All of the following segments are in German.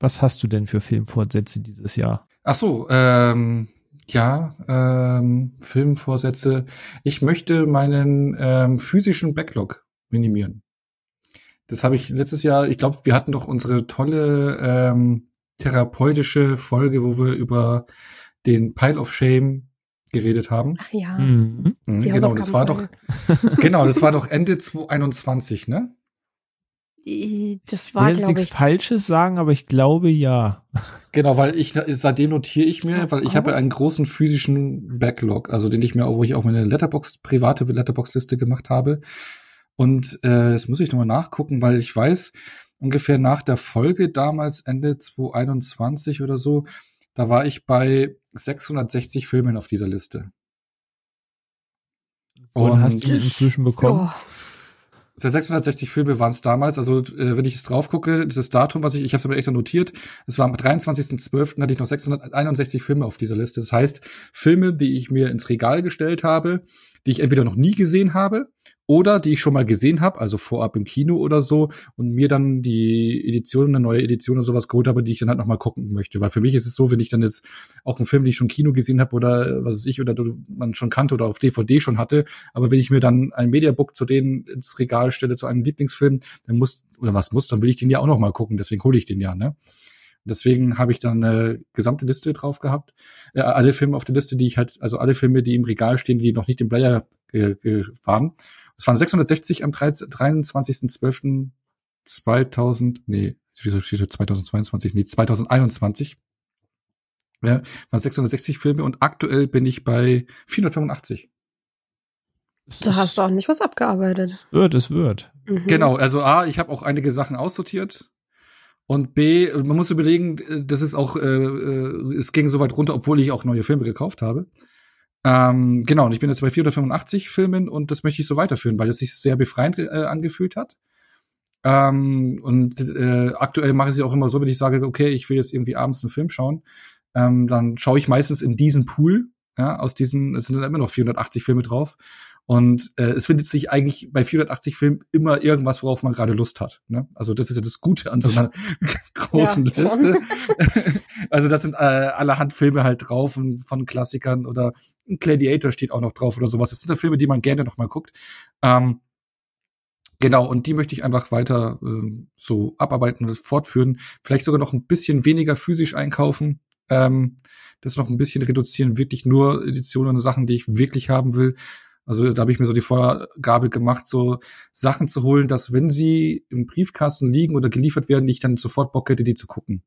Was hast du denn für Filmfortsätze dieses Jahr? Ach so, ähm, ja, ähm, Filmvorsätze. Ich möchte meinen ähm, physischen Backlog minimieren. Das habe ich letztes Jahr, ich glaube, wir hatten doch unsere tolle ähm, therapeutische Folge, wo wir über den Pile of Shame geredet haben. Ach ja. Mhm. Mhm, genau, das war doch, genau, das war doch Ende 2021, ne? Das Ich war, will jetzt nichts ich. Falsches sagen, aber ich glaube ja. Genau, weil ich seitdem notiere ich mir, weil ich aber- habe einen großen physischen Backlog, also den ich mir, wo ich auch meine Letterbox private Letterbox-Liste gemacht habe. Und äh, das muss ich nochmal nachgucken, weil ich weiß ungefähr nach der Folge damals Ende 2021 oder so, da war ich bei 660 Filmen auf dieser Liste. Und, hast du die das- inzwischen bekommen? Oh, Für 660 Filme waren es damals. Also äh, wenn ich jetzt drauf gucke, dieses Datum, was ich, ich habe es aber extra notiert, es war am 23.12. hatte ich noch 661 Filme auf dieser Liste. Das heißt, Filme, die ich mir ins Regal gestellt habe, die ich entweder noch nie gesehen habe oder die ich schon mal gesehen habe, also vorab im Kino oder so, und mir dann die Edition, eine neue Edition oder sowas geholt habe, die ich dann halt noch mal gucken möchte. Weil für mich ist es so, wenn ich dann jetzt auch einen Film, den ich schon im Kino gesehen habe oder äh, was weiß ich, oder man schon kannte oder auf DVD schon hatte, aber wenn ich mir dann ein Mediabook zu denen ins Regal stelle, zu einem Lieblingsfilm, dann muss, oder was muss, dann will ich den ja auch noch mal gucken, deswegen hole ich den ja, ne? Deswegen habe ich dann eine gesamte Liste drauf gehabt. Äh, alle Filme auf der Liste, die ich halt, also alle Filme, die im Regal stehen, die noch nicht im Player äh, waren. Es waren 660 am 23.12.2000, nee, wieso steht da 2022? Nee, 2021. Ja, waren 660 Filme und aktuell bin ich bei 485. Es da hast du auch nicht was abgearbeitet. Es wird, es wird. Mhm. Genau, also A, ich habe auch einige Sachen aussortiert. Und B, man muss überlegen, äh, das ist auch, äh, äh, es ging so weit runter, obwohl ich auch neue Filme gekauft habe. Ähm, genau, und ich bin jetzt bei 485 Filmen und das möchte ich so weiterführen, weil es sich sehr befreiend äh, angefühlt hat. Ähm, und äh, aktuell mache ich es auch immer so, wenn ich sage, okay, ich will jetzt irgendwie abends einen Film schauen, ähm, dann schaue ich meistens in diesen Pool, ja, aus diesen, es sind dann immer noch 480 Filme drauf. Und äh, es findet sich eigentlich bei 480 Filmen immer irgendwas, worauf man gerade Lust hat. Ne? Also das ist ja das Gute an so einer großen Ja. Liste. also das sind äh, allerhand Filme halt drauf und von Klassikern oder ein Gladiator steht auch noch drauf oder sowas. Das sind da Filme, die man gerne noch mal guckt. Ähm, Genau, und die möchte ich einfach weiter ähm, so abarbeiten und fortführen. Vielleicht sogar noch ein bisschen weniger physisch einkaufen. Ähm, das noch ein bisschen reduzieren, wirklich nur Editionen und Sachen, die ich wirklich haben will. Also da habe ich mir so die Vorgabe gemacht, so Sachen zu holen, dass wenn sie im Briefkasten liegen oder geliefert werden, ich dann sofort Bock hätte, die zu gucken.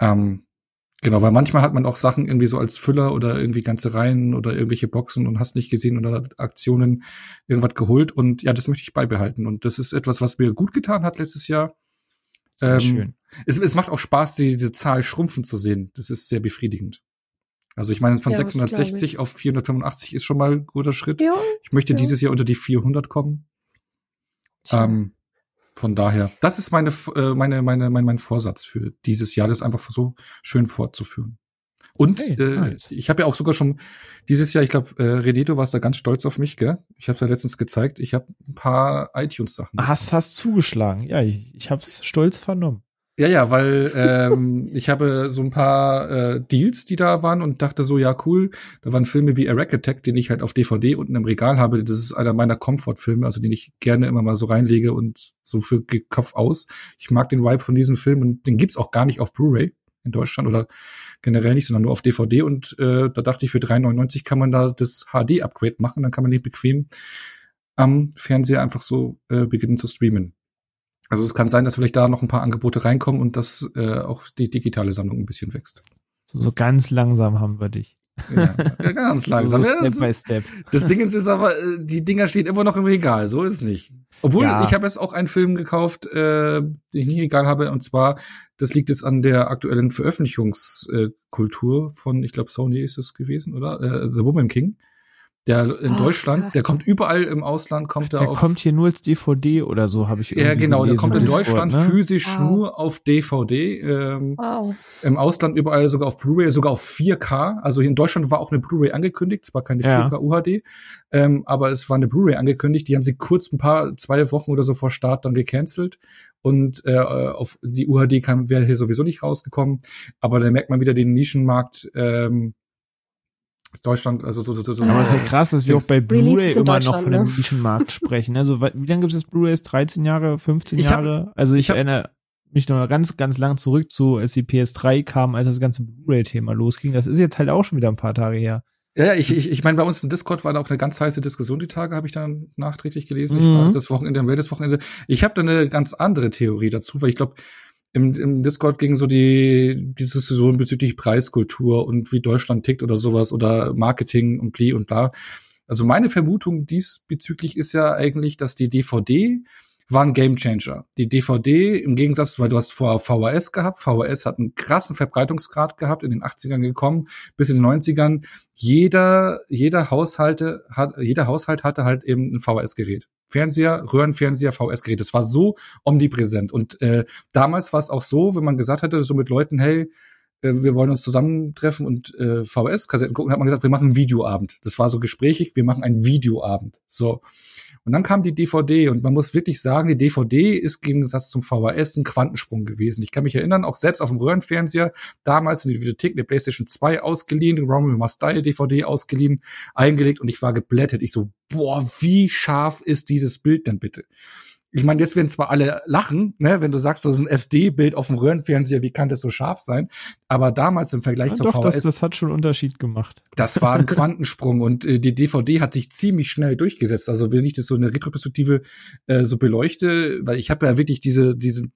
Ähm, genau, weil manchmal hat man auch Sachen irgendwie so als Füller oder irgendwie ganze Reihen oder irgendwelche Boxen und hast nicht gesehen oder Aktionen irgendwas geholt und ja, das möchte ich beibehalten und das ist etwas, was mir gut getan hat letztes Jahr. Sehr Ähm, schön. Es, es macht auch Spaß, die, diese Zahl schrumpfen zu sehen. Das ist sehr befriedigend. Also ich meine, von Ja, das glaub 660 auf 485 ist schon mal ein guter Schritt. Ja, Ich möchte Ja. dieses Jahr unter die 400 kommen. Ähm, von daher, das ist meine, äh, meine, meine, mein, mein Vorsatz für dieses Jahr, das einfach so schön fortzuführen. Und Okay, äh, nice. ich habe ja auch sogar schon dieses Jahr, ich glaube, äh, René, du warst da ganz stolz auf mich, gell? Ich habe ja letztens gezeigt, ich habe ein paar iTunes-Sachen. Hast, hast zugeschlagen. Ja, ich, ich hab's stolz vernommen. Ja, ja, weil ähm, ich habe so ein paar äh, Deals, die da waren und dachte so, ja, cool. Da waren Filme wie Iraq Attack, den ich halt auf DVD unten im Regal habe. Das ist einer meiner Comfort-Filme, also den ich gerne immer mal so reinlege und so für Kopf aus. Ich mag den Vibe von diesem Film und den gibt's auch gar nicht auf Blu-ray in Deutschland oder generell nicht, sondern nur auf DVD. Und äh, da dachte ich, für 3,99 kann man da das HD-Upgrade machen. Dann kann man den bequem am Fernseher einfach so äh, beginnen zu streamen. Also es kann sein, dass vielleicht da noch ein paar Angebote reinkommen und dass äh, auch die digitale Sammlung ein bisschen wächst. So, so ganz langsam haben wir dich. Ja, ja, ganz langsam. So Ja, das, Step by ist, Step. das Ding ist, ist aber, äh, die Dinger stehen immer noch im Regal, so ist es nicht. Obwohl, Ja. ich habe jetzt auch einen Film gekauft, äh, den ich nicht im Regal habe, und zwar, das liegt jetzt an der aktuellen Veröffentlichungskultur von, ich glaube, Sony ist es gewesen, oder? Äh, The Woman King. Der in Oh, Deutschland, ja. der kommt überall im Ausland, kommt Der er auf. kommt hier nur als DVD oder so, habe ich irgendwie ja, genau, der gelesen kommt in Discord, Deutschland ne? physisch Wow. nur auf DVD. Ähm, Wow. im Ausland überall sogar auf Blu-ray, sogar auf 4K. Also hier in Deutschland war auch eine Blu-ray angekündigt, zwar keine Ja. 4K UHD, ähm, aber es war eine Bluray angekündigt. Die haben sie kurz ein paar, zwei Wochen oder so vor Start dann gecancelt. und äh, auf die UHD kam wäre hier sowieso nicht rausgekommen. Aber da merkt man wieder den Nischenmarkt. Ähm, Deutschland, also so, so, so. so Aber ist ja krass, dass wir auch bei Blu-ray immer noch von dem ne? Nischenmarkt sprechen. Also wie lange gibt es Blu-rays? 13 Jahre, 15 Ich hab- Jahre? also ich, ich hab- erinnere mich noch ganz, ganz lang zurück zu, als die PS3 kam, als das ganze Blu-ray-Thema losging. Das ist jetzt halt auch schon wieder ein paar Tage her. Ja, ja, ich, ich, ich meine, bei uns im Discord war da auch eine ganz heiße Diskussion die Tage, habe ich dann nachträglich gelesen. Ich Mhm. war das Wochenende, am das Wochenende. Ich habe da eine ganz andere Theorie dazu, weil ich glaube, im, im Discord ging so die, die Diskussion bezüglich Preiskultur und wie Deutschland tickt oder sowas oder Marketing und bli und bla. Also meine Vermutung diesbezüglich ist ja eigentlich, dass die DVD war ein Gamechanger. Die DVD im Gegensatz, weil du hast vorher VHS gehabt. VHS hat einen krassen Verbreitungsgrad gehabt, in den 80ern gekommen, bis in den 90ern. Jeder, jeder Haushalte hat, jeder Haushalt hatte halt eben ein VHS-Gerät. Fernseher, Röhrenfernseher, VHS-Gerät. Das war so omnipräsent. Und äh, damals war es auch so, wenn man gesagt hätte, so mit Leuten, hey, äh, wir wollen uns zusammentreffen und äh, VHS-Kassetten gucken, hat man gesagt, wir machen einen Videoabend. Das war so gesprächig, wir machen einen Videoabend. So. Und dann kam die DVD und man muss wirklich sagen, die DVD ist im Gegensatz zum VHS ein Quantensprung gewesen. Ich kann mich erinnern, auch selbst auf dem Röhrenfernseher, damals in die Videothek der PlayStation 2 ausgeliehen, Romeo Must Die DVD ausgeliehen, eingelegt und ich war geblättet. Ich so, boah, wie scharf ist dieses Bild denn bitte? Ich meine, jetzt werden zwar alle lachen, ne, wenn du sagst, das ist ein SD-Bild auf dem Röhrenfernseher, wie kann das so scharf sein? Aber damals im Vergleich Ja, zur doch, VHS, das, das hat schon einen Unterschied gemacht. das war ein Quantensprung und äh, die DVD hat sich ziemlich schnell durchgesetzt. Also wenn ich das so in der Retroperspektive äh, so beleuchte, weil ich habe ja wirklich diese diese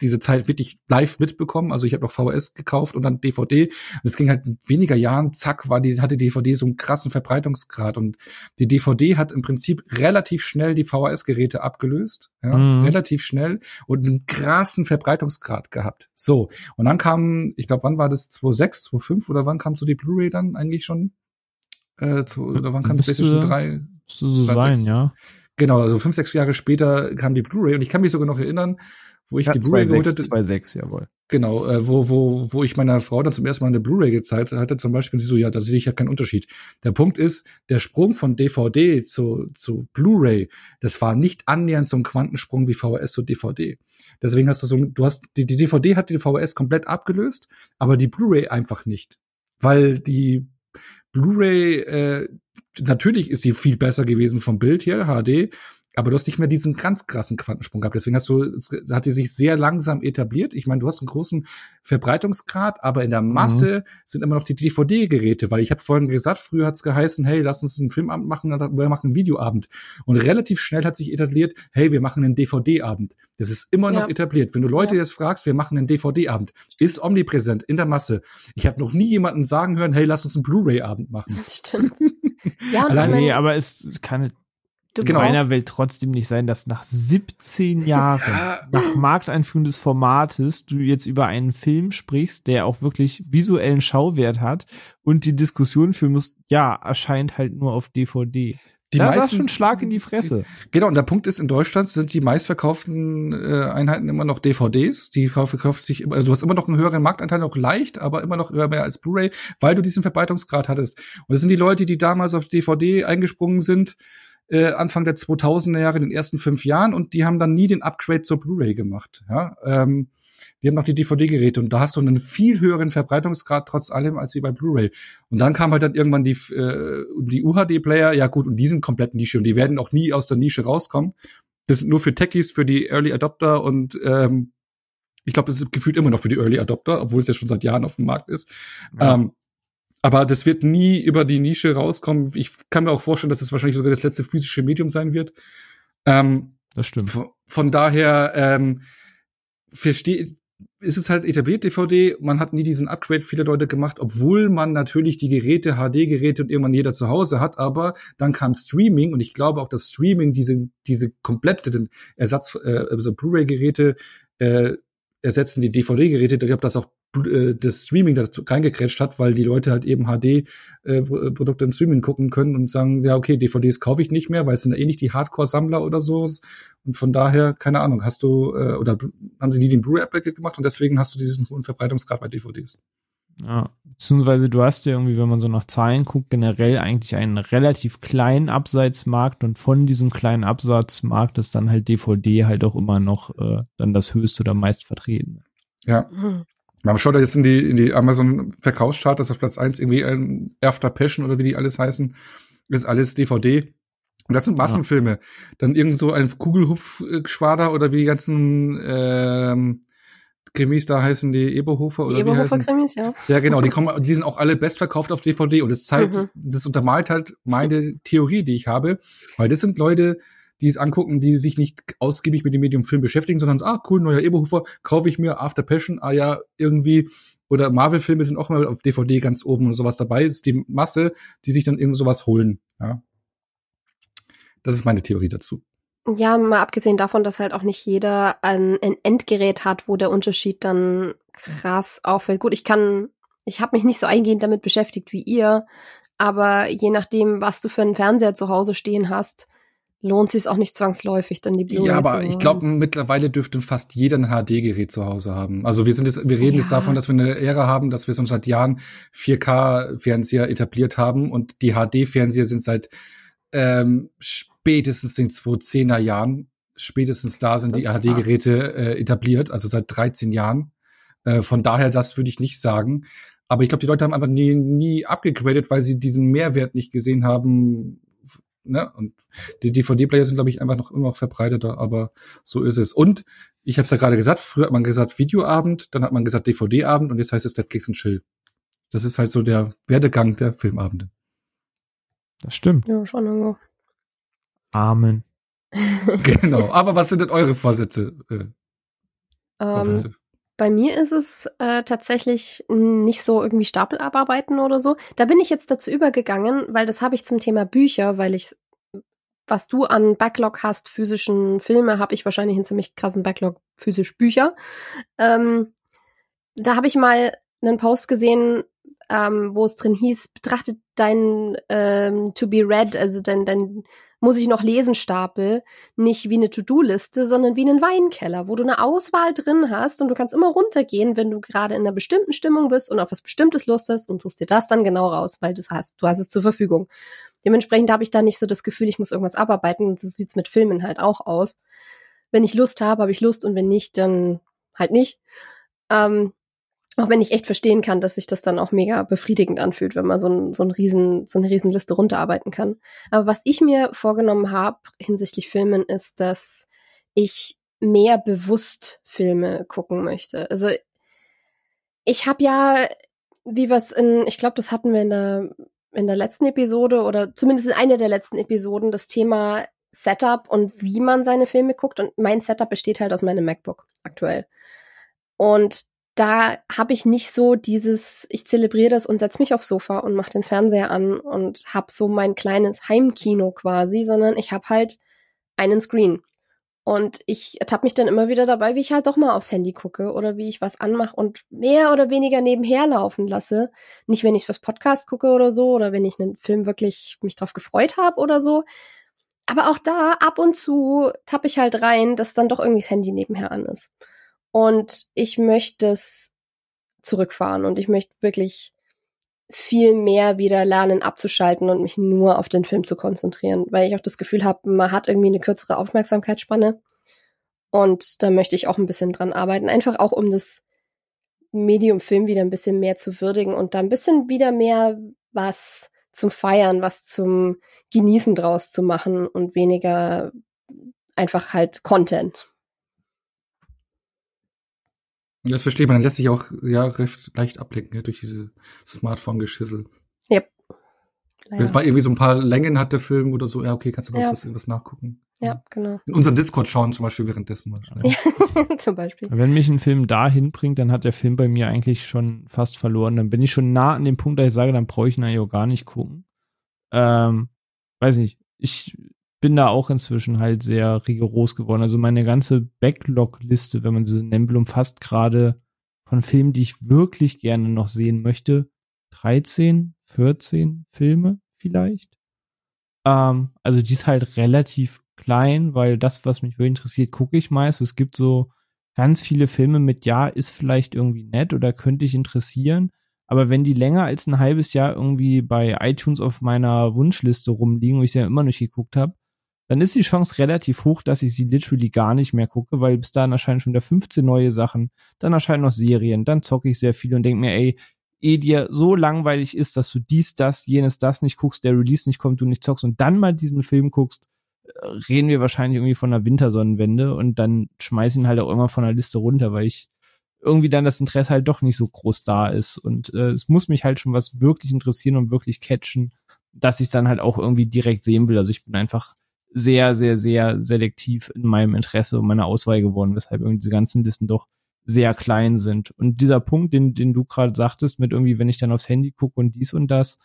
diese Zeit wirklich live mitbekommen. Also ich habe noch VHS gekauft und dann DVD. Und es ging halt in weniger Jahren, zack, war die, hatte die DVD so einen krassen Verbreitungsgrad. Und die DVD hat im Prinzip relativ schnell die VHS-Geräte abgelöst. Ja, Mhm. relativ schnell und einen krassen Verbreitungsgrad gehabt. So. Und dann kam, ich glaube, wann war das? 2006, 2005 oder wann kam so die Blu-ray dann eigentlich schon? Äh, zu, oder wann kam die PlayStation 3? Müsste so sein, ist- ja. Genau, also fünf, sechs Jahre später kam die Blu-ray und ich kann mich sogar noch erinnern, wo ich Ja, die Blu-ray geholt 2.6, hatte. 2.6, jawohl. Genau, äh, wo, wo, wo ich meiner Frau dann zum ersten Mal eine Blu-ray gezeigt hatte, zum Beispiel, sie so, ja, da sehe ich ja keinen Unterschied. Der Punkt ist, der Sprung von DVD zu, zu Blu-ray, das war nicht annähernd so ein Quantensprung wie VHS zu DVD. Deswegen hast du so, du hast, die, die DVD hat die VHS komplett abgelöst, aber die Blu-ray einfach nicht. Weil die Blu-ray, äh, natürlich ist sie viel besser gewesen vom Bild her, HD, aber du hast nicht mehr diesen ganz krassen Quantensprung gehabt. Deswegen hast du, es hat sie sich sehr langsam etabliert. Ich meine, du hast einen großen Verbreitungsgrad, aber in der Masse sind immer noch die DVD-Geräte, weil ich habe vorhin gesagt, früher hat es geheißen, hey, lass uns einen Filmabend machen, dann- wir machen einen Videoabend. Und relativ schnell hat sich etabliert, hey, wir machen einen DVD-Abend. Das ist immer noch Ja. etabliert. Wenn du Leute Ja. jetzt fragst, wir machen einen DVD-Abend, ist omnipräsent in der Masse. Ich habe noch nie jemanden sagen hören, hey, lass uns einen Blu-ray-Abend machen. Das stimmt. Ja, und ich Allein- nee, meine, aber es, es kann du genau. in meiner Welt trotzdem nicht sein, dass nach 17 Jahren, Ja. nach Markteinführung des Formates, du jetzt über einen Film sprichst, der auch wirklich visuellen Schauwert hat und die Diskussion führen musst, ja, erscheint halt nur auf DVD. Die ist meisten, schon ein Schlag in die Fresse. Genau, und der Punkt ist, in Deutschland sind die meistverkauften äh, Einheiten immer noch DVDs. Die verkauft sich immer, also du hast immer noch einen höheren Marktanteil, noch leicht, aber immer noch mehr als Blu-ray, weil du diesen Verbreitungsgrad hattest. Und das sind die Leute, die damals auf DVD eingesprungen sind, äh, Anfang der 2000er Jahre, in den ersten fünf Jahren, und die haben dann nie den Upgrade zur Blu-ray gemacht. Ja, ähm, die haben noch die DVD-Geräte und da hast du einen viel höheren Verbreitungsgrad trotz allem als wie bei Blu-ray. Und dann kam halt dann irgendwann die, äh, die UHD-Player, ja gut, und die sind komplett Nische und die werden auch nie aus der Nische rauskommen. Das sind nur für Techies, für die Early Adopter und ähm, ich glaube, es ist gefühlt immer noch für die Early Adopter, obwohl es ja schon seit Jahren auf dem Markt ist. Ja. Ähm, aber das wird nie über die Nische rauskommen. Ich kann mir auch vorstellen, dass es wahrscheinlich sogar das letzte physische Medium sein wird. Ähm, Das stimmt. von, daher ähm, verstehe ist es halt etabliert DVD, man hat nie diesen Upgrade viele Leute gemacht, obwohl man natürlich die Geräte, HD-Geräte und irgendwann jeder zu Hause hat, aber dann kam Streaming und ich glaube auch, dass Streaming diese, diese komplette Ersatz, äh, also Blu-ray-Geräte äh, ersetzen die DVD-Geräte. Ich glaube, dass auch das Streaming dazu reingekrätscht hat, weil die Leute halt eben HD-Produkte im Streaming gucken können und sagen, ja, okay, DVDs kaufe ich nicht mehr, weil es sind ja eh nicht die Hardcore-Sammler oder so. Und von daher, keine Ahnung, hast du, äh, oder haben sie nie den Blu-ray-Upgrade gemacht und deswegen hast du diesen hohen Verbreitungsgrad bei DVDs. Ja, beziehungsweise du hast ja irgendwie, wenn man so nach Zahlen guckt, generell eigentlich einen relativ kleinen Abseitsmarkt und von diesem kleinen Absatzmarkt ist dann halt DVD halt auch immer noch äh, dann das höchste oder meist vertreten. Ja. Mhm. Man schaut da jetzt in die, in die Amazon-Verkaufschart, das ist auf Platz eins irgendwie ein After Passion oder wie die alles heißen, ist alles DVD. Und das sind Massenfilme. Ja. Dann irgend so ein Kugelhupfschwader oder wie die ganzen ähm, Krimis da heißen die Eberhofer oder Eberhofer wie heißen? Krimis, ja. Ja, genau, die kommen, die sind auch alle bestverkauft auf DVD und das zeigt, mhm. das untermalt halt meine Theorie, die ich habe, weil das sind Leute, die es angucken, die sich nicht ausgiebig mit dem Medium Film beschäftigen, sondern ah, cool, neuer Eberhofer, kaufe ich mir After Passion, ah ja, irgendwie oder Marvel-Filme sind auch mal auf DVD ganz oben und sowas dabei, ist die Masse, die sich dann irgend sowas holen, ja. Das ist meine Theorie dazu. Ja, mal abgesehen davon, dass halt auch nicht jeder ein, ein Endgerät hat, wo der Unterschied dann krass auffällt. Gut, ich kann, ich habe mich nicht so eingehend damit beschäftigt wie ihr, aber je nachdem, was du für einen Fernseher zu Hause stehen hast, lohnt sich auch nicht zwangsläufig dann die Blu-ray. Ja, aber ich glaube, mittlerweile dürfte fast jeder ein HD-Gerät zu Hause haben. Also wir sind jetzt, wir reden ja. jetzt davon, dass wir eine Ära haben, dass wir schon seit Jahren 4K-Fernseher etabliert haben und die HD-Fernseher sind seit ähm, spätestens in den 2010er Jahren, spätestens da sind die HD-Geräte äh, etabliert, also seit 13 Jahren. Äh, von daher, das würde ich nicht sagen. Aber ich glaube, die Leute haben einfach nie, nie abgegradet, weil sie diesen Mehrwert nicht gesehen haben. Ne? Und die DVD-Player sind, glaube ich, einfach noch immer noch verbreiteter, aber so ist es. Und ich habe es ja gerade gesagt, früher hat man gesagt Videoabend, dann hat man gesagt DVD-Abend und jetzt heißt es Netflix und Chill. Das ist halt so der Werdegang der Filmabende. Das stimmt. Ja, schon irgendwo. Amen. genau. Aber was sind denn eure Vorsätze? Äh, Vorsätze? Bei mir ist es äh, tatsächlich nicht so irgendwie Stapel abarbeiten oder so. Da bin ich jetzt dazu übergegangen, weil das habe ich zum Thema Bücher, weil ich, was du an Backlog hast, physischen Filme, habe ich wahrscheinlich einen ziemlich krassen Backlog physisch Bücher. Ähm, da habe ich mal einen Post gesehen, ähm, wo es drin hieß, betrachtet dein ähm, To Be Read, also dein, dein muss ich noch lesen Stapel, nicht wie eine To-Do-Liste, sondern wie einen Weinkeller, wo du eine Auswahl drin hast und du kannst immer runtergehen, wenn du gerade in einer bestimmten Stimmung bist und auf was Bestimmtes Lust hast und suchst dir das dann genau raus, weil du hast. Du hast es zur Verfügung. Dementsprechend habe ich da nicht so das Gefühl, ich muss irgendwas abarbeiten und so sieht's mit Filmen halt auch aus. Wenn ich Lust habe, habe ich Lust und wenn nicht, dann halt nicht. Ähm, auch wenn ich echt verstehen kann, dass sich das dann auch mega befriedigend anfühlt, wenn man so, ein, so, ein riesen, so eine Riesenliste runterarbeiten kann. Aber was ich mir vorgenommen habe hinsichtlich Filmen, ist, dass ich mehr bewusst Filme gucken möchte. Also ich habe ja, wie was in, ich glaube, das hatten wir in der, in der letzten Episode oder zumindest in einer der letzten Episoden, das Thema Setup und wie man seine Filme guckt. Und mein Setup besteht halt aus meinem MacBook aktuell. Und da habe ich nicht so dieses, ich zelebriere das und setz mich aufs Sofa und mache den Fernseher an und habe so mein kleines Heimkino quasi, sondern ich habe halt einen Screen. Und ich ertappe mich dann immer wieder dabei, wie ich halt doch mal aufs Handy gucke oder wie ich was anmache und mehr oder weniger nebenher laufen lasse. Nicht, wenn ich was Podcast gucke oder so oder wenn ich einen Film wirklich mich drauf gefreut habe oder so. Aber auch da ab und zu tappe ich halt rein, dass dann doch irgendwie das Handy nebenher an ist. Und ich möchte es zurückfahren und ich möchte wirklich viel mehr wieder lernen abzuschalten und mich nur auf den Film zu konzentrieren, weil ich auch das Gefühl habe, man hat irgendwie eine kürzere Aufmerksamkeitsspanne und da möchte ich auch ein bisschen dran arbeiten, einfach auch um das Medium Film wieder ein bisschen mehr zu würdigen und da ein bisschen wieder mehr was zum Feiern, was zum Genießen draus zu machen und weniger einfach halt Content. Das versteht man. Dann lässt sich auch ja recht leicht ablenken ja, durch diese Smartphone-Geschissel. Yep. Wenn es mal irgendwie so ein paar Längen hat, der Film oder so, ja, okay, kannst du mal ja. kurz irgendwas nachgucken. Ja, genau. In unseren Discord schauen zum Beispiel währenddessen. Ja, zum Beispiel. Wenn mich ein Film dahin bringt, dann hat der Film bei mir eigentlich schon fast verloren. Dann bin ich schon nah an dem Punkt, da ich sage, dann brauche ich ihn eigentlich auch gar nicht gucken. Ähm, weiß nicht. Ich bin da auch inzwischen halt sehr rigoros geworden. Also meine ganze Backlog-Liste, wenn man sie nennen will, umfasst gerade von Filmen, die ich wirklich gerne noch sehen möchte, 13, 14 Filme vielleicht. Ähm, also die ist halt relativ klein, weil das, was mich wirklich interessiert, gucke ich meist. Es gibt so ganz viele Filme mit, ja, ist vielleicht irgendwie nett oder könnte ich interessieren, Aber wenn die länger als ein halbes Jahr irgendwie bei iTunes auf meiner Wunschliste rumliegen, wo ich sie ja immer nicht geguckt habe, dann ist die Chance relativ hoch, dass ich sie literally gar nicht mehr gucke, weil bis dahin erscheinen schon wieder 15 neue Sachen, dann erscheinen noch Serien, dann zocke ich sehr viel und denke mir, ey, eh dir so langweilig ist, dass du dies, das, jenes, das nicht guckst, der Release nicht kommt, du nicht zockst und dann mal diesen Film guckst, äh, reden wir wahrscheinlich irgendwie von einer Wintersonnenwende und dann schmeiß ihn halt auch immer von der Liste runter, weil ich irgendwie dann das Interesse halt doch nicht so groß da ist. Und äh, es muss mich halt schon was wirklich interessieren und wirklich catchen, dass ich es dann halt auch irgendwie direkt sehen will. Also ich bin einfach sehr, sehr, sehr selektiv in meinem Interesse und meiner Auswahl geworden, weshalb irgendwie diese ganzen Listen doch sehr klein sind. Und dieser Punkt, den, den du gerade sagtest, mit irgendwie, wenn ich dann aufs Handy gucke und dies und das,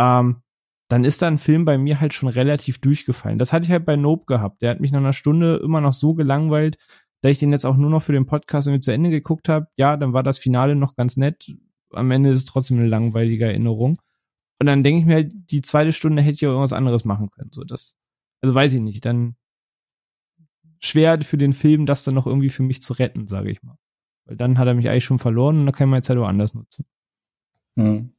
ähm, dann ist da ein Film bei mir halt schon relativ durchgefallen. Das hatte ich halt bei Nope gehabt. Der hat mich nach einer Stunde immer noch so gelangweilt, da ich den jetzt auch nur noch für den Podcast irgendwie zu Ende geguckt habe, ja, dann war das Finale noch ganz nett. Am Ende ist es trotzdem eine langweilige Erinnerung. Und dann denke ich mir, halt, die zweite Stunde hätte ich auch irgendwas anderes machen können. So, das, also weiß ich nicht. Dann schwer für den Film, das dann noch irgendwie für mich zu retten, sage ich mal. Weil dann hat er mich eigentlich schon verloren und dann kann man jetzt halt woanders nutzen. Hm.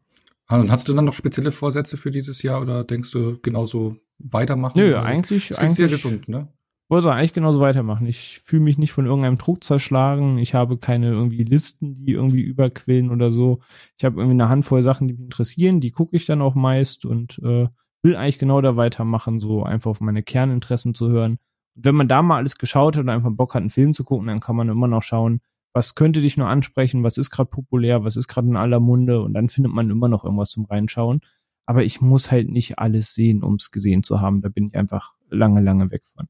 Und hast du dann noch spezielle Vorsätze für dieses Jahr oder denkst du genauso weitermachen? Nö, eigentlich, das eigentlich sehr gesund, ne? wollte eigentlich genauso weitermachen. Ich fühle mich nicht von irgendeinem Druck zerschlagen. Ich habe keine irgendwie Listen, die irgendwie überquillen oder so. Ich habe irgendwie eine Handvoll Sachen, die mich interessieren. Die gucke ich dann auch meist und äh, will eigentlich genau da weitermachen, so einfach auf meine Kerninteressen zu hören. Und wenn man da mal alles geschaut hat und einfach Bock hat, einen Film zu gucken, dann kann man immer noch schauen, was könnte dich nur ansprechen, was ist gerade populär, was ist gerade in aller Munde und dann findet man immer noch irgendwas zum Reinschauen. Aber ich muss halt nicht alles sehen, um es gesehen zu haben. Da bin ich einfach lange, lange weg von.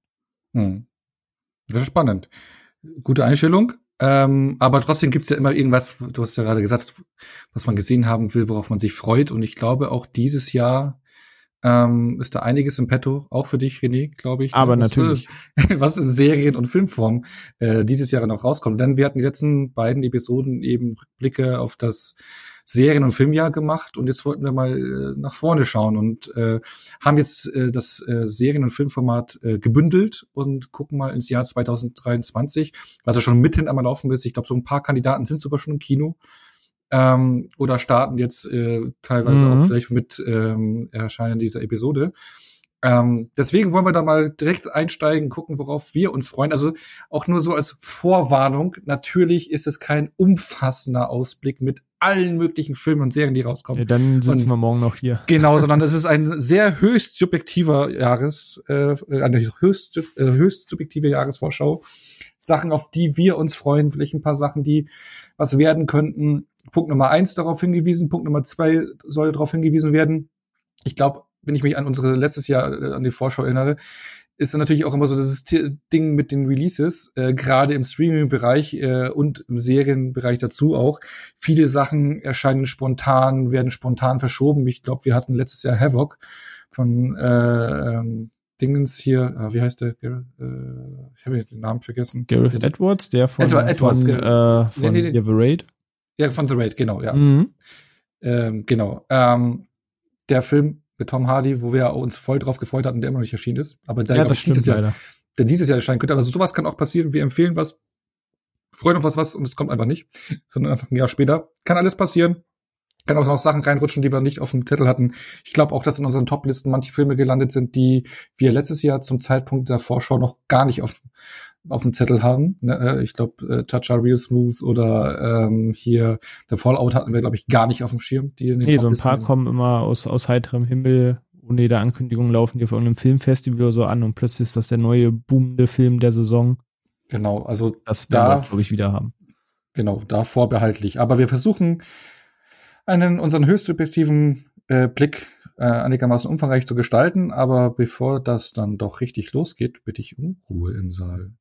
Hm. Das ist spannend. Gute Einstellung. Ähm, aber trotzdem gibt's ja immer irgendwas, du hast ja gerade gesagt, was man gesehen haben will, worauf man sich freut. Und ich glaube, auch dieses Jahr ähm, ist da einiges im Petto, auch für dich, René, glaube ich. Aber was, natürlich. Was in Serien und Filmform äh, dieses Jahr noch rauskommt. Denn wir hatten die letzten beiden Episoden eben Blicke auf das Serien- und Filmjahr gemacht und jetzt wollten wir mal äh, nach vorne schauen und äh, haben jetzt äh, das äh, Serien- und Filmformat äh, gebündelt und gucken mal ins Jahr 2023, was ja schon mitten einmal laufen ist. Ich glaube, so ein paar Kandidaten sind sogar schon im Kino ähm, oder starten jetzt äh, teilweise mhm. auch vielleicht mit ähm, Erscheinen dieser Episode. Ähm, deswegen wollen wir da mal direkt einsteigen, gucken, worauf wir uns freuen. Also auch nur so als Vorwarnung. Natürlich ist es kein umfassender Ausblick mit allen möglichen Filmen und Serien, die rauskommen. Ja, dann sitzen und, wir morgen noch hier. Genau, sondern es ist ein sehr höchst subjektiver Jahres, äh, eine höchst, äh, höchst subjektive Jahresvorschau. Sachen, auf die wir uns freuen, vielleicht ein paar Sachen, die was werden könnten. Punkt Nummer eins darauf hingewiesen, Punkt Nummer zwei soll darauf hingewiesen werden. Ich glaube, wenn ich mich an unsere letztes Jahr äh, an die Vorschau erinnere, ist dann natürlich auch immer so das Ding mit den Releases, äh, gerade im Streaming-Bereich äh, und im Serienbereich dazu auch. Viele Sachen erscheinen spontan, werden spontan verschoben. Ich glaube, wir hatten letztes Jahr Havoc von äh, ähm, Dingens hier, äh, wie heißt der? Äh, ich habe den Namen vergessen. Gareth Edwards, der von, Edward, Edwards, von, äh, von nee, nee, nee. The Raid. Ja, von The Raid, genau, ja. Mhm. Ähm, genau. Ähm, der Film mit Tom Hardy, wo wir uns voll drauf gefreut hatten, der immer noch nicht erschienen ist. Aber der, ja, das dieses stimmt, Jahr, der dieses Jahr erscheinen könnte. Also sowas kann auch passieren. Wir empfehlen was, freuen uns was, was und es kommt einfach nicht, sondern einfach ein Jahr später. Kann alles passieren. Kann auch noch Sachen reinrutschen, die wir nicht auf dem Zettel hatten. Ich glaube auch, dass in unseren Toplisten manche Filme gelandet sind, die wir letztes Jahr zum Zeitpunkt der Vorschau noch gar nicht auf, auf dem Zettel haben. Ne, äh, ich glaube, äh, Chacha Real Smooth oder ähm, hier The Fallout hatten wir, glaube ich, gar nicht auf dem Schirm. Die in den nee, so ein paar kommen immer aus, aus heiterem Himmel. Ohne jede Ankündigung laufen die auf irgendeinem Filmfestival oder so an und plötzlich ist das der neue boomende Film der Saison. Genau, also das werden wir, glaube ich, wieder haben. Genau, da vorbehaltlich. Aber wir versuchen einen unseren höchst subjektiven äh, Blick äh, einigermaßen umfangreich zu gestalten. Aber bevor das dann doch richtig losgeht, bitte ich um Ruhe im Saal.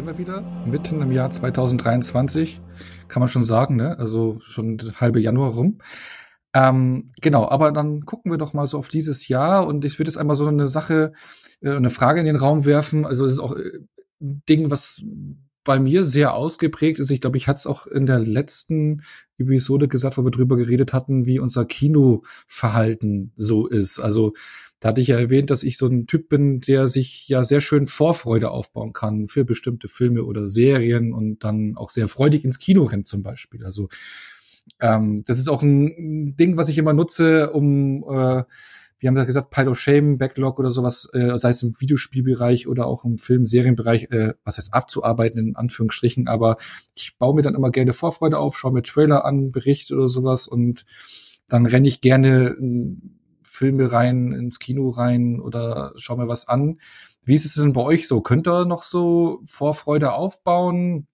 Wir wieder, mitten im Jahr 2023, kann man schon sagen, ne? Also schon halbe Januar rum. Ähm, genau, aber dann gucken wir doch mal so auf dieses Jahr und ich würde jetzt einmal so eine Sache, äh, eine Frage in den Raum werfen. Also es ist auch äh, ein Ding, was bei mir sehr ausgeprägt ist. Ich glaube, ich hatte es auch in der letzten Episode gesagt, wo wir drüber geredet hatten, wie unser Kinoverhalten so ist. Also da hatte ich ja erwähnt, dass ich so ein Typ bin, der sich ja sehr schön Vorfreude aufbauen kann für bestimmte Filme oder Serien und dann auch sehr freudig ins Kino rennt zum Beispiel. Also ähm, das ist auch ein Ding, was ich immer nutze, um äh, wir haben ja gesagt, Pile of Shame, Backlog oder sowas, äh, sei es im Videospielbereich oder auch im Film-, Serienbereich, äh, was heißt abzuarbeiten, in Anführungsstrichen, aber ich baue mir dann immer gerne Vorfreude auf, schaue mir Trailer an, Berichte oder sowas und dann renne ich gerne Filme rein, ins Kino rein oder schau mir was an. Wie ist es denn bei euch so? Könnt ihr noch so Vorfreude aufbauen?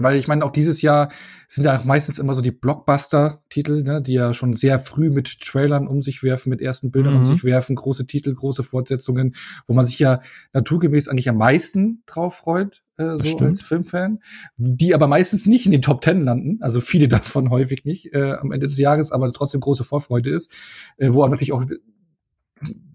Weil ich meine, auch dieses Jahr sind ja auch meistens immer so die Blockbuster-Titel, ne, die ja schon sehr früh mit Trailern um sich werfen, mit ersten Bildern mhm. um sich werfen, große Titel, große Fortsetzungen, wo man sich ja naturgemäß eigentlich am meisten drauf freut, äh, so als Filmfan, die aber meistens nicht in den Top Ten landen, also viele davon häufig nicht äh, am Ende des Jahres, aber trotzdem große Vorfreude ist, äh, wo auch natürlich auch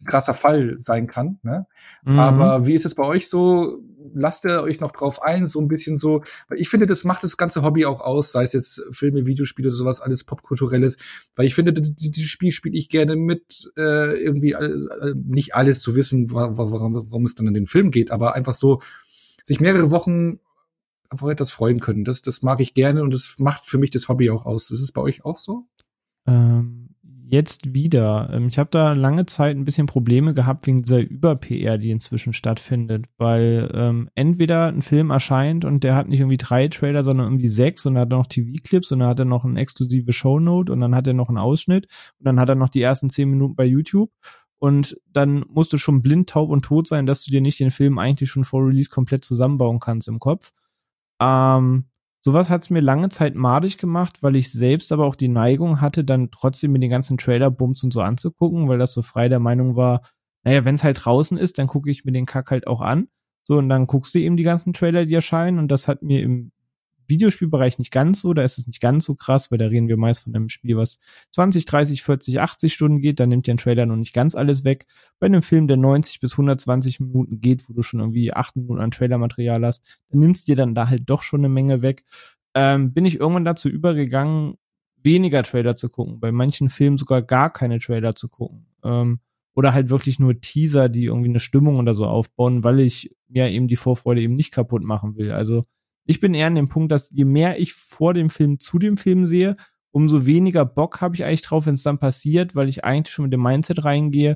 krasser Fall sein kann. Ne? Mhm. Aber wie ist es bei euch so? Lasst ihr euch noch drauf ein, so ein bisschen so, weil ich finde, das macht das ganze Hobby auch aus, sei es jetzt Filme, Videospiele oder sowas, alles popkulturelles, weil ich finde, dieses Spiel spiele ich gerne mit, äh, irgendwie äh, nicht alles zu wissen, warum, warum es dann in den Film geht, aber einfach so, sich mehrere Wochen auf etwas freuen können. Das, das mag ich gerne und das macht für mich das Hobby auch aus. Ist es bei euch auch so? Ähm, jetzt wieder. Ähm, ich habe da lange Zeit ein bisschen Probleme gehabt wegen dieser Über-PR, die inzwischen stattfindet, weil ähm, entweder ein Film erscheint und der hat nicht irgendwie drei Trailer, sondern irgendwie sechs und dann hat noch TV-Clips und dann hat er noch eine exklusive Shownote und dann hat er noch einen Ausschnitt und dann hat er noch die ersten zehn Minuten bei YouTube und dann musst du schon blind, taub und tot sein, dass du dir nicht den Film eigentlich schon vor Release komplett zusammenbauen kannst im Kopf. Ähm, Sowas hat es mir lange Zeit madig gemacht, weil ich selbst aber auch die Neigung hatte, dann trotzdem mir den ganzen Trailer Bums und so anzugucken, weil das so frei der Meinung war, naja, wenn es halt draußen ist, dann gucke ich mir den Kack halt auch an. So, und dann guckst du eben die ganzen Trailer, die erscheinen. Und das hat mir im Videospielbereich nicht ganz so, da ist es nicht ganz so krass, weil da reden wir meist von einem Spiel, was 20, 30, 40, 80 Stunden geht, da nimmt der Trailer noch nicht ganz alles weg. Bei einem Film, der 90 bis 120 Minuten geht, wo du schon irgendwie 8 Minuten an Trailermaterial hast, dann nimmst dir dann da halt doch schon eine Menge weg. Ähm, bin ich irgendwann dazu übergegangen, weniger Trailer zu gucken, bei manchen Filmen sogar gar keine Trailer zu gucken. Ähm, oder halt wirklich nur Teaser, die irgendwie eine Stimmung oder so aufbauen, weil ich mir eben die Vorfreude eben nicht kaputt machen will. Also ich bin eher an dem Punkt, dass je mehr ich vor dem Film zu dem Film sehe, umso weniger Bock habe ich eigentlich drauf, wenn es dann passiert, weil ich eigentlich schon mit dem Mindset reingehe.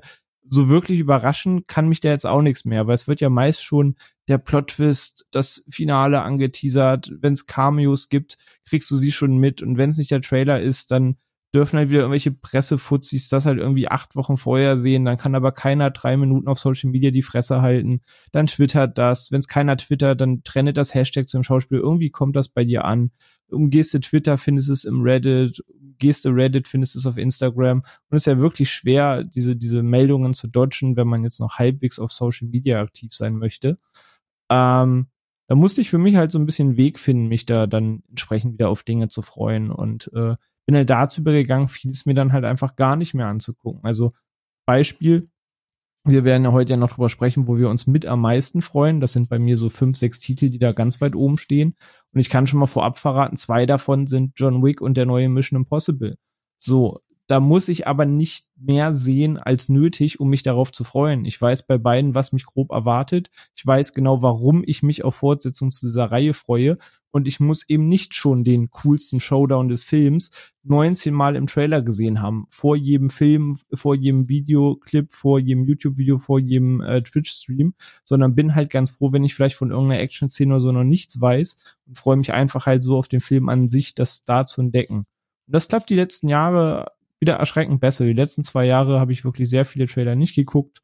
So wirklich überraschen kann mich da jetzt auch nichts mehr, weil es wird ja meist schon der Plot-Twist, das Finale angeteasert. Wenn es Cameos gibt, kriegst du sie schon mit. Und wenn es nicht der Trailer ist, dann dürfen halt wieder irgendwelche Pressefuzis das halt irgendwie acht Wochen vorher sehen, dann kann aber keiner drei Minuten auf Social Media die Fresse halten, dann twittert das, wenn es keiner twittert, dann trennet das Hashtag zum Schauspiel, irgendwie kommt das bei dir an. Umgehst du Twitter, findest es im Reddit, gehst du Reddit, findest es auf Instagram und es ist ja wirklich schwer, diese, diese Meldungen zu dodgen, wenn man jetzt noch halbwegs auf Social Media aktiv sein möchte. Ähm, da musste ich für mich halt so ein bisschen Weg finden, mich da dann entsprechend wieder auf Dinge zu freuen und äh, bin halt dazu übergegangen, vieles mir dann halt einfach gar nicht mehr anzugucken. Also Beispiel, wir werden ja heute ja noch drüber sprechen, wo wir uns mit am meisten freuen. Das sind bei mir so fünf, sechs Titel, die da ganz weit oben stehen. Und ich kann schon mal vorab verraten, zwei davon sind John Wick und der neue Mission Impossible. So, da muss ich aber nicht mehr sehen als nötig, um mich darauf zu freuen. Ich weiß bei beiden, was mich grob erwartet. Ich weiß genau, warum ich mich auf Fortsetzung zu dieser Reihe freue. Und ich muss eben nicht schon den coolsten Showdown des Films 19 Mal im Trailer gesehen haben. Vor jedem Film, vor jedem Videoclip, vor jedem YouTube-Video, vor jedem äh, Twitch-Stream. Sondern bin halt ganz froh, wenn ich vielleicht von irgendeiner Action-Szene oder so noch nichts weiß. Und freue mich einfach halt so auf den Film an sich, das da zu entdecken. Und das klappt die letzten Jahre wieder erschreckend besser. Die letzten zwei Jahre habe ich wirklich sehr viele Trailer nicht geguckt.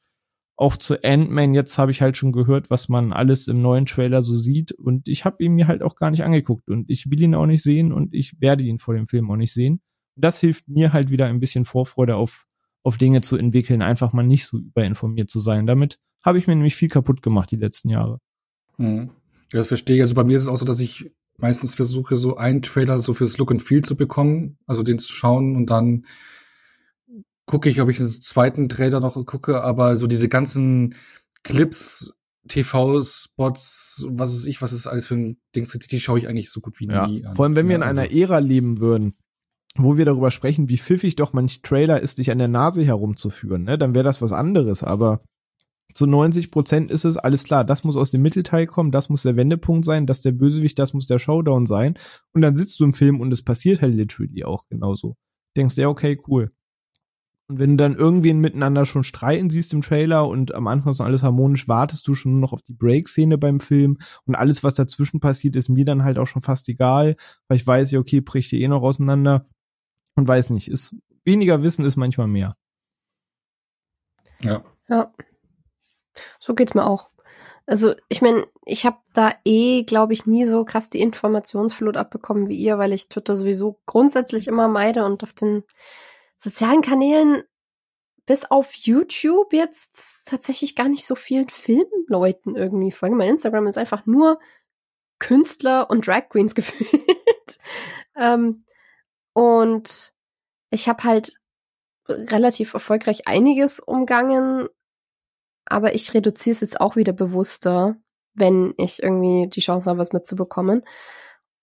Auch zu Ant-Man, jetzt habe ich halt schon gehört, was man alles im neuen Trailer so sieht. Und ich habe ihn mir halt auch gar nicht angeguckt. Und ich will ihn auch nicht sehen und ich werde ihn vor dem Film auch nicht sehen. Und das hilft mir halt wieder ein bisschen Vorfreude auf, auf Dinge zu entwickeln, einfach mal nicht so überinformiert zu sein. Damit habe ich mir nämlich viel kaputt gemacht die letzten Jahre. Hm. Das verstehe ich. Also bei mir ist es auch so, dass ich meistens versuche, so einen Trailer so fürs Look and Feel zu bekommen, also den zu schauen und dann gucke ich, ob ich einen zweiten Trailer noch gucke, aber so diese ganzen Clips TV-Spots, was ist ich, was ist alles für ein Ding, die schaue ich eigentlich so gut wie ja. nie an. Vor allem, wenn wir in also. einer Ära leben würden, wo wir darüber sprechen, wie pfiffig doch manch Trailer ist, dich an der Nase herumzuführen, ne, dann wäre das was anderes, aber zu 90 Prozent ist es alles klar, das muss aus dem Mittelteil kommen, das muss der Wendepunkt sein, das der Bösewicht, das muss der Showdown sein und dann sitzt du im Film und es passiert halt literally auch genauso. Denkst ja, okay, cool. Und wenn du dann irgendwen miteinander schon streiten siehst im Trailer und am Anfang ist noch alles harmonisch, wartest du schon nur noch auf die Break-Szene beim Film und alles, was dazwischen passiert, ist mir dann halt auch schon fast egal, weil ich weiß ja, okay, bricht ihr eh noch auseinander und weiß nicht, ist weniger Wissen ist manchmal mehr. Ja. Ja. So geht's mir auch. Also, ich meine, ich habe da eh, glaube ich, nie so krass die Informationsflut abbekommen wie ihr, weil ich Twitter sowieso grundsätzlich immer meide und auf den sozialen Kanälen bis auf YouTube jetzt tatsächlich gar nicht so vielen Filmleuten irgendwie folgen. Mein Instagram ist einfach nur Künstler und Drag Queens gefühlt. ähm, und ich habe halt relativ erfolgreich einiges umgangen, aber ich reduziere es jetzt auch wieder bewusster, wenn ich irgendwie die Chance habe, was mitzubekommen.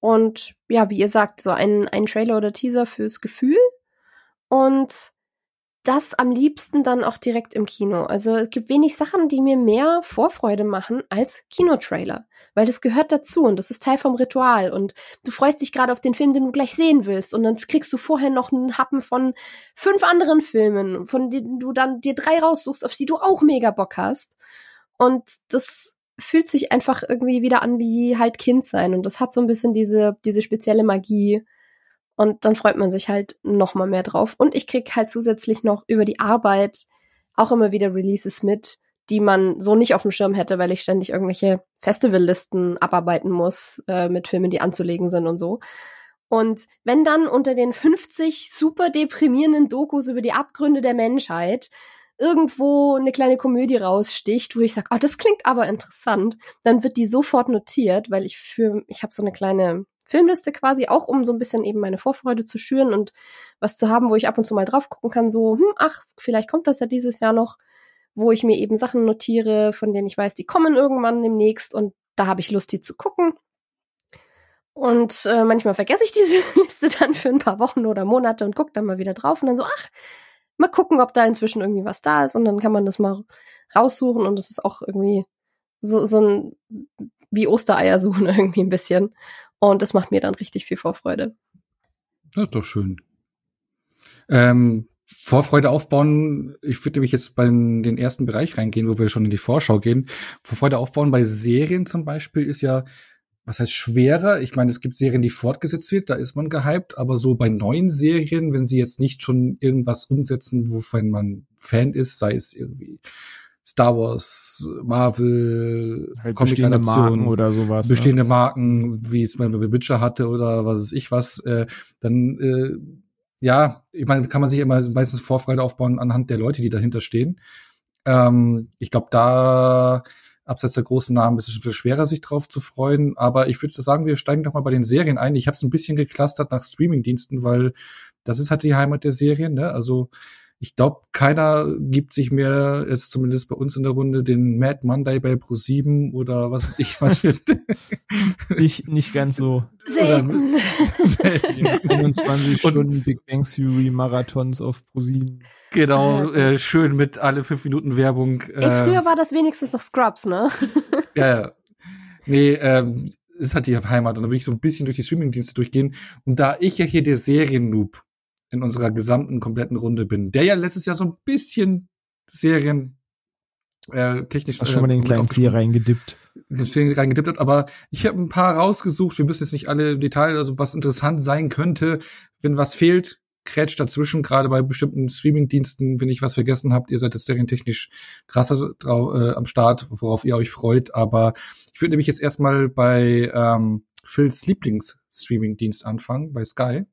Und ja, wie ihr sagt, so ein, ein Trailer oder Teaser fürs Gefühl und das am liebsten dann auch direkt im Kino. Also es gibt wenig Sachen, die mir mehr Vorfreude machen als Kinotrailer, weil das gehört dazu und das ist Teil vom Ritual und du freust dich gerade auf den Film, den du gleich sehen willst und dann kriegst du vorher noch einen Happen von fünf anderen Filmen, von denen du dann dir drei raussuchst, auf die du auch mega Bock hast und das fühlt sich einfach irgendwie wieder an wie halt Kind sein und das hat so ein bisschen diese diese spezielle Magie und dann freut man sich halt noch mal mehr drauf. Und ich krieg halt zusätzlich noch über die Arbeit auch immer wieder Releases mit, die man so nicht auf dem Schirm hätte, weil ich ständig irgendwelche Festivallisten abarbeiten muss äh, mit Filmen, die anzulegen sind und so. Und wenn dann unter den 50 super deprimierenden Dokus über die Abgründe der Menschheit irgendwo eine kleine Komödie raussticht, wo ich sage, oh, das klingt aber interessant, dann wird die sofort notiert, weil ich für ich habe so eine kleine Filmliste quasi, auch um so ein bisschen eben meine Vorfreude zu schüren und was zu haben, wo ich ab und zu mal drauf gucken kann, so, hm, ach, vielleicht kommt das ja dieses Jahr noch, wo ich mir eben Sachen notiere, von denen ich weiß, die kommen irgendwann demnächst und da habe ich Lust, die zu gucken. Und äh, manchmal vergesse ich diese Liste dann für ein paar Wochen oder Monate und gucke dann mal wieder drauf und dann so, ach, mal gucken, ob da inzwischen irgendwie was da ist und dann kann man das mal raussuchen und es ist auch irgendwie so, so ein wie Ostereier suchen irgendwie ein bisschen. Und das macht mir dann richtig viel Vorfreude. Das ist doch schön. Ähm, Vorfreude aufbauen, ich würde nämlich jetzt bei den ersten Bereich reingehen, wo wir schon in die Vorschau gehen. Vorfreude aufbauen bei Serien zum Beispiel ist ja, was heißt schwerer? Ich meine, es gibt Serien, die fortgesetzt wird, da ist man gehypt, aber so bei neuen Serien, wenn sie jetzt nicht schon irgendwas umsetzen, wovon man Fan ist, sei es irgendwie Star Wars, Marvel, halt bestehende Marken oder sowas. Ne? Bestehende ne? Marken, wie es man bei Witcher hatte oder was weiß ich was, äh, dann äh, ja, ich meine, kann man sich immer meistens Vorfreude aufbauen anhand der Leute, die dahinter stehen. Ähm, ich glaube, da abseits der großen Namen ist es ein bisschen schwerer, sich drauf zu freuen. Aber ich würde sagen, wir steigen doch mal bei den Serien ein. Ich habe es ein bisschen geklustert nach Streamingdiensten, weil das ist halt die Heimat der Serien. Ne? Also ich glaube, keiner gibt sich mehr, jetzt zumindest bei uns in der Runde, den Mad Monday bei Pro7 oder was ich was wird. nicht, nicht ganz so. Selten. selten. 25 Stunden Big Bang Theory Marathons auf Pro7. Genau, äh, schön mit alle fünf Minuten Werbung. Ey, früher war das wenigstens noch Scrubs, ne? ja, ja. Nee, ähm, ist halt die Heimat. Und da will ich so ein bisschen durch die Streamingdienste durchgehen. Und da ich ja hier der Serien-Noob in unserer gesamten kompletten Runde bin, der ja letztes Jahr so ein bisschen Serien äh, technisch Hast schon mal den kleinen Ziel reingedippt. reingedippt hat, aber ich habe ein paar rausgesucht. Wir müssen jetzt nicht alle im Detail, also was interessant sein könnte, wenn was fehlt, krätscht dazwischen, gerade bei bestimmten Streaming-Diensten, wenn ich was vergessen habt, ihr seid jetzt serientechnisch krasser drauf, äh, am Start, worauf ihr euch freut, aber ich würde nämlich jetzt erstmal bei ähm, Phils Lieblings-Streaming-Dienst anfangen, bei Sky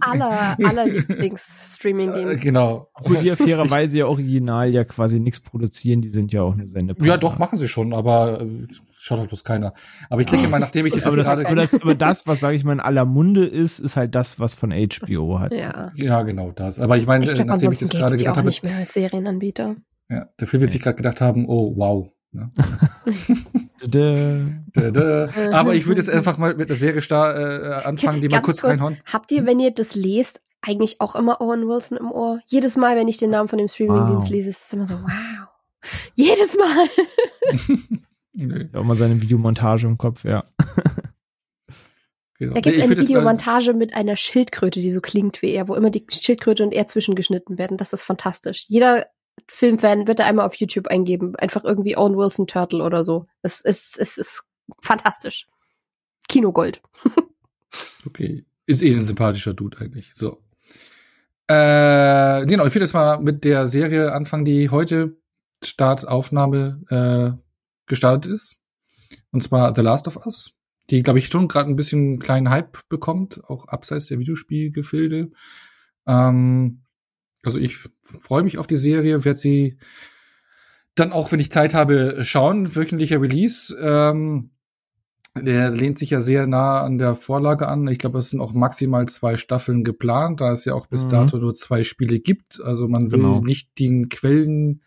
aller, aller Lieblings-Streaming-Dienst. Genau. Obwohl die ja fairerweise ja original ja quasi nichts produzieren, die sind ja auch nur Sendepartner. Ja, doch, machen sie schon, aber äh, schaut halt bloß keiner. Aber ich denke mal, nachdem ich das aber, jetzt das, gerade... aber, das, aber das, was, sage ich mal, in aller Munde ist, ist halt das, was von HBO hat. Ja, ja genau das. Aber ich meine, ich glaub, nachdem ich das gerade gesagt habe... nicht mehr als Serienanbieter. Ja, der Film wird sich gerade gedacht haben, oh, wow, Ne? Aber ich würde jetzt einfach mal mit der Serie Star äh, anfangen, die mal kurz, kurz reinhauen. Habt ihr, wenn ihr das lest, eigentlich auch immer Owen Wilson im Ohr? Jedes Mal, wenn ich den Namen von dem Streamingdienst wow. lese, ist es immer so, wow. Jedes Mal. Auch mal seine Videomontage im Kopf, ja. Genau. Da gibt es eine Videomontage mit einer Schildkröte, die so klingt wie er, wo immer die Schildkröte und er zwischengeschnitten werden. Das ist fantastisch. Jeder Filmfan bitte einmal auf YouTube eingeben. Einfach irgendwie Owen Wilson Turtle oder so. Es ist, es ist fantastisch. Kinogold. okay. Ist eh ein sympathischer Dude eigentlich. So. Äh, genau, ich will jetzt mal mit der Serie anfangen, die heute Startaufnahme äh, gestartet ist. Und zwar The Last of Us die, glaube ich, schon gerade ein bisschen kleinen Hype bekommt, auch abseits der Videospielgefilde. Ähm, also ich freue mich auf die Serie, werde sie dann auch, wenn ich Zeit habe, schauen. Wöchentlicher Release. Ähm, der lehnt sich ja sehr nah an der Vorlage an. Ich glaube, es sind auch maximal zwei Staffeln geplant, da es ja auch bis mhm. dato nur zwei Spiele gibt. Also man will genau. nicht den Quellen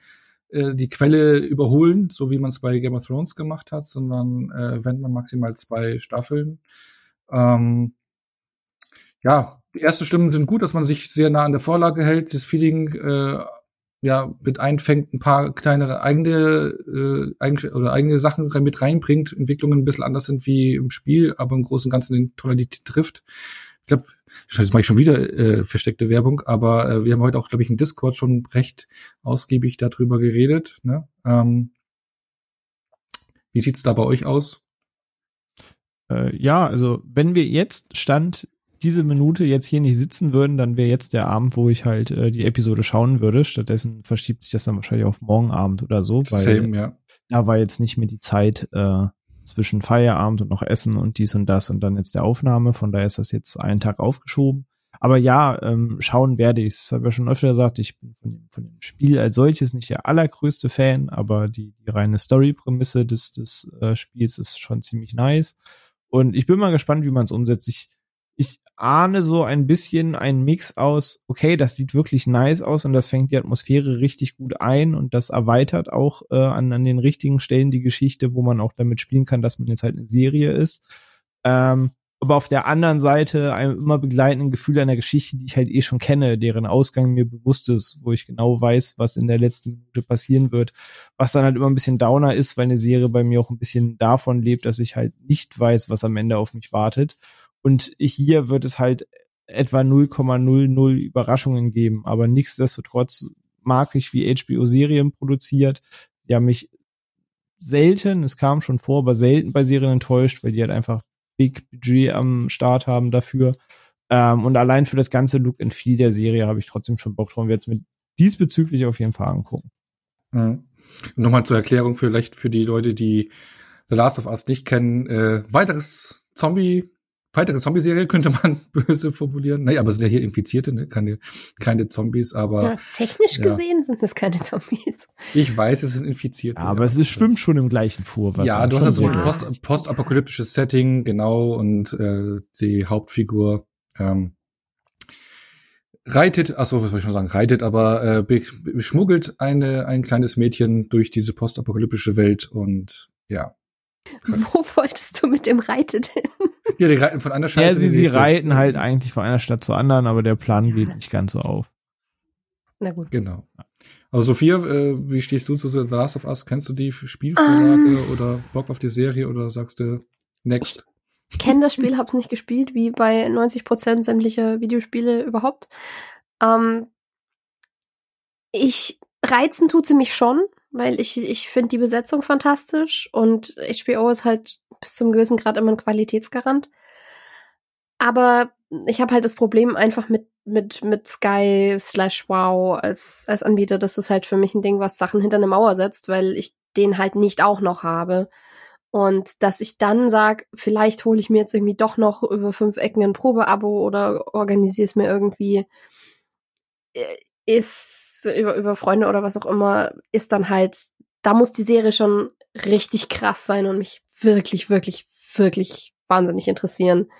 äh, die Quelle überholen, so wie man es bei Game of Thrones gemacht hat, sondern äh, wenn man maximal zwei Staffeln. Ähm, ja, die ersten Stimmen sind gut, dass man sich sehr nah an der Vorlage hält, das Feeling äh, ja mit einfängt, ein paar kleinere eigene äh, eigene oder eigene Sachen mit reinbringt, Entwicklungen ein bisschen anders sind wie im Spiel, aber im Großen und Ganzen den Tonalität trifft ich glaube, jetzt mache ich schon wieder äh, versteckte Werbung, aber äh, wir haben heute auch, glaube ich, in Discord schon recht ausgiebig darüber geredet. Ne? Ähm, wie sieht's da bei euch aus? Äh, ja, also wenn wir jetzt Stand diese Minute jetzt hier nicht sitzen würden, dann wäre jetzt der Abend, wo ich halt äh, die Episode schauen würde. Stattdessen verschiebt sich das dann wahrscheinlich auf morgen Abend oder so, weil Same, ja. da war jetzt nicht mehr die Zeit, äh, zwischen Feierabend und noch Essen und dies und das und dann jetzt der Aufnahme. Von daher ist das jetzt einen Tag aufgeschoben. Aber ja, ähm, schauen werde ich. Das habe ich ja schon öfter gesagt. Ich bin von dem, von dem Spiel als solches nicht der allergrößte Fan, aber die, die reine Story-Prämisse des, des äh, Spiels ist schon ziemlich nice. Und ich bin mal gespannt, wie man es umsetzt. Ich ahne so ein bisschen einen Mix aus, okay, das sieht wirklich nice aus und das fängt die Atmosphäre richtig gut ein und das erweitert auch äh, an, an den richtigen Stellen die Geschichte, wo man auch damit spielen kann, dass man jetzt halt eine Serie ist. Ähm, aber auf der anderen Seite einem immer begleitenden Gefühl einer Geschichte, die ich halt eh schon kenne, deren Ausgang mir bewusst ist, wo ich genau weiß, was in der letzten Minute passieren wird, was dann halt immer ein bisschen downer ist, weil eine Serie bei mir auch ein bisschen davon lebt, dass ich halt nicht weiß, was am Ende auf mich wartet. Und hier wird es halt etwa 0,00 Überraschungen geben. Aber nichtsdestotrotz mag ich, wie HBO Serien produziert. Die haben mich selten, es kam schon vor, aber selten bei Serien enttäuscht, weil die halt einfach Big Budget am Start haben dafür. Ähm, und allein für das ganze Look and Feel der Serie habe ich trotzdem schon Bock drauf. Werde es mit diesbezüglich auf jeden Fall angucken. Mhm. Nochmal zur Erklärung vielleicht für die Leute, die The Last of Us nicht kennen. Äh, weiteres Zombie weitere Zombie-Serie könnte man böse formulieren. Naja, aber es sind ja hier Infizierte, ne? keine, keine Zombies, aber. Ja, technisch ja. gesehen sind es keine Zombies. Ich weiß, es sind Infizierte. Ja, aber es ist, schwimmt schon im gleichen Fuhr. Ja, du hast also ein post, postapokalyptisches Setting, genau, und äh, die Hauptfigur ähm, reitet, achso, was soll ich schon sagen, reitet, aber äh, schmuggelt eine, ein kleines Mädchen durch diese postapokalyptische Welt und ja. Wo wolltest du mit dem Reitet hin? Ja, die reiten von einer Scheiße. Ja, sie, sie reiten halt eigentlich von einer Stadt zur anderen, aber der Plan ja. geht nicht ganz so auf. Na gut. Genau. Also Sophia, äh, wie stehst du zu The Last of Us? Kennst du die Spielvorlage um, ähm. oder Bock auf die Serie oder sagst du Next? Ich kenne das Spiel, hab's nicht gespielt, wie bei 90 Prozent sämtlicher Videospiele überhaupt. Ähm, ich reizen tut sie mich schon, weil ich ich finde die Besetzung fantastisch und HBO ist halt bis zum gewissen Grad immer ein Qualitätsgarant. Aber ich habe halt das Problem einfach mit mit mit Sky slash Wow als als Anbieter. Das ist halt für mich ein Ding, was Sachen hinter eine Mauer setzt, weil ich den halt nicht auch noch habe. Und dass ich dann sag, vielleicht hole ich mir jetzt irgendwie doch noch über fünf Ecken ein Probeabo oder organisiere es mir irgendwie, äh, ist über, über Freunde oder was auch immer, ist dann halt, da muss die Serie schon richtig krass sein und mich wirklich, wirklich, wirklich wahnsinnig interessieren,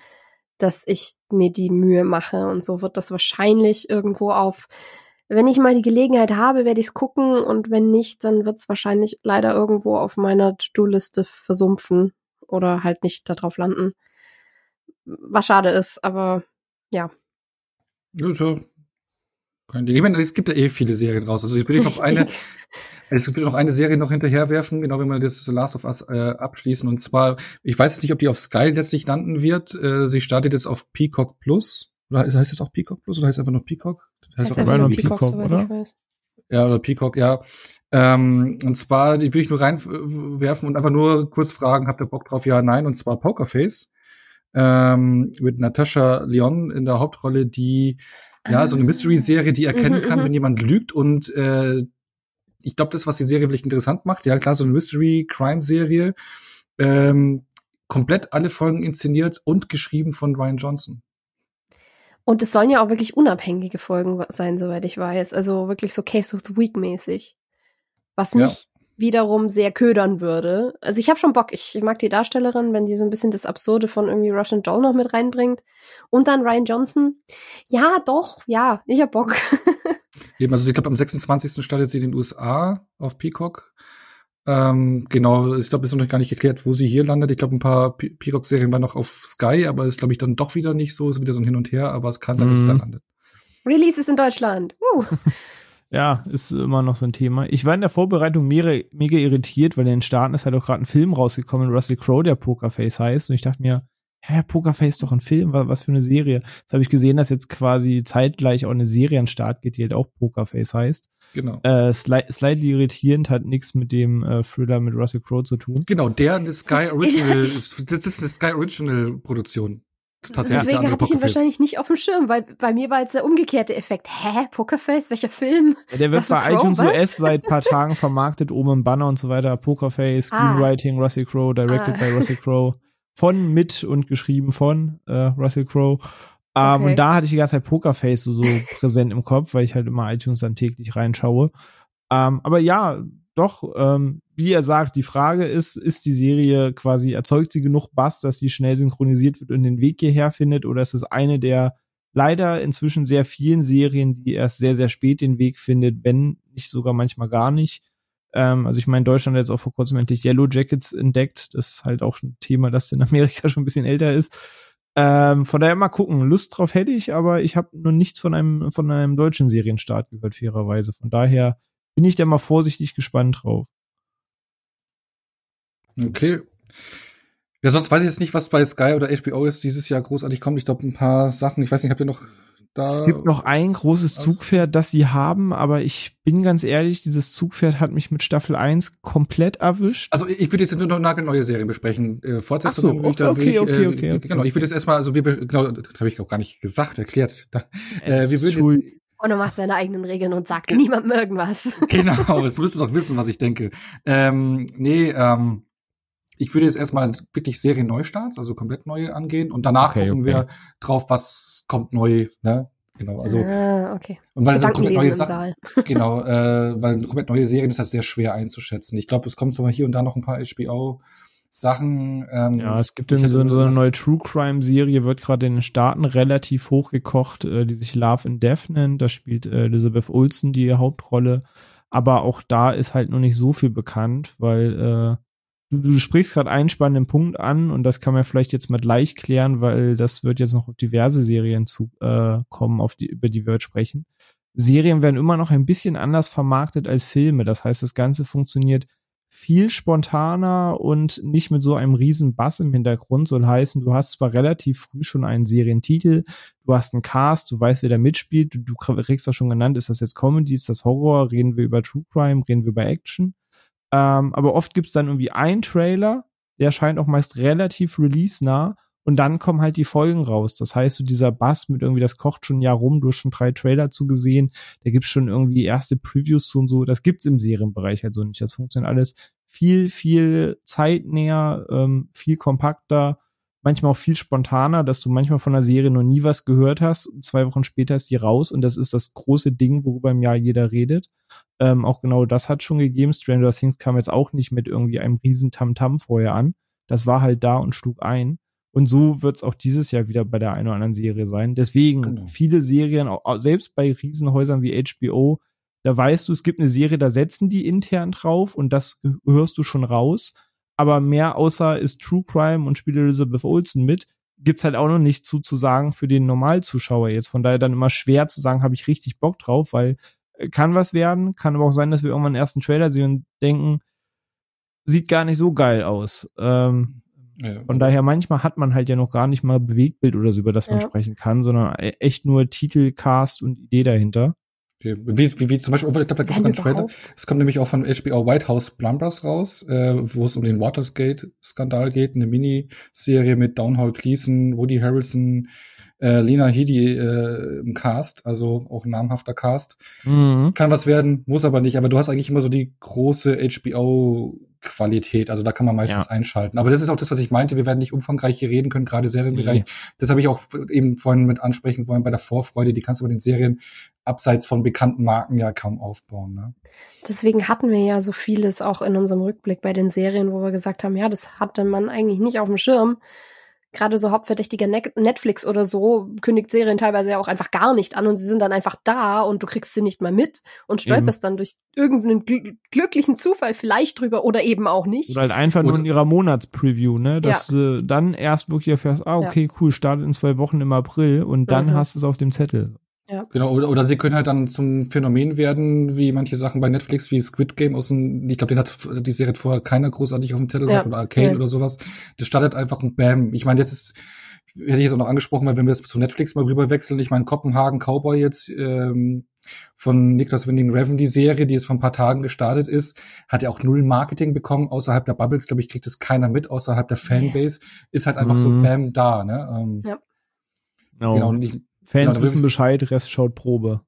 dass ich mir die Mühe mache. Und so wird das wahrscheinlich irgendwo auf wenn ich mal die Gelegenheit habe, werde ich es gucken und wenn nicht, dann wird es wahrscheinlich leider irgendwo auf meiner To-Do-Liste versumpfen oder halt nicht darauf landen. Was schade ist, aber ja. Ja, so. Ich meine, es gibt ja eh viele Serien raus. Also ich will noch eine, es gibt noch eine Serie noch hinterherwerfen, genau wenn wir jetzt The Last of Us äh, abschließen. Und zwar, ich weiß nicht, ob die auf Sky letztlich landen wird. Äh, sie startet jetzt auf Peacock Plus. Oder heißt es auch Peacock Plus oder heißt es einfach nur Peacock? Heißt, heißt einfach nur Peacock, Peacock oder? Ja, oder Peacock, ja. Ähm, und zwar, die will ich nur reinwerfen und einfach nur kurz fragen, habt ihr Bock drauf? Ja, nein. Und zwar Pokerface. Ähm, mit Natascha Leon in der Hauptrolle, die ja so eine Mystery-Serie, die erkennen kann, wenn jemand lügt und äh, ich glaube, das, was die Serie wirklich interessant macht, ja klar, so eine Mystery-Crime-Serie, ähm, komplett alle Folgen inszeniert und geschrieben von Ryan Johnson. Und es sollen ja auch wirklich unabhängige Folgen sein, soweit ich weiß. Also wirklich so Case of the Week mäßig. Was mich ja. Wiederum sehr ködern würde. Also ich habe schon Bock. Ich, mag die Darstellerin, wenn die so ein bisschen das Absurde von irgendwie Russian Doll noch mit reinbringt. Und dann Ryan Johnson. Ja, doch, ja, ich hab Bock. Eben, also ich glaube, am 26. startet sie in den USA auf Peacock. Ähm, genau, ich glaube, es ist noch gar nicht geklärt, wo sie hier landet. Ich glaube, ein paar Peacock-Serien waren noch auf Sky, aber ist, glaube ich, dann doch wieder nicht so. Ist wieder so ein Hin und Her, aber es kann sein, dass es da mhm. landet. Release ist in Deutschland. Uh. ja, ist immer noch so ein Thema. Ich war in der Vorbereitung mega, mega irritiert, weil in den Staaten ist halt auch gerade ein Film rausgekommen, Russell Crowe, der Pokerface heißt. Und ich dachte mir, ja, Pokerface ist doch ein Film, was für eine Serie. Jetzt habe ich gesehen, dass jetzt quasi zeitgleich auch eine Serie an Start geht, die halt auch Pokerface heißt. Genau. Äh, sli slightly irritierend, hat nichts mit dem äh, Thriller mit Russell Crowe zu tun. Genau, der eine Sky Original, das ist eine Sky Original Produktion. Tatsächlich Deswegen hatte ich ihn wahrscheinlich nicht auf dem Schirm, weil bei mir war jetzt der umgekehrte Effekt. Hä? Pokerface? Welcher Film? Ja, der wird Russell bei Crowe, iTunes was? US seit paar Tagen vermarktet, oben im Banner und so weiter. Pokerface, ah. Screenwriting, ah. Russell Crowe, directed ah. by Russell Crowe von, mit und geschrieben von äh, Russell Crowe. Ähm, okay. Und da hatte ich die ganze Zeit Pokerface so, so präsent im Kopf, weil ich halt immer iTunes dann täglich reinschaue. Ähm, aber ja, doch, ähm, wie er sagt, die Frage ist, ist die Serie quasi, erzeugt sie genug Bass, dass sie schnell synchronisiert wird und den Weg hierher findet? Oder ist es eine der leider inzwischen sehr vielen Serien, die erst sehr, sehr spät den Weg findet, wenn nicht sogar manchmal gar nicht? Ähm, also ich meine, Deutschland hat jetzt auch vor kurzem endlich Yellow Jackets entdeckt. Das ist halt auch ein Thema, das in Amerika schon ein bisschen älter ist. Ähm, von daher mal gucken. Lust drauf hätte ich, aber ich habe noch nichts von einem von einem deutschen Serienstart gehört, fairerweise. Von daher bin ich da mal vorsichtig gespannt drauf. Okay. Ja, sonst weiß ich jetzt nicht, was bei Sky oder HBO ist dieses Jahr großartig kommt. Ich glaube, ein paar Sachen. Ich weiß nicht, habt ihr noch da. Es gibt noch ein großes Zugpferd, das sie haben, aber ich bin ganz ehrlich, dieses Zugpferd hat mich mit Staffel 1 komplett erwischt. Also ich würde jetzt nur noch nagelneue Serien besprechen. Äh, Fortsetzungen so, okay, okay, ich, okay, okay, äh, Genau, ich würde jetzt erstmal, also wir, genau, das habe ich auch gar nicht gesagt, erklärt. Äh, wir würden jetzt, Ono macht seine eigenen Regeln und sagt niemandem irgendwas. Genau, das müsst ihr doch wissen, was ich denke. Ähm, nee, ähm, ich würde jetzt erstmal wirklich Serien-Neustarts, also komplett neue angehen und danach okay, gucken okay. wir drauf, was kommt neu, ne? Genau, also ah, okay. und weil es komplett neue Sachen, genau, äh, weil komplett neue Serien ist das sehr schwer einzuschätzen. Ich glaube, es kommt zwar hier und da noch ein paar HBO Sachen. Ähm, ja, es gibt irgendwie so, so eine neue True Crime Serie, wird gerade in den Staaten relativ hochgekocht, äh, die sich Love and Death nennt. Da spielt äh, Elizabeth Olsen die Hauptrolle. Aber auch da ist halt noch nicht so viel bekannt, weil äh, du, du sprichst gerade einen spannenden Punkt an und das kann man vielleicht jetzt mal gleich klären, weil das wird jetzt noch auf diverse Serien zu äh, kommen, auf die, über die wir heute sprechen. Serien werden immer noch ein bisschen anders vermarktet als Filme. Das heißt, das Ganze funktioniert viel spontaner und nicht mit so einem riesen Bass im Hintergrund. Soll heißen, du hast zwar relativ früh schon einen Serientitel, du hast einen Cast, du weißt, wer da mitspielt, du, du kriegst auch schon genannt, ist das jetzt Comedy, ist das Horror, reden wir über True Crime, reden wir über Action. Ähm, aber oft gibt's dann irgendwie einen Trailer, der scheint auch meist relativ release-nah und dann kommen halt die Folgen raus. Das heißt, so dieser Bass mit irgendwie, das kocht schon ein Jahr rum, du hast schon drei Trailer zugesehen, da gibt's schon irgendwie erste Previews zu und so. Das gibt's im Serienbereich halt so nicht. Das funktioniert alles viel, viel zeitnäher, ähm, viel kompakter, manchmal auch viel spontaner, dass du manchmal von der Serie noch nie was gehört hast zwei Wochen später ist die raus und das ist das große Ding, worüber im Jahr jeder redet. Ähm, auch genau das hat schon gegeben. Stranger Things kam jetzt auch nicht mit irgendwie einem riesen Tamtam -Tam vorher an. Das war halt da und schlug ein. Und so wird es auch dieses Jahr wieder bei der einen oder anderen Serie sein. Deswegen genau. viele Serien, auch, selbst bei Riesenhäusern wie HBO, da weißt du, es gibt eine Serie, da setzen die intern drauf und das hörst du schon raus. Aber mehr außer ist True Crime und spielt Elizabeth Olsen mit, gibt's halt auch noch nicht zu, zu sagen für den Normalzuschauer jetzt. Von daher dann immer schwer zu sagen, habe ich richtig Bock drauf, weil äh, kann was werden, kann aber auch sein, dass wir irgendwann einen ersten Trailer sehen und denken, sieht gar nicht so geil aus. Ähm, ja, von daher manchmal hat man halt ja noch gar nicht mal Bewegtbild oder so, über das man ja. sprechen kann, sondern e-, echt nur Titel, Cast und Idee dahinter. Wie, wie, wie zum Beispiel, ich glaube, da einen Trailer. Es kommt nämlich auch von HBO White House Plumbers raus, äh, wo es um den Watergate-Skandal geht, eine Miniserie mit Downhall Gleason, Woody Harrelson, äh, Lena Headey äh, im Cast, also auch ein namhafter Cast. Mhm. Kann was werden, muss aber nicht. Aber du hast eigentlich immer so die große HBO Qualität. Also da kann man meistens ja. einschalten. Aber das ist auch das, was ich meinte. Wir werden nicht umfangreich hier reden können, gerade Serienbereich. Nee. Das habe ich auch eben vorhin mit ansprechen wollen bei der Vorfreude. Die kannst du bei den Serien abseits von bekannten Marken ja kaum aufbauen. Ne? Deswegen hatten wir ja so vieles auch in unserem Rückblick bei den Serien, wo wir gesagt haben, ja, das hatte man eigentlich nicht auf dem Schirm gerade so hauptverdächtiger Netflix oder so kündigt Serien teilweise ja auch einfach gar nicht an und sie sind dann einfach da und du kriegst sie nicht mal mit und stolperst eben. dann durch irgendeinen gl glücklichen Zufall vielleicht drüber oder eben auch nicht. Oder halt einfach oder nur in ihrer Monatspreview, ne? Dass ja. du dann erst wirklich erfährst, ah, okay, ja. cool, startet in zwei Wochen im April und dann mhm. hast du es auf dem Zettel. Ja. Genau, oder, oder sie können halt dann zum Phänomen werden, wie manche Sachen bei Netflix, wie Squid Game aus dem, ich glaube, den hat die Serie vorher keiner großartig auf dem Zettel ja. oder Arcane ja. oder sowas. Das startet einfach und bam. Ich meine, jetzt ist, hätte ich jetzt auch noch angesprochen, weil wenn wir jetzt zu Netflix mal rüber wechseln, ich meine, Kopenhagen Cowboy jetzt, ähm, von Niklas Winding Reven, die Serie, die jetzt vor ein paar Tagen gestartet ist, hat ja auch null Marketing bekommen, außerhalb der Bubble, glaube ich, kriegt es keiner mit, außerhalb der Fanbase, ist halt einfach mhm. so bam da, ne? Ähm, ja. Genau, und ich, Fans genau, wissen Bescheid, Rest schaut Probe.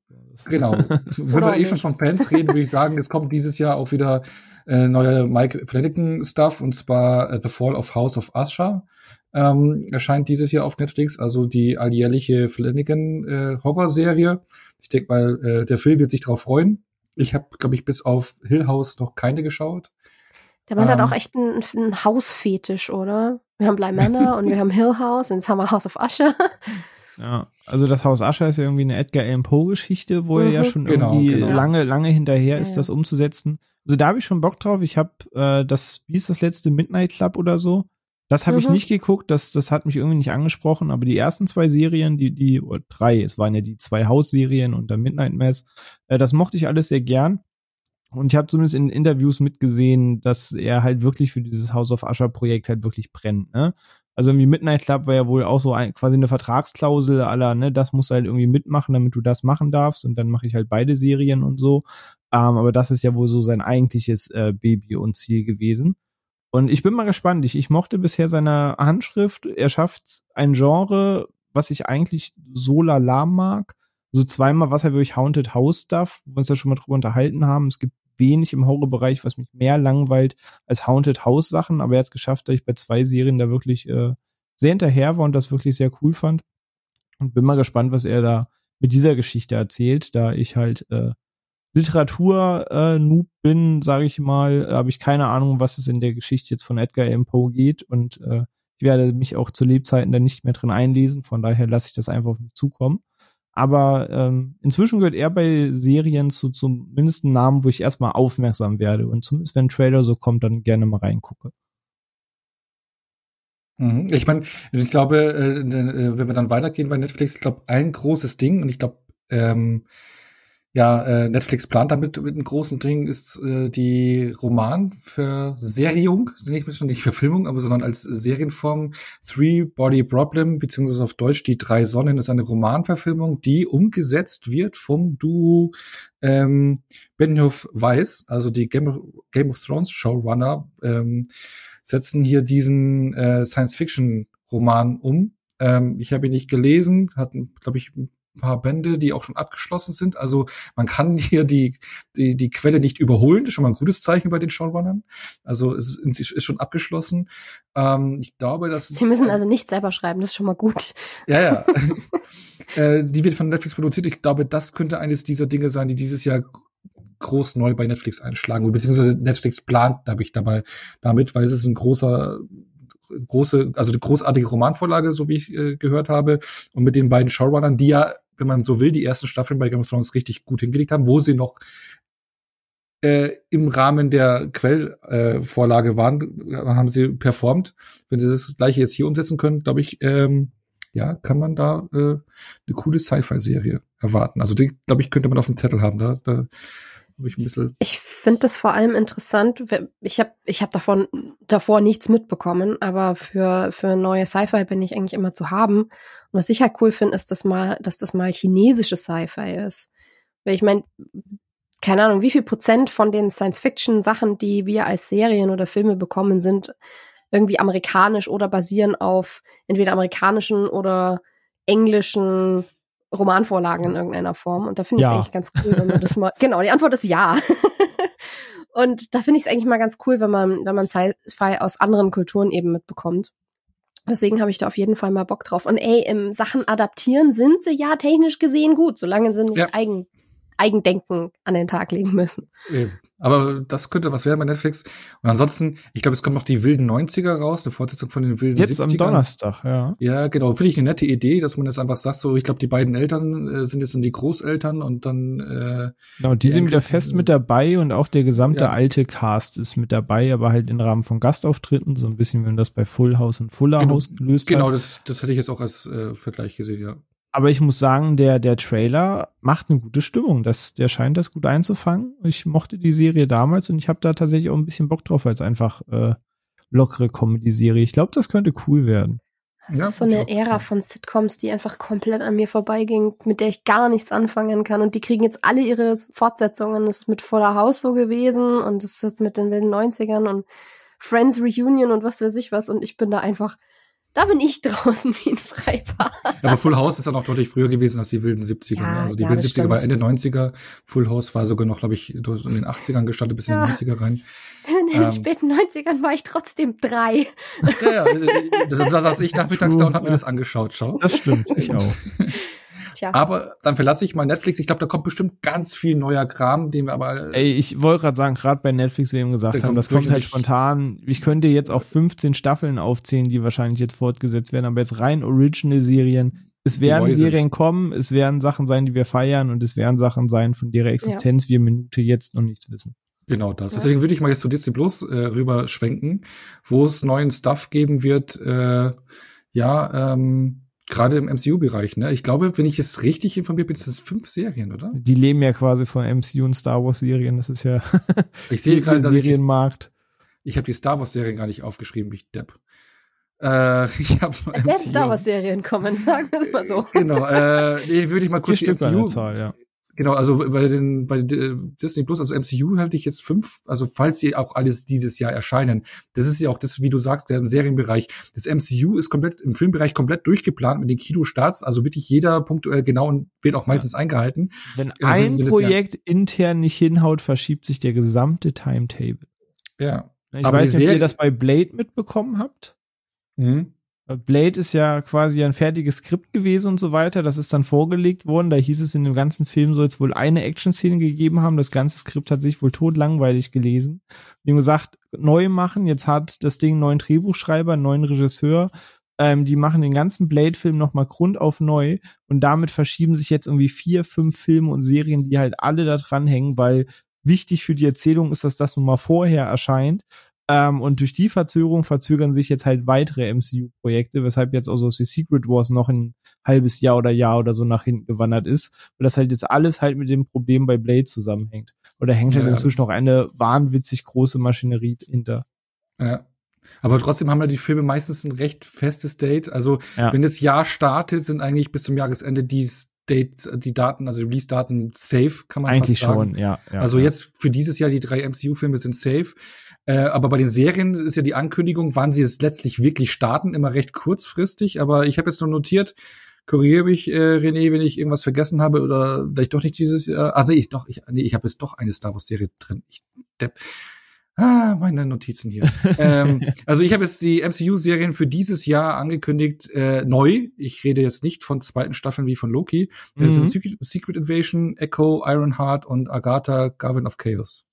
Genau. Wenn wir eh schon von Fans reden, würde ich sagen, es kommt dieses Jahr auch wieder äh, neue Mike Flanagan Stuff und zwar äh, The Fall of House of Usher. Ähm, erscheint dieses Jahr auf Netflix, also die alljährliche Flanagan äh, Horror-Serie. Ich denke mal, äh, der Phil wird sich drauf freuen. Ich habe, glaube ich, bis auf Hill House noch keine geschaut. Der Mann ähm, hat auch echt einen, einen Hausfetisch, oder? Wir haben Bly Manor und wir haben Hill House und jetzt haben wir House of Usher. Ja, also das Haus Ascher ist ja irgendwie eine Edgar Allan Poe Geschichte, wo mhm. er ja mhm. schon genau, irgendwie genau. lange, lange hinterher ist, ja. das umzusetzen. Also da habe ich schon Bock drauf. Ich habe äh, das, wie ist das letzte Midnight Club oder so? Das habe mhm. ich nicht geguckt, das, das hat mich irgendwie nicht angesprochen, aber die ersten zwei Serien, die, die, oder drei, es waren ja die zwei Hausserien und der Midnight Mass, äh, das mochte ich alles sehr gern. Und ich habe zumindest in Interviews mitgesehen, dass er halt wirklich für dieses House of Usher Projekt halt wirklich brennt. Ne? Also irgendwie Midnight Club war ja wohl auch so ein, quasi eine Vertragsklausel aller, ne, das musst du halt irgendwie mitmachen, damit du das machen darfst und dann mache ich halt beide Serien und so. Ähm, aber das ist ja wohl so sein eigentliches äh, Baby und Ziel gewesen. Und ich bin mal gespannt. Ich, ich mochte bisher seine Handschrift. Er schafft ein Genre, was ich eigentlich so lala mag. So zweimal was er wirklich Haunted House Stuff, wo wir uns ja schon mal drüber unterhalten haben. Es gibt wenig im Horrorbereich, was mich mehr langweilt als Haunted House Sachen, aber er hat es geschafft, dass ich bei zwei Serien da wirklich äh, sehr hinterher war und das wirklich sehr cool fand. Und bin mal gespannt, was er da mit dieser Geschichte erzählt, da ich halt äh, Literatur-Noob äh, bin, sage ich mal, habe ich keine Ahnung, was es in der Geschichte jetzt von Edgar Allan Poe geht und äh, ich werde mich auch zu Lebzeiten da nicht mehr drin einlesen, von daher lasse ich das einfach auf mich zukommen. Aber ähm, inzwischen gehört er bei Serien zu zumindest einem Namen, wo ich erstmal aufmerksam werde. Und zumindest wenn ein Trailer so kommt, dann gerne mal reingucke. Mhm. Ich meine, ich glaube, äh, äh, wenn wir dann weitergehen bei Netflix, ich glaube, ein großes Ding, und ich glaube, ähm, ja, äh, Netflix plant damit mit einem großen Ding, ist äh, die Romanverseriung, nicht nicht Verfilmung, aber sondern als Serienform Three Body Problem, beziehungsweise auf Deutsch die drei Sonnen, ist eine Romanverfilmung, die umgesetzt wird vom Duo ähm, Benioff Weiss, also die Game of, Game of Thrones Showrunner, ähm, setzen hier diesen äh, Science-Fiction-Roman um. Ähm, ich habe ihn nicht gelesen, hatten, glaube ich, paar Bände, die auch schon abgeschlossen sind. Also man kann hier die, die, die Quelle nicht überholen. Das ist schon mal ein gutes Zeichen bei den Showrunnern. Also es ist, ist schon abgeschlossen. Ähm, ich glaube, dass Sie müssen also nicht selber schreiben, das ist schon mal gut. Ja, ja. äh, die wird von Netflix produziert. Ich glaube, das könnte eines dieser Dinge sein, die dieses Jahr groß neu bei Netflix einschlagen, beziehungsweise Netflix plant, habe ich dabei damit, weil es ist ein großer große, also die großartige Romanvorlage, so wie ich äh, gehört habe, und mit den beiden Showrunnern, die ja, wenn man so will, die ersten Staffeln bei Game of Thrones richtig gut hingelegt haben, wo sie noch äh, im Rahmen der Quellvorlage äh, waren, haben sie performt. Wenn sie das gleiche jetzt hier umsetzen können, glaube ich, ähm, ja, kann man da äh, eine coole Sci-Fi-Serie erwarten. Also die, glaube ich, könnte man auf dem Zettel haben. Da, da habe ich ein bisschen. Ich finde das vor allem interessant. Ich habe ich hab davon davor nichts mitbekommen, aber für für neue Sci-Fi bin ich eigentlich immer zu haben. Und was ich halt cool finde, ist, dass mal, dass das mal chinesische Sci-Fi ist. Weil ich meine, keine Ahnung, wie viel Prozent von den Science-Fiction-Sachen, die wir als Serien oder Filme bekommen, sind irgendwie amerikanisch oder basieren auf entweder amerikanischen oder englischen Romanvorlagen in irgendeiner Form. Und da finde ich es eigentlich ganz cool, wenn man das mal. Genau, die Antwort ist ja. und da finde ich es eigentlich mal ganz cool, wenn man, wenn man Sci-Fi aus anderen Kulturen eben mitbekommt. Deswegen habe ich da auf jeden Fall mal Bock drauf. Und ey, im Sachen adaptieren sind sie ja technisch gesehen gut, solange sie nicht ja. eigen Eigendenken an den Tag legen müssen. Aber das könnte was werden bei Netflix. Und ansonsten, ich glaube, es kommt noch die wilden 90er raus, eine Fortsetzung von den wilden jetzt 70ern. Jetzt am Donnerstag, ja. Ja, genau. Finde ich eine nette Idee, dass man jetzt einfach sagt, so, ich glaube, die beiden Eltern äh, sind jetzt dann die Großeltern und dann äh, Genau, die, die sind wieder fest mit dabei und auch der gesamte ja. alte Cast ist mit dabei, aber halt im Rahmen von Gastauftritten, so ein bisschen, wie man das bei Full House und Fuller genau, House gelöst genau, hat. Genau, das, das hätte ich jetzt auch als äh, Vergleich gesehen, ja aber ich muss sagen, der, der Trailer macht eine gute Stimmung. Das, der scheint das gut einzufangen. Ich mochte die Serie damals und ich habe da tatsächlich auch ein bisschen Bock drauf als einfach äh, lockere Comedy-Serie. Ich glaube, das könnte cool werden. Das ja, ist so eine Ära von Sitcoms, die einfach komplett an mir vorbeiging, mit der ich gar nichts anfangen kann. Und die kriegen jetzt alle ihre Fortsetzungen. Das ist mit Voller Haus so gewesen und das ist jetzt mit den wilden 90ern und Friends Reunion und was weiß ich was. Und ich bin da einfach da bin ich draußen wie ein Freibad. Ja, aber Full House ist ja noch deutlich früher gewesen als die wilden 70er. Ja, also die ja, wilden 70er stimmt. war Ende 90er. Full House war sogar noch, glaube ich, in den 80ern gestartet bis in die 90er rein. In den ähm, späten 90ern war ich trotzdem drei. Ja, ja. Da saß ich nachmittags da und hab mir das angeschaut. Schau. Das stimmt, ich auch. Tja. Aber dann verlasse ich mal Netflix. Ich glaube, da kommt bestimmt ganz viel neuer Kram, den wir aber. Ey, ich wollte gerade sagen, gerade bei Netflix, wie wir eben gesagt haben, das kommt halt spontan. Ich könnte jetzt auch 15 Staffeln aufzählen, die wahrscheinlich jetzt fortgesetzt werden, aber jetzt rein Original-Serien. Es werden Serien kommen, es werden Sachen sein, die wir feiern und es werden Sachen sein, von deren Existenz ja. wir Minute jetzt noch nichts wissen. Genau das. Deswegen würde ich mal jetzt zu Disney Plus äh, rüber schwenken, wo es neuen Stuff geben wird. Äh, ja, ähm, Gerade im MCU-Bereich, ne? Ich glaube, wenn ich es richtig informiert bin, sind es fünf Serien, oder? Die leben ja quasi von MCU und Star Wars-Serien. Das ist ja. ich sehe gerade, dass Serienmarkt. Ich, ich habe die Star Wars-Serien gar nicht aufgeschrieben, ich Depp. Äh, ich hab es werden Star Wars-Serien kommen, sagen wir es mal so. Genau, äh, nee, würde ich mal kurz die MCU, Zahl, ja. Genau, also bei den bei Disney Plus, also MCU halte ich jetzt fünf, also falls sie auch alles dieses Jahr erscheinen. Das ist ja auch das, wie du sagst, der im Serienbereich. Das MCU ist komplett im Filmbereich komplett durchgeplant mit den Kinostarts, also wirklich jeder punktuell genau und wird auch meistens ja. eingehalten. Wenn äh, ein wenn Projekt ja intern nicht hinhaut, verschiebt sich der gesamte Timetable. Ja. Ich Aber weiß nicht, ob ihr das bei Blade mitbekommen habt. Mhm. Blade ist ja quasi ein fertiges Skript gewesen und so weiter. Das ist dann vorgelegt worden. Da hieß es, in dem ganzen Film soll es wohl eine Action-Szene gegeben haben. Das ganze Skript hat sich wohl totlangweilig gelesen. Haben gesagt, neu machen. Jetzt hat das Ding einen neuen Drehbuchschreiber, einen neuen Regisseur. Ähm, die machen den ganzen Blade-Film nochmal grundauf neu. Und damit verschieben sich jetzt irgendwie vier, fünf Filme und Serien, die halt alle da dranhängen, weil wichtig für die Erzählung ist, dass das nun mal vorher erscheint. Ähm, und durch die Verzögerung verzögern sich jetzt halt weitere MCU-Projekte, weshalb jetzt auch so wie Secret Wars noch ein halbes Jahr oder Jahr oder so nach hinten gewandert ist, weil das halt jetzt alles halt mit dem Problem bei Blade zusammenhängt. Oder hängt halt ja, inzwischen noch eine wahnwitzig große Maschinerie hinter. Ja. Aber trotzdem haben ja die Filme meistens ein recht festes Date. Also ja. wenn das Jahr startet, sind eigentlich bis zum Jahresende die Date, die Daten, also Release-Daten safe, kann man eigentlich fast sagen. schon, ja. ja also jetzt für dieses Jahr die drei MCU-Filme sind safe. Äh, aber bei den Serien ist ja die Ankündigung, wann sie es letztlich wirklich starten, immer recht kurzfristig. Aber ich habe jetzt nur notiert, korrigiere mich, äh, René, wenn ich irgendwas vergessen habe oder vielleicht doch nicht dieses Jahr. Ach nee, ich doch, ich, nee, ich habe jetzt doch eine Star Wars-Serie drin. Ich, Depp. Ah, meine Notizen hier. ähm, also ich habe jetzt die MCU-Serien für dieses Jahr angekündigt, äh, neu. Ich rede jetzt nicht von zweiten Staffeln wie von Loki. Das mhm. sind Secret Invasion, Echo, Ironheart und Agatha, Garvin of Chaos.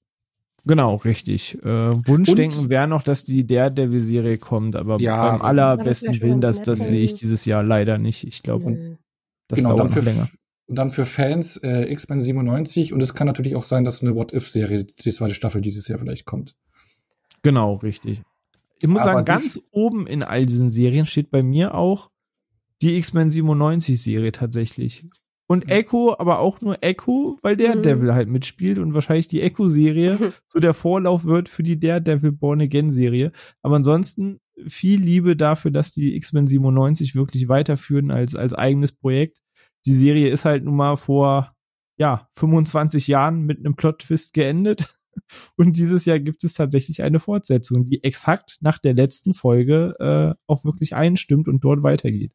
Genau, richtig. Äh, Wunschdenken wäre noch, dass die Daredevil-Serie kommt, aber ja, beim allerbesten Willen, das, das sehe ich dieses Jahr leider nicht. Ich glaube, das genau, dauert noch länger. Und dann für Fans äh, X-Men 97 und es kann natürlich auch sein, dass eine What-If-Serie, die zweite Staffel dieses Jahr vielleicht kommt. Genau, richtig. Ich muss aber sagen, ganz oben in all diesen Serien steht bei mir auch die X-Men 97 Serie tatsächlich. Und Echo, aber auch nur Echo, weil der mhm. Devil halt mitspielt und wahrscheinlich die Echo-Serie so der Vorlauf wird für die Daredevil Born Again-Serie. Aber ansonsten viel Liebe dafür, dass die X-Men 97 wirklich weiterführen als, als eigenes Projekt. Die Serie ist halt nun mal vor, ja, 25 Jahren mit einem Plot-Twist geendet. Und dieses Jahr gibt es tatsächlich eine Fortsetzung, die exakt nach der letzten Folge äh, auch wirklich einstimmt und dort weitergeht.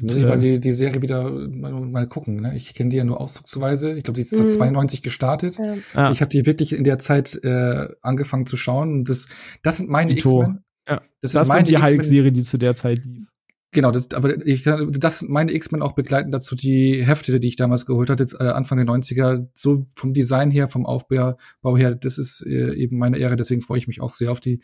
Muss ich mal die, die Serie wieder mal, mal gucken. Ne? Ich kenne die ja nur auszugsweise. Ich glaube, die ist mhm. 92 gestartet. Ja. Ah. Ich habe die wirklich in der Zeit äh, angefangen zu schauen. Und das, das sind meine X-Men. Ja. Das, das sind meine die Hulk-Serie, die zu der Zeit lief. Genau, das, aber ich, das sind meine X-Men auch begleiten dazu die Hefte, die ich damals geholt hatte, jetzt, äh, Anfang der 90er, so vom Design her, vom Aufbau her, das ist äh, eben meine Ehre, deswegen freue ich mich auch sehr auf die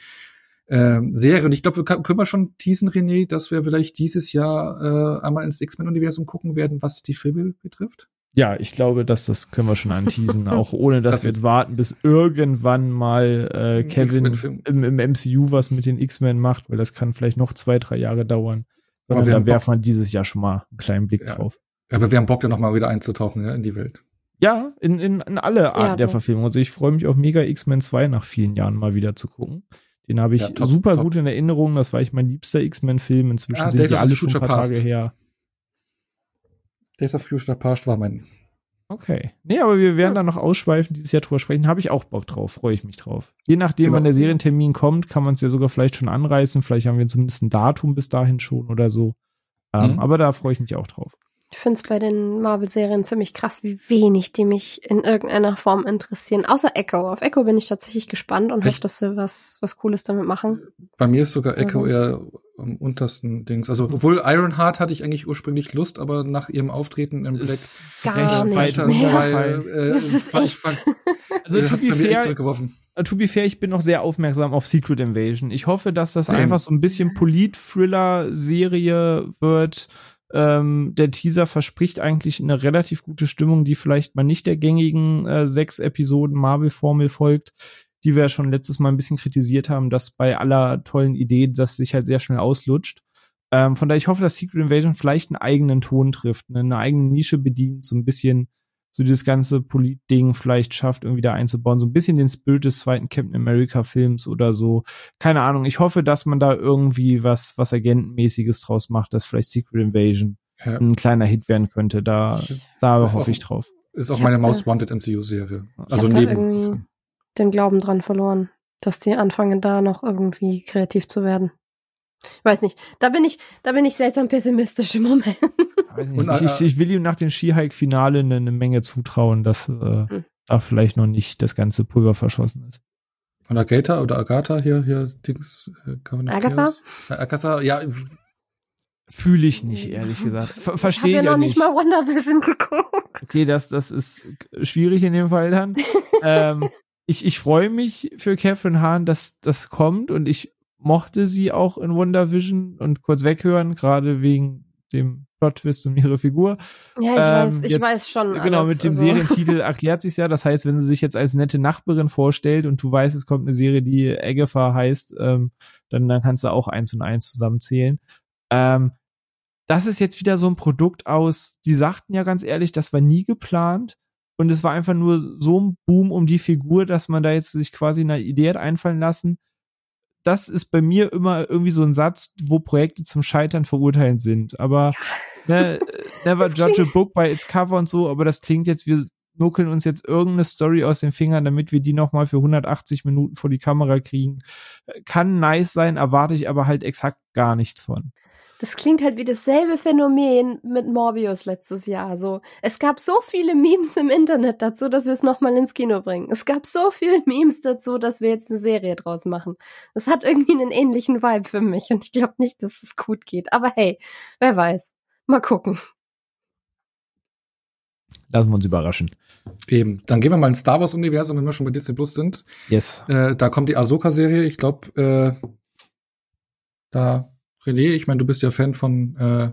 äh, Serie. Und ich glaube, wir kann, können wir schon teasen, René, dass wir vielleicht dieses Jahr äh, einmal ins X-Men-Universum gucken werden, was die Filme betrifft? Ja, ich glaube, dass das können wir schon anteasen, auch ohne dass das wir jetzt warten, bis irgendwann mal äh, Kevin im, im, MCU was mit den X-Men macht, weil das kann vielleicht noch zwei, drei Jahre dauern. Sondern da werfen wir dieses Jahr schon mal einen kleinen Blick ja. drauf. Ja, aber wir haben Bock, da noch mal wieder einzutauchen ja, in die Welt. Ja, in, in, in alle Arten ja, der Verfilmung. Also ich freue mich auf Mega X-Men 2 nach vielen Jahren mal wieder zu gucken. Den habe ich ja, top, super top. gut in Erinnerung. Das war ich mein liebster X-Men-Film. Inzwischen ah, sind die alle schon ein paar Tage her. Days of Future Past war mein. Okay. Nee, aber wir werden ja. da noch ausschweifen, dieses Jahr drüber sprechen. Habe ich auch Bock drauf, freue ich mich drauf. Je nachdem, genau. wann der Serientermin kommt, kann man es ja sogar vielleicht schon anreißen. Vielleicht haben wir zumindest ein Datum bis dahin schon oder so. Ähm, mhm. Aber da freue ich mich auch drauf. Ich finde es bei den Marvel-Serien ziemlich krass, wie wenig die mich in irgendeiner Form interessieren. Außer Echo. Auf Echo bin ich tatsächlich gespannt und hoffe, dass sie was, was Cooles damit machen. Bei mir ist sogar Echo eher am untersten Dings. Also, obwohl Ironheart hatte ich eigentlich ursprünglich Lust, aber nach ihrem Auftreten im Black ist gar nicht weiter zwei, äh, das ist echt. Fand, also, to be, fair, äh, to be fair, ich bin noch sehr aufmerksam auf Secret Invasion. Ich hoffe, dass das Same. einfach so ein bisschen Polit-Thriller-Serie wird ähm, der Teaser verspricht eigentlich eine relativ gute Stimmung, die vielleicht mal nicht der gängigen äh, sechs Episoden Marvel-Formel folgt, die wir ja schon letztes Mal ein bisschen kritisiert haben, dass bei aller tollen Idee das sich halt sehr schnell auslutscht. Ähm, von daher, ich hoffe, dass Secret Invasion vielleicht einen eigenen Ton trifft, ne, eine eigene Nische bedient, so ein bisschen so dieses ganze Polit-Ding vielleicht schafft, irgendwie da einzubauen. So ein bisschen den Spirit des zweiten Captain America-Films oder so. Keine Ahnung. Ich hoffe, dass man da irgendwie was, was Agentenmäßiges draus macht, dass vielleicht Secret Invasion ja. ein kleiner Hit werden könnte. Da, da hoffe auch, ich drauf. Ist auch ich meine Most Wanted MCU-Serie. Also neben. den Glauben dran verloren, dass die anfangen, da noch irgendwie kreativ zu werden. Ich weiß nicht. Da bin ich, da bin ich seltsam pessimistisch im Moment. Und, ich, ich, ich, will ihm nach dem Skihike-Finale eine, eine, Menge zutrauen, dass äh, hm. da vielleicht noch nicht das ganze Pulver verschossen ist. Und Agatha oder Agatha hier, hier, Dings, äh, Agatha? Agatha, ja. Fühle ich nicht, ehrlich gesagt. Ver Verstehe ich, ich ja noch nicht mal Wonder Vision geguckt. Okay, das, das ist schwierig in dem Fall dann. ähm, ich, ich freue mich für Catherine Hahn, dass das kommt und ich mochte sie auch in Wonder Vision und kurz weghören, gerade wegen dem Plot-Twist um ihre Figur. Ja, ich ähm, weiß, ich jetzt, weiß schon. Genau, alles, mit dem also. Serientitel erklärt sich's ja. Das heißt, wenn sie sich jetzt als nette Nachbarin vorstellt und du weißt, es kommt eine Serie, die Agatha heißt, ähm, dann, dann kannst du auch eins und eins zusammenzählen. Ähm, das ist jetzt wieder so ein Produkt aus, die sagten ja ganz ehrlich, das war nie geplant. Und es war einfach nur so ein Boom um die Figur, dass man da jetzt sich quasi eine Idee hat einfallen lassen das ist bei mir immer irgendwie so ein Satz, wo Projekte zum Scheitern verurteilt sind. Aber ne, never judge a book by its cover und so, aber das klingt jetzt, wir nuckeln uns jetzt irgendeine Story aus den Fingern, damit wir die nochmal für 180 Minuten vor die Kamera kriegen. Kann nice sein, erwarte ich aber halt exakt gar nichts von. Das klingt halt wie dasselbe Phänomen mit Morbius letztes Jahr. So, es gab so viele Memes im Internet dazu, dass wir es nochmal ins Kino bringen. Es gab so viele Memes dazu, dass wir jetzt eine Serie draus machen. Das hat irgendwie einen ähnlichen Vibe für mich und ich glaube nicht, dass es gut geht. Aber hey, wer weiß. Mal gucken. Lassen wir uns überraschen. Eben. Dann gehen wir mal ins Star Wars-Universum, wenn wir schon bei Disney Plus sind. Yes. Äh, da kommt die Ahsoka-Serie. Ich glaube, äh, da, René, ich meine, du bist ja Fan von äh,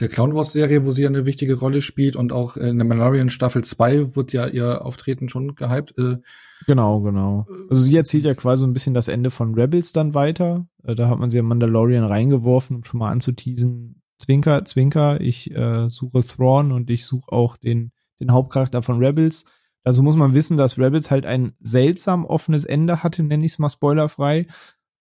der Clown Wars Serie, wo sie eine wichtige Rolle spielt und auch in der Mandalorian Staffel 2 wird ja ihr Auftreten schon gehypt. Äh, genau, genau. Also sie erzählt ja quasi ein bisschen das Ende von Rebels dann weiter. Äh, da hat man sie in Mandalorian reingeworfen, um schon mal anzuteasen. Zwinker, Zwinker, ich äh, suche Thrawn und ich suche auch den, den Hauptcharakter von Rebels. Also muss man wissen, dass Rebels halt ein seltsam offenes Ende hatte, nenne ich es mal spoilerfrei.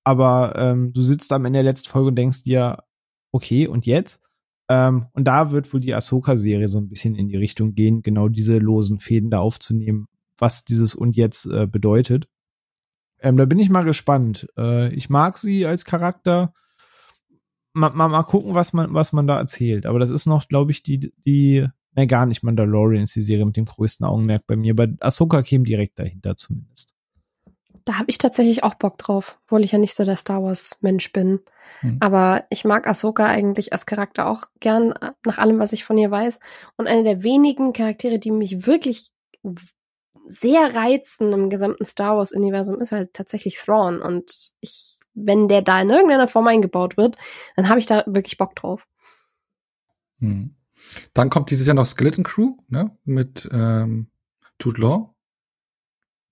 Aber ähm, du sitzt am Ende der letzten Folge und denkst dir, okay, und jetzt? Ähm, und da wird wohl die Ahsoka-Serie so ein bisschen in die Richtung gehen, genau diese losen Fäden da aufzunehmen, was dieses und jetzt äh, bedeutet. Ähm, da bin ich mal gespannt. Äh, ich mag sie als Charakter. Mal, mal, mal gucken, was man, was man da erzählt. Aber das ist noch, glaube ich, die, die, ne, gar nicht Mandalorian ist die Serie mit dem größten Augenmerk bei mir. Bei Ahsoka käme direkt dahinter zumindest. Da habe ich tatsächlich auch Bock drauf, obwohl ich ja nicht so der Star Wars-Mensch bin. Mhm. Aber ich mag Ahsoka eigentlich als Charakter auch gern, nach allem, was ich von ihr weiß. Und eine der wenigen Charaktere, die mich wirklich sehr reizen im gesamten Star Wars-Universum, ist halt tatsächlich Thrawn. Und ich, wenn der da in irgendeiner Form eingebaut wird, dann habe ich da wirklich Bock drauf. Mhm. Dann kommt dieses Jahr noch Skeleton Crew, ne? Mit ähm, Jude Law.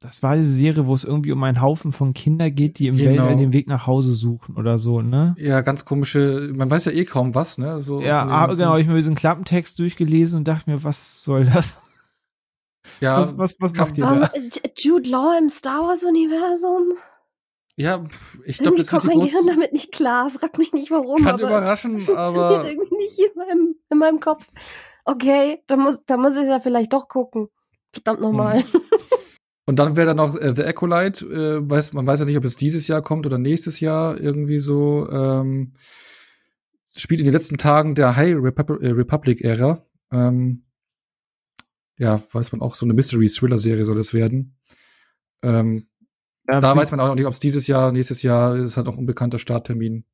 Das war die Serie, wo es irgendwie um einen Haufen von Kindern geht, die im genau. Weltall den Weg nach Hause suchen oder so, ne? Ja, ganz komische, man weiß ja eh kaum was, ne? So ja, aber genau, ich habe mir diesen Klappentext durchgelesen und dachte mir, was soll das? Ja, was, was, was macht ihr um, da? Jude Law im Star Wars Universum? Ja, ich glaube, das kommt mein Gehirn damit nicht klar. Frag mich nicht warum. Kann aber überraschen, es aber irgendwie nicht in meinem, in meinem Kopf. Okay, da muss, da muss ich ja vielleicht doch gucken. Verdammt nochmal. Hm. Und dann wäre da noch äh, The Acolyte, äh, weiß, man weiß ja nicht, ob es dieses Jahr kommt oder nächstes Jahr irgendwie so. Ähm, spielt in den letzten Tagen der High Repub äh, Republic-Ära. Ähm, ja, weiß man auch, so eine Mystery-Thriller-Serie soll es werden. Ähm, ja, da weiß man auch noch nicht, ob es dieses Jahr, nächstes Jahr, ist halt noch unbekannter Starttermin.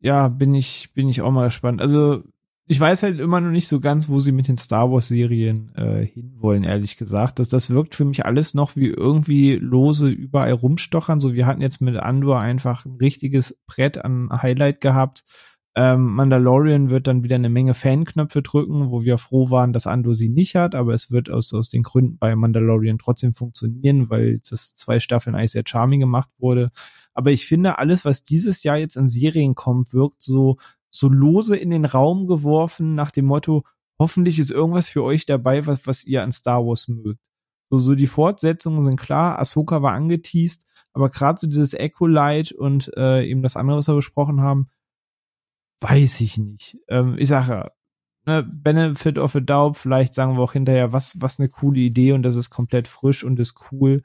Ja, bin ich, bin ich auch mal gespannt. Also ich weiß halt immer noch nicht so ganz, wo sie mit den Star Wars Serien äh, hinwollen, ehrlich gesagt. Das, das wirkt für mich alles noch wie irgendwie lose überall rumstochern. So, wir hatten jetzt mit Andor einfach ein richtiges Brett an Highlight gehabt. Ähm, Mandalorian wird dann wieder eine Menge Fanknöpfe drücken, wo wir froh waren, dass Andor sie nicht hat, aber es wird aus, aus den Gründen bei Mandalorian trotzdem funktionieren, weil das zwei Staffeln eigentlich sehr charming gemacht wurde. Aber ich finde, alles, was dieses Jahr jetzt in Serien kommt, wirkt so, so lose in den Raum geworfen nach dem Motto, hoffentlich ist irgendwas für euch dabei, was, was ihr an Star Wars mögt. So, so die Fortsetzungen sind klar, Ahsoka war angeteased, aber gerade so dieses Echo Light und äh, eben das andere, was wir besprochen haben, weiß ich nicht. Ähm, ich sage, ne, Benefit of a Doubt, vielleicht sagen wir auch hinterher, was, was eine coole Idee und das ist komplett frisch und ist cool.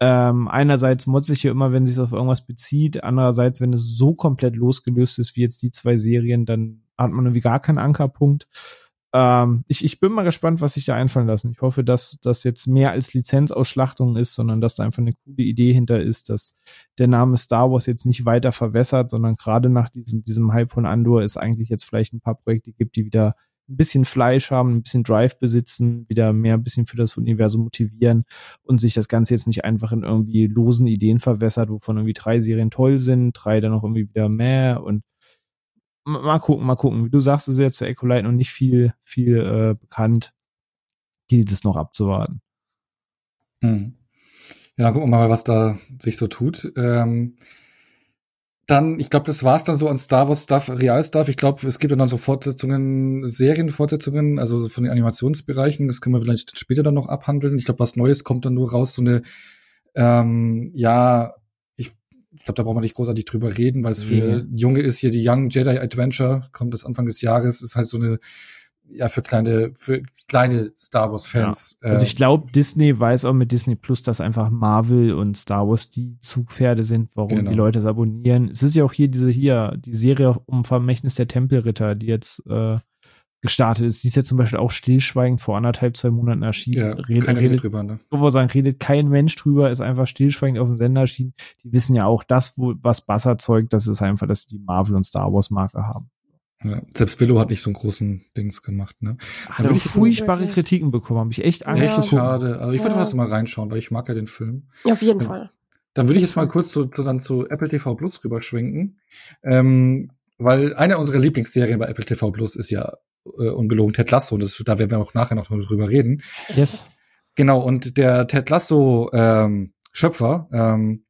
Ähm, einerseits motze ich hier immer, wenn sich auf irgendwas bezieht, andererseits, wenn es so komplett losgelöst ist wie jetzt die zwei Serien, dann hat man irgendwie gar keinen Ankerpunkt. Ähm, ich, ich bin mal gespannt, was sich da einfallen lassen. Ich hoffe, dass das jetzt mehr als Lizenzausschlachtung ist, sondern dass da einfach eine coole Idee hinter ist, dass der Name Star Wars jetzt nicht weiter verwässert, sondern gerade nach diesem, diesem Hype von Andor es eigentlich jetzt vielleicht ein paar Projekte gibt, die wieder ein bisschen Fleisch haben, ein bisschen Drive besitzen, wieder mehr ein bisschen für das Universum motivieren und sich das Ganze jetzt nicht einfach in irgendwie losen Ideen verwässert, wovon irgendwie drei Serien toll sind, drei dann auch irgendwie wieder mehr und mal gucken, mal gucken. Wie du sagst, ist ja zu Ecolite noch nicht viel, viel äh, bekannt. Gilt es noch abzuwarten. Hm. Ja, gucken wir mal, was da sich so tut. Ähm, dann, ich glaube, das war's dann so an Star Wars Stuff, Real Stuff. Ich glaube, es gibt dann, dann so Fortsetzungen, Serienfortsetzungen, also von den Animationsbereichen. Das können wir vielleicht später dann noch abhandeln. Ich glaube, was Neues kommt dann nur raus, so eine, ähm, ja, ich, ich glaube, da brauchen wir nicht großartig drüber reden, weil es für mhm. Junge ist hier die Young Jedi Adventure, kommt das Anfang des Jahres, ist halt so eine ja für kleine für kleine Star Wars Fans. Ja. Also ich glaube, Disney weiß auch mit Disney Plus, dass einfach Marvel und Star Wars die Zugpferde sind, warum genau. die Leute es abonnieren. Es ist ja auch hier diese hier die Serie um Vermächtnis der Tempelritter, die jetzt äh, gestartet ist. Die ist ja zum Beispiel auch stillschweigend vor anderthalb, zwei Monaten erschienen. Ja, redet, keiner redet drüber, ne? wo sagen, redet kein Mensch drüber, ist einfach stillschweigend auf dem Sender erschienen. Die wissen ja auch, das, wo, was Bass erzeugt, das ist einfach, dass sie die Marvel und Star Wars Marke haben. Ja, selbst Willow hat nicht so einen großen Dings gemacht, ne? Hat auch furchtbare Kritiken bekommen, habe ich echt Angst. Echt so schade. Aber ich würde ja. trotzdem mal reinschauen, weil ich mag ja den Film. Ja, auf jeden ja. Fall. Dann würde ich jetzt mal kurz zu, zu, dann zu Apple TV Plus rüberschwenken. Ähm, weil eine unserer Lieblingsserien bei Apple TV Plus ist ja äh, ungelogen Ted Lasso. Und das, da werden wir auch nachher noch mal drüber reden. Yes. Genau, und der Ted Lasso ähm, Schöpfer, ähm,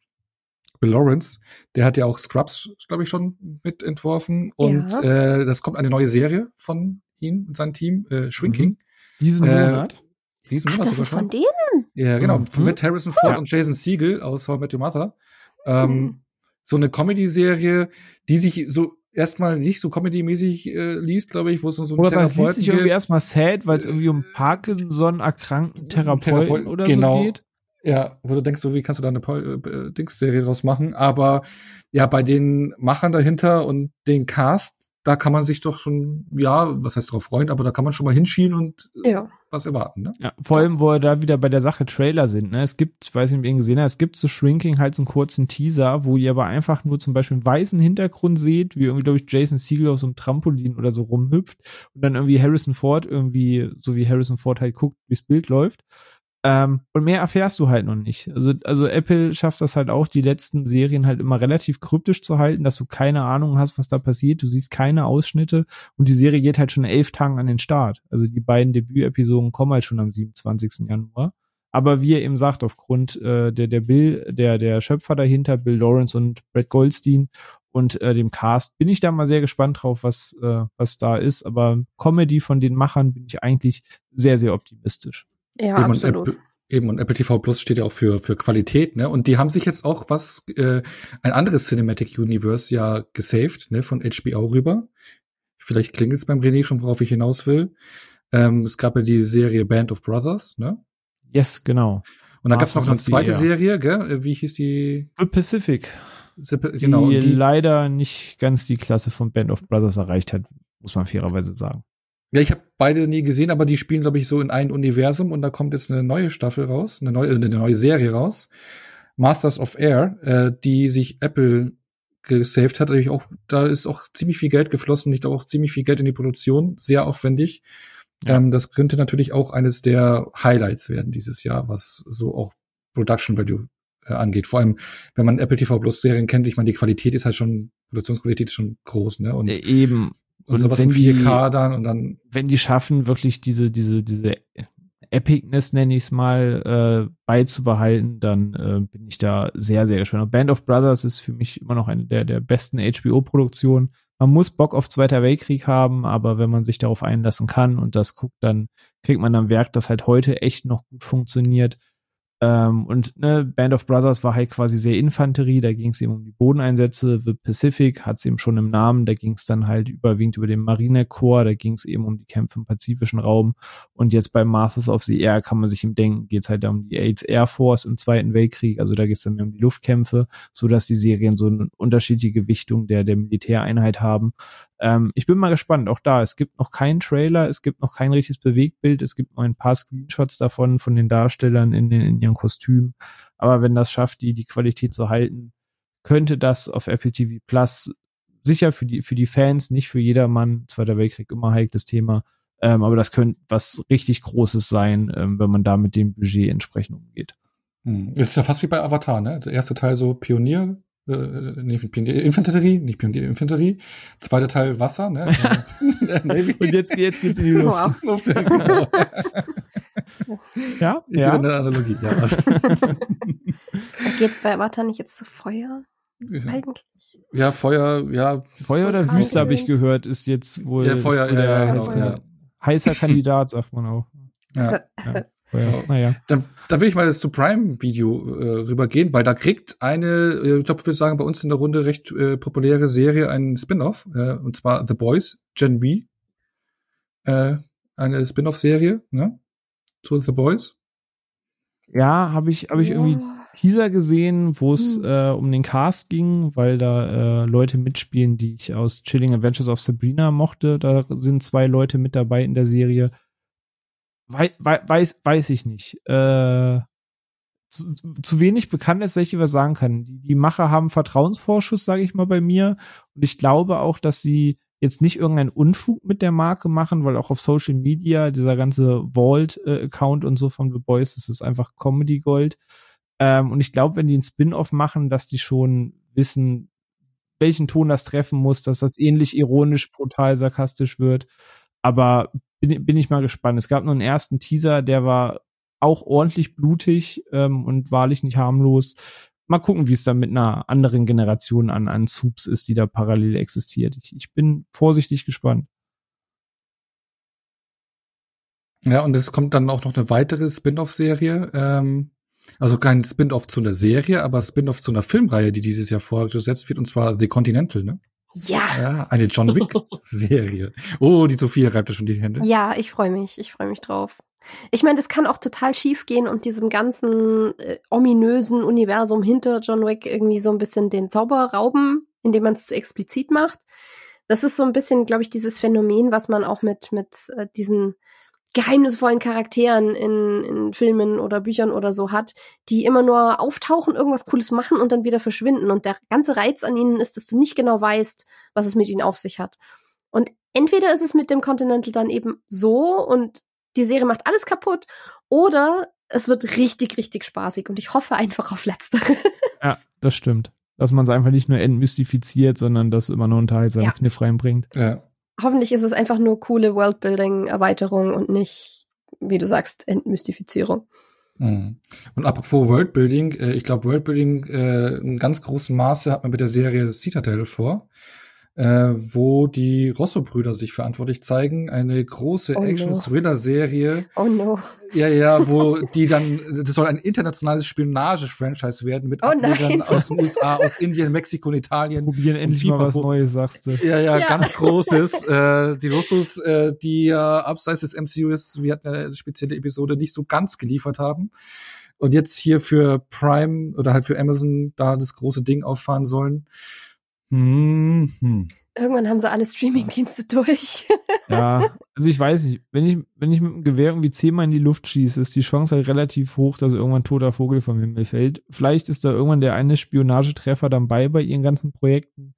Bill Lawrence, der hat ja auch Scrubs, glaube ich, schon mitentworfen. Und ja. äh, das kommt eine neue Serie von ihm und seinem Team, äh, Shrinking. Mhm. Diesen äh, Monat? Diesen Monat Ach, das ist von denen? Ja, genau. Mhm. Mit Harrison Ford ja. und Jason Siegel aus How I Met Your Mother. Ähm, mhm. So eine Comedy-Serie, die sich so erstmal nicht so comedy-mäßig äh, liest, glaube ich, wo es so ein Oder das liest sich irgendwie erstmal sad, weil es irgendwie um Parkinson erkrankten Therapeuten Therapeut, oder genau. so geht. Ja, wo du denkst, so wie kannst du da eine äh, Dings-Serie draus machen? Aber ja, bei den Machern dahinter und den Cast, da kann man sich doch schon, ja, was heißt drauf freuen, aber da kann man schon mal hinschieben und äh, ja. was erwarten, ne? Ja, vor allem, wo wir da wieder bei der Sache Trailer sind, ne? Es gibt, ich weiß nicht, ob ihr ihn gesehen habt, es gibt zu Shrinking halt so einen kurzen Teaser, wo ihr aber einfach nur zum Beispiel einen weißen Hintergrund seht, wie irgendwie, glaube ich, Jason Siegel auf so einem Trampolin oder so rumhüpft und dann irgendwie Harrison Ford irgendwie, so wie Harrison Ford halt guckt, wie's Bild läuft. Ähm, und mehr erfährst du halt noch nicht. Also, also Apple schafft das halt auch, die letzten Serien halt immer relativ kryptisch zu halten, dass du keine Ahnung hast, was da passiert. Du siehst keine Ausschnitte und die Serie geht halt schon elf Tagen an den Start. Also die beiden Debütepisoden kommen halt schon am 27. Januar. Aber wie er eben sagt, aufgrund äh, der, der Bill, der, der Schöpfer dahinter, Bill Lawrence und Brett Goldstein und äh, dem Cast, bin ich da mal sehr gespannt drauf, was, äh, was da ist. Aber Comedy von den Machern bin ich eigentlich sehr, sehr optimistisch. Ja, eben absolut. Und eben, und Apple TV Plus steht ja auch für, für Qualität, ne? Und die haben sich jetzt auch was, äh, ein anderes Cinematic Universe ja gesaved, ne, von HBO rüber. Vielleicht klingelt es beim René schon, worauf ich hinaus will. Ähm, es gab ja die Serie Band of Brothers, ne? Yes, genau. Und da gab es noch eine zweite die, Serie, gell? Äh, wie hieß die? The Pacific. The, genau, die, die leider nicht ganz die Klasse von Band of Brothers erreicht hat, muss man fairerweise sagen. Ja, ich habe beide nie gesehen, aber die spielen, glaube ich, so in ein Universum und da kommt jetzt eine neue Staffel raus, eine neue, eine neue Serie raus. Masters of Air, äh, die sich Apple gesaved hat. Natürlich auch, da ist auch ziemlich viel Geld geflossen, nicht auch ziemlich viel Geld in die Produktion, sehr aufwendig. Ja. Ähm, das könnte natürlich auch eines der Highlights werden dieses Jahr, was so auch Production Value äh, angeht. Vor allem, wenn man Apple TV Plus Serien kennt, ich meine, die Qualität ist halt schon, Produktionsqualität ist schon groß, ne? Und eben und, und in 4K dann und dann. Wenn die schaffen, wirklich diese, diese, diese Epicness, nenne ich es mal, äh, beizubehalten, dann äh, bin ich da sehr, sehr gespannt. Und Band of Brothers ist für mich immer noch eine der, der besten HBO-Produktionen. Man muss Bock auf Zweiter Weltkrieg haben, aber wenn man sich darauf einlassen kann und das guckt, dann kriegt man am Werk, das halt heute echt noch gut funktioniert. Ähm, und ne, Band of Brothers war halt quasi sehr Infanterie, da ging es eben um die Bodeneinsätze. The Pacific hat es eben schon im Namen, da ging es dann halt überwiegend über den Marinekorps, da ging es eben um die Kämpfe im pazifischen Raum. Und jetzt bei Masters of the Air kann man sich eben denken, geht es halt um die AIDS Air Force im Zweiten Weltkrieg, also da geht es dann mehr um die Luftkämpfe, so dass die Serien so eine unterschiedliche Gewichtung der, der Militäreinheit haben. Ähm, ich bin mal gespannt, auch da, es gibt noch keinen Trailer, es gibt noch kein richtiges Bewegtbild, es gibt noch ein paar Screenshots davon von den Darstellern in, den, in ihren Kostümen. Aber wenn das schafft, die, die Qualität zu halten, könnte das auf Apple TV Plus sicher für die, für die Fans, nicht für jedermann, Zweiter Weltkrieg immer heikles Thema, ähm, aber das könnte was richtig Großes sein, ähm, wenn man da mit dem Budget entsprechend umgeht. Hm. Es ist ja fast wie bei Avatar, ne? Der erste Teil so Pionier, äh, nicht Pionier, Infanterie, nicht Pionier, Infanterie. Zweiter Teil Wasser, ne? Und jetzt, jetzt geht's in die Luft. Luft genau. ja, ist ja. eine Analogie, ja. geht's bei Avatar nicht jetzt zu Feuer? Eigentlich. Ja, Feuer, ja. Feuer oder Wüste habe ich gehört, ist jetzt wohl ja, Feuer, ja, ja, genau, ja. heißer Kandidat, sagt man auch. Ja. ja. Ja, naja. Dann, dann will ich mal das zu Prime-Video äh, rübergehen, weil da kriegt eine, äh, ich glaube, ich würde sagen, bei uns in der Runde recht äh, populäre Serie einen Spin-off, äh, und zwar The Boys, Gen B. Äh, eine Spin-off-Serie, ne? Zu The Boys. Ja, habe ich, hab ich ja. irgendwie Teaser gesehen, wo es hm. äh, um den Cast ging, weil da äh, Leute mitspielen, die ich aus Chilling Adventures of Sabrina mochte. Da sind zwei Leute mit dabei in der Serie wei weiß, weiß ich nicht. Äh, zu, zu wenig bekannt ist, dass was sagen kann. Die, die Macher haben Vertrauensvorschuss, sage ich mal bei mir. Und ich glaube auch, dass sie jetzt nicht irgendeinen Unfug mit der Marke machen, weil auch auf Social Media dieser ganze Vault-Account und so von The Boys, das ist einfach Comedy Gold. Ähm, und ich glaube, wenn die einen Spin-off machen, dass die schon wissen, welchen Ton das treffen muss, dass das ähnlich ironisch, brutal, sarkastisch wird. Aber bin, bin ich mal gespannt. Es gab nur einen ersten Teaser, der war auch ordentlich blutig ähm, und wahrlich nicht harmlos. Mal gucken, wie es dann mit einer anderen Generation an, an Subs ist, die da parallel existiert. Ich, ich bin vorsichtig gespannt. Ja, und es kommt dann auch noch eine weitere Spin-off-Serie. Ähm, also kein Spin-off zu einer Serie, aber Spin-off zu einer Filmreihe, die dieses Jahr vorgesetzt wird, und zwar The Continental, ne? Ja. Ja, eine John Wick-Serie. oh, die Sophia reibt schon die Hände. Ja, ich freue mich. Ich freue mich drauf. Ich meine, das kann auch total schief gehen und diesem ganzen äh, ominösen Universum hinter John Wick irgendwie so ein bisschen den Zauber rauben, indem man es zu explizit macht. Das ist so ein bisschen, glaube ich, dieses Phänomen, was man auch mit, mit äh, diesen geheimnisvollen Charakteren in, in Filmen oder Büchern oder so hat, die immer nur auftauchen, irgendwas Cooles machen und dann wieder verschwinden. Und der ganze Reiz an ihnen ist, dass du nicht genau weißt, was es mit ihnen auf sich hat. Und entweder ist es mit dem Continental dann eben so und die Serie macht alles kaputt oder es wird richtig, richtig spaßig und ich hoffe einfach auf Letzteres. Ja, das stimmt. Dass man es einfach nicht nur entmystifiziert, sondern das immer nur unterhaltsamen ja. Kniff reinbringt. Ja. Hoffentlich ist es einfach nur coole Worldbuilding-Erweiterung und nicht, wie du sagst, Entmystifizierung. Mhm. Und apropos Worldbuilding, äh, ich glaube, Worldbuilding äh, in ganz großem Maße hat man mit der Serie Citadel vor äh, wo die Rosso-Brüder sich verantwortlich zeigen. Eine große oh Action-Thriller-Serie. No. Oh no. Ja, ja, wo die dann, das soll ein internationales Spionage-Franchise werden mit oh Ablegern aus den USA, aus Indien, Mexiko und Italien. Probieren endlich mal was Neues, sagst du. Ja, ja, ja. ganz Großes. äh, die Russos, äh, die ja abseits des MCUs, wir hatten eine spezielle Episode, nicht so ganz geliefert haben und jetzt hier für Prime oder halt für Amazon da das große Ding auffahren sollen. Mhm. Irgendwann haben sie alle Streamingdienste durch. ja, also ich weiß nicht, wenn ich, wenn ich mit dem Gewehr irgendwie zehnmal in die Luft schieße, ist die Chance halt relativ hoch, dass irgendwann ein toter Vogel vom Himmel fällt. Vielleicht ist da irgendwann der eine Spionagetreffer dann bei bei ihren ganzen Projekten.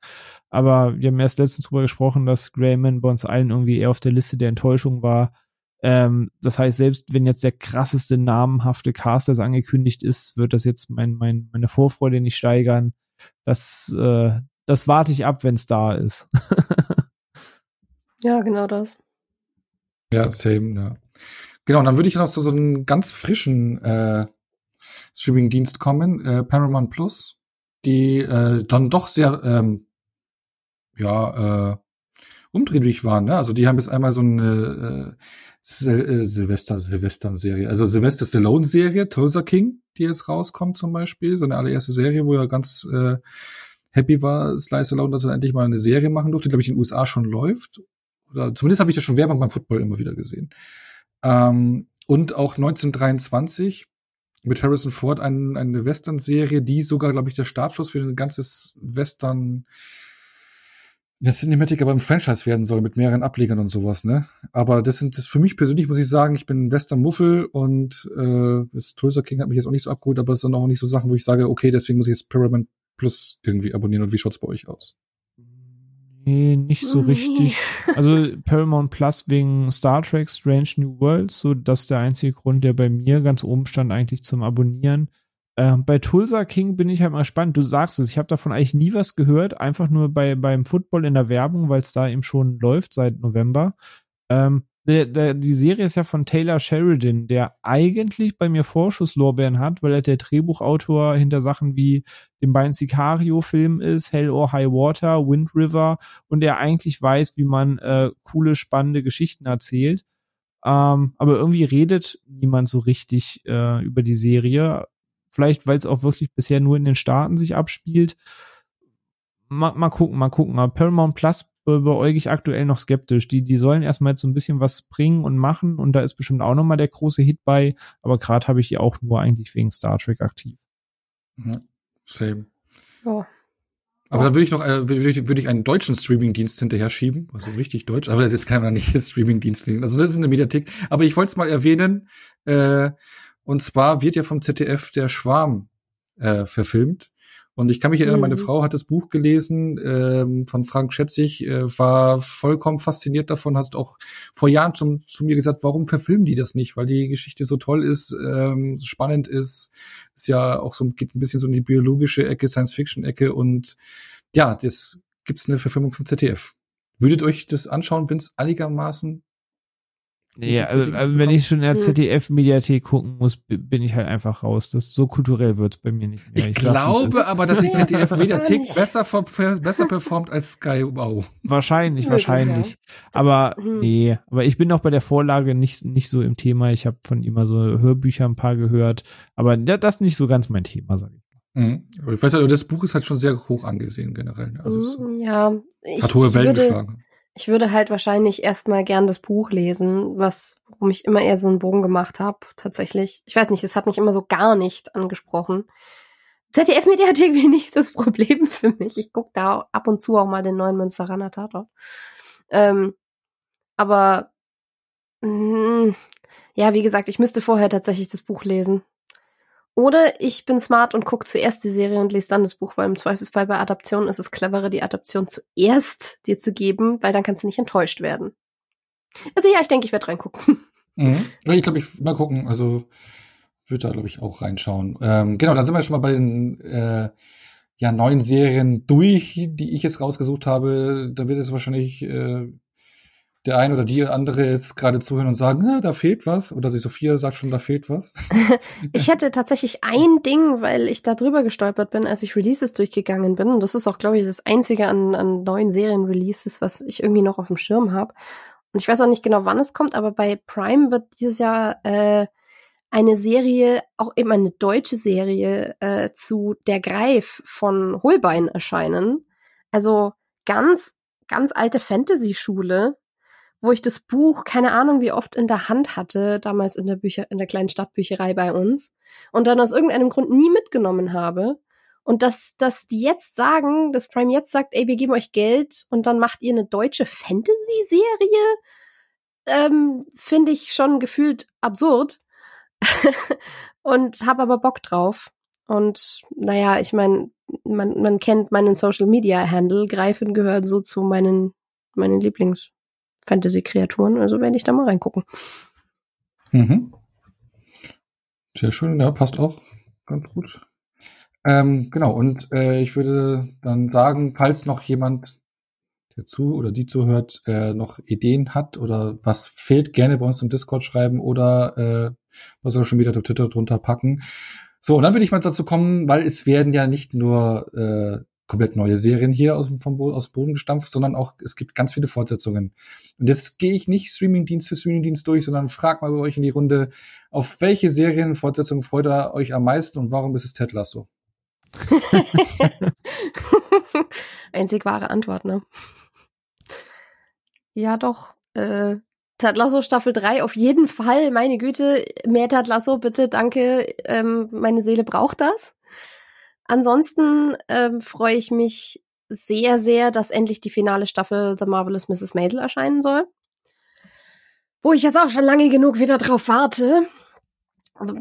Aber wir haben erst letztens drüber gesprochen, dass Grayman bei uns allen irgendwie eher auf der Liste der Enttäuschung war. Ähm, das heißt, selbst wenn jetzt der krasseste namenhafte Cast das angekündigt ist, wird das jetzt mein, mein, meine Vorfreude nicht steigern. Das, äh, das warte ich ab, wenn es da ist. ja, genau das. Ja, same, ja. Genau, und dann würde ich noch zu so einen ganz frischen äh, Streaming-Dienst kommen, äh, Paramount Plus, die äh, dann doch sehr ähm, ja, äh, umtriebig waren. Ne? Also die haben jetzt einmal so eine äh, Sil äh, Silvester Silvester-Serie, also Sylvester Stallone-Serie, Tulsa King, die jetzt rauskommt zum Beispiel, so eine allererste Serie, wo er ganz äh, happy war Slice Alone, dass er endlich mal eine Serie machen durfte, glaube ich, in den USA schon läuft. Oder zumindest habe ich das schon Werbung beim Football immer wieder gesehen. Ähm, und auch 1923 mit Harrison Ford ein, eine Western-Serie, die sogar, glaube ich, der Startschuss für ein ganzes Western das Cinematic aber ein Franchise werden soll mit mehreren Ablegern und sowas, ne? Aber das sind das für mich persönlich muss ich sagen, ich bin Western Muffel und äh, das Tulsa King hat mich jetzt auch nicht so abgeholt, aber es sind auch nicht so Sachen, wo ich sage, okay, deswegen muss ich jetzt Paramount Plus irgendwie abonnieren und wie schaut's bei euch aus? Nee, nicht so richtig. Also Paramount Plus wegen Star Trek Strange New Worlds, so das ist der einzige Grund, der bei mir ganz oben stand eigentlich zum Abonnieren. Äh, bei Tulsa King bin ich halt mal spannend. Du sagst es, ich habe davon eigentlich nie was gehört, einfach nur bei beim Football in der Werbung, weil es da eben schon läuft seit November. Ähm, der, der, die Serie ist ja von Taylor Sheridan, der eigentlich bei mir Vorschusslorbeeren hat, weil er der Drehbuchautor hinter Sachen wie dem beiden Sicario-Film ist, Hell or High Water, Wind River und er eigentlich weiß, wie man äh, coole, spannende Geschichten erzählt. Ähm, aber irgendwie redet niemand so richtig äh, über die Serie. Vielleicht, weil es auch wirklich bisher nur in den Staaten sich abspielt. Mal, mal gucken, mal gucken. Aber Paramount Plus beäuge ich aktuell noch skeptisch. Die, die sollen erstmal jetzt so ein bisschen was bringen und machen und da ist bestimmt auch nochmal der große Hit bei, aber gerade habe ich die auch nur eigentlich wegen Star Trek aktiv. Mhm. Same. Oh. Aber dann würde ich noch äh, würde ich, würd ich einen deutschen Streamingdienst hinterher schieben, also richtig deutsch, aber das ist jetzt keiner nicht Streamingdienst. Also das ist eine Mediathek. Aber ich wollte es mal erwähnen, äh, und zwar wird ja vom ZDF der Schwarm äh, verfilmt. Und ich kann mich erinnern, mhm. meine Frau hat das Buch gelesen ähm, von Frank Schätzig, äh, war vollkommen fasziniert davon, hat auch vor Jahren schon zu mir gesagt, warum verfilmen die das nicht? Weil die Geschichte so toll ist, ähm, spannend ist, ist ja auch so geht ein bisschen so in die biologische Ecke, Science-Fiction-Ecke und ja, das gibt's eine Verfilmung vom ZDF. Würdet euch das anschauen, wenn es einigermaßen Nee, also, also wenn ich schon in der hm. ZDF-Mediathek gucken muss, bin ich halt einfach raus. Das so kulturell wird's bei mir nicht mehr. Ich, ich glaube aber, dass die ZDF-Mediathek besser, besser performt als Sky Wow. Wahrscheinlich, wahrscheinlich. Aber hm. nee, aber ich bin auch bei der Vorlage nicht, nicht so im Thema. Ich habe von ihm mal so Hörbücher ein paar gehört. Aber das ist nicht so ganz mein Thema, sage ich. Mhm. Aber ich weiß halt, das Buch ist halt schon sehr hoch angesehen generell. Also ja, ich, hat hohe Wellen geschlagen. Ich würde halt wahrscheinlich erstmal gern das Buch lesen, was, worum ich immer eher so einen Bogen gemacht habe, tatsächlich. Ich weiß nicht, es hat mich immer so gar nicht angesprochen. ZDF-Mediathek wäre nicht das Problem für mich. Ich gucke da ab und zu auch mal den neuen Münsteraner Tatort. Ähm, aber mh, mm, ja, wie gesagt, ich müsste vorher tatsächlich das Buch lesen. Oder ich bin smart und gucke zuerst die Serie und lese dann das Buch, weil im Zweifelsfall bei Adaptionen ist es cleverer, die Adaption zuerst dir zu geben, weil dann kannst du nicht enttäuscht werden. Also ja, ich denke, ich werde reingucken. Mhm. Ich glaube, ich mal gucken. Also würde da, glaube ich, auch reinschauen. Ähm, genau, dann sind wir schon mal bei den äh, ja, neuen Serien durch, die ich jetzt rausgesucht habe. Da wird es wahrscheinlich äh, der ein oder die andere jetzt gerade zuhören und sagen, na, da fehlt was. Oder die Sophia sagt schon, da fehlt was. ich hatte tatsächlich ein Ding, weil ich da drüber gestolpert bin, als ich Releases durchgegangen bin. Und das ist auch, glaube ich, das einzige an, an neuen Serien-Releases, was ich irgendwie noch auf dem Schirm habe. Und ich weiß auch nicht genau, wann es kommt, aber bei Prime wird dieses Jahr äh, eine Serie, auch eben eine deutsche Serie äh, zu Der Greif von Holbein erscheinen. Also ganz, ganz alte Fantasy-Schule wo ich das Buch, keine Ahnung wie oft in der Hand hatte, damals in der Bücher, in der kleinen Stadtbücherei bei uns, und dann aus irgendeinem Grund nie mitgenommen habe. Und dass, dass die jetzt sagen, dass Prime jetzt sagt, ey, wir geben euch Geld und dann macht ihr eine deutsche Fantasy-Serie, ähm, finde ich schon gefühlt absurd. und habe aber Bock drauf. Und naja, ich meine, man, man kennt meinen Social Media Handle. Greifen gehören so zu meinen, meinen Lieblings Fantasy-Kreaturen. Also werde ich da mal reingucken. Mhm. Sehr schön, ja, passt auch ganz gut. Ähm, genau, und äh, ich würde dann sagen, falls noch jemand, der zu oder die zuhört, äh, noch Ideen hat oder was fehlt, gerne bei uns im Discord schreiben oder äh, was wir schon wieder auf Twitter drunter packen. So, und dann würde ich mal dazu kommen, weil es werden ja nicht nur äh, komplett neue Serien hier aus dem, vom, aus Boden gestampft, sondern auch, es gibt ganz viele Fortsetzungen. Und jetzt gehe ich nicht Streamingdienst für Streamingdienst durch, sondern frag mal bei euch in die Runde, auf welche Serienfortsetzung freut ihr euch am meisten und warum ist es Ted Lasso? Einzig wahre Antwort, ne? Ja, doch. Äh, Ted Lasso Staffel 3 auf jeden Fall. Meine Güte, mehr Ted Lasso, bitte, danke. Ähm, meine Seele braucht das. Ansonsten ähm, freue ich mich sehr, sehr, dass endlich die finale Staffel The Marvelous Mrs. Maisel erscheinen soll. Wo ich jetzt auch schon lange genug wieder drauf warte.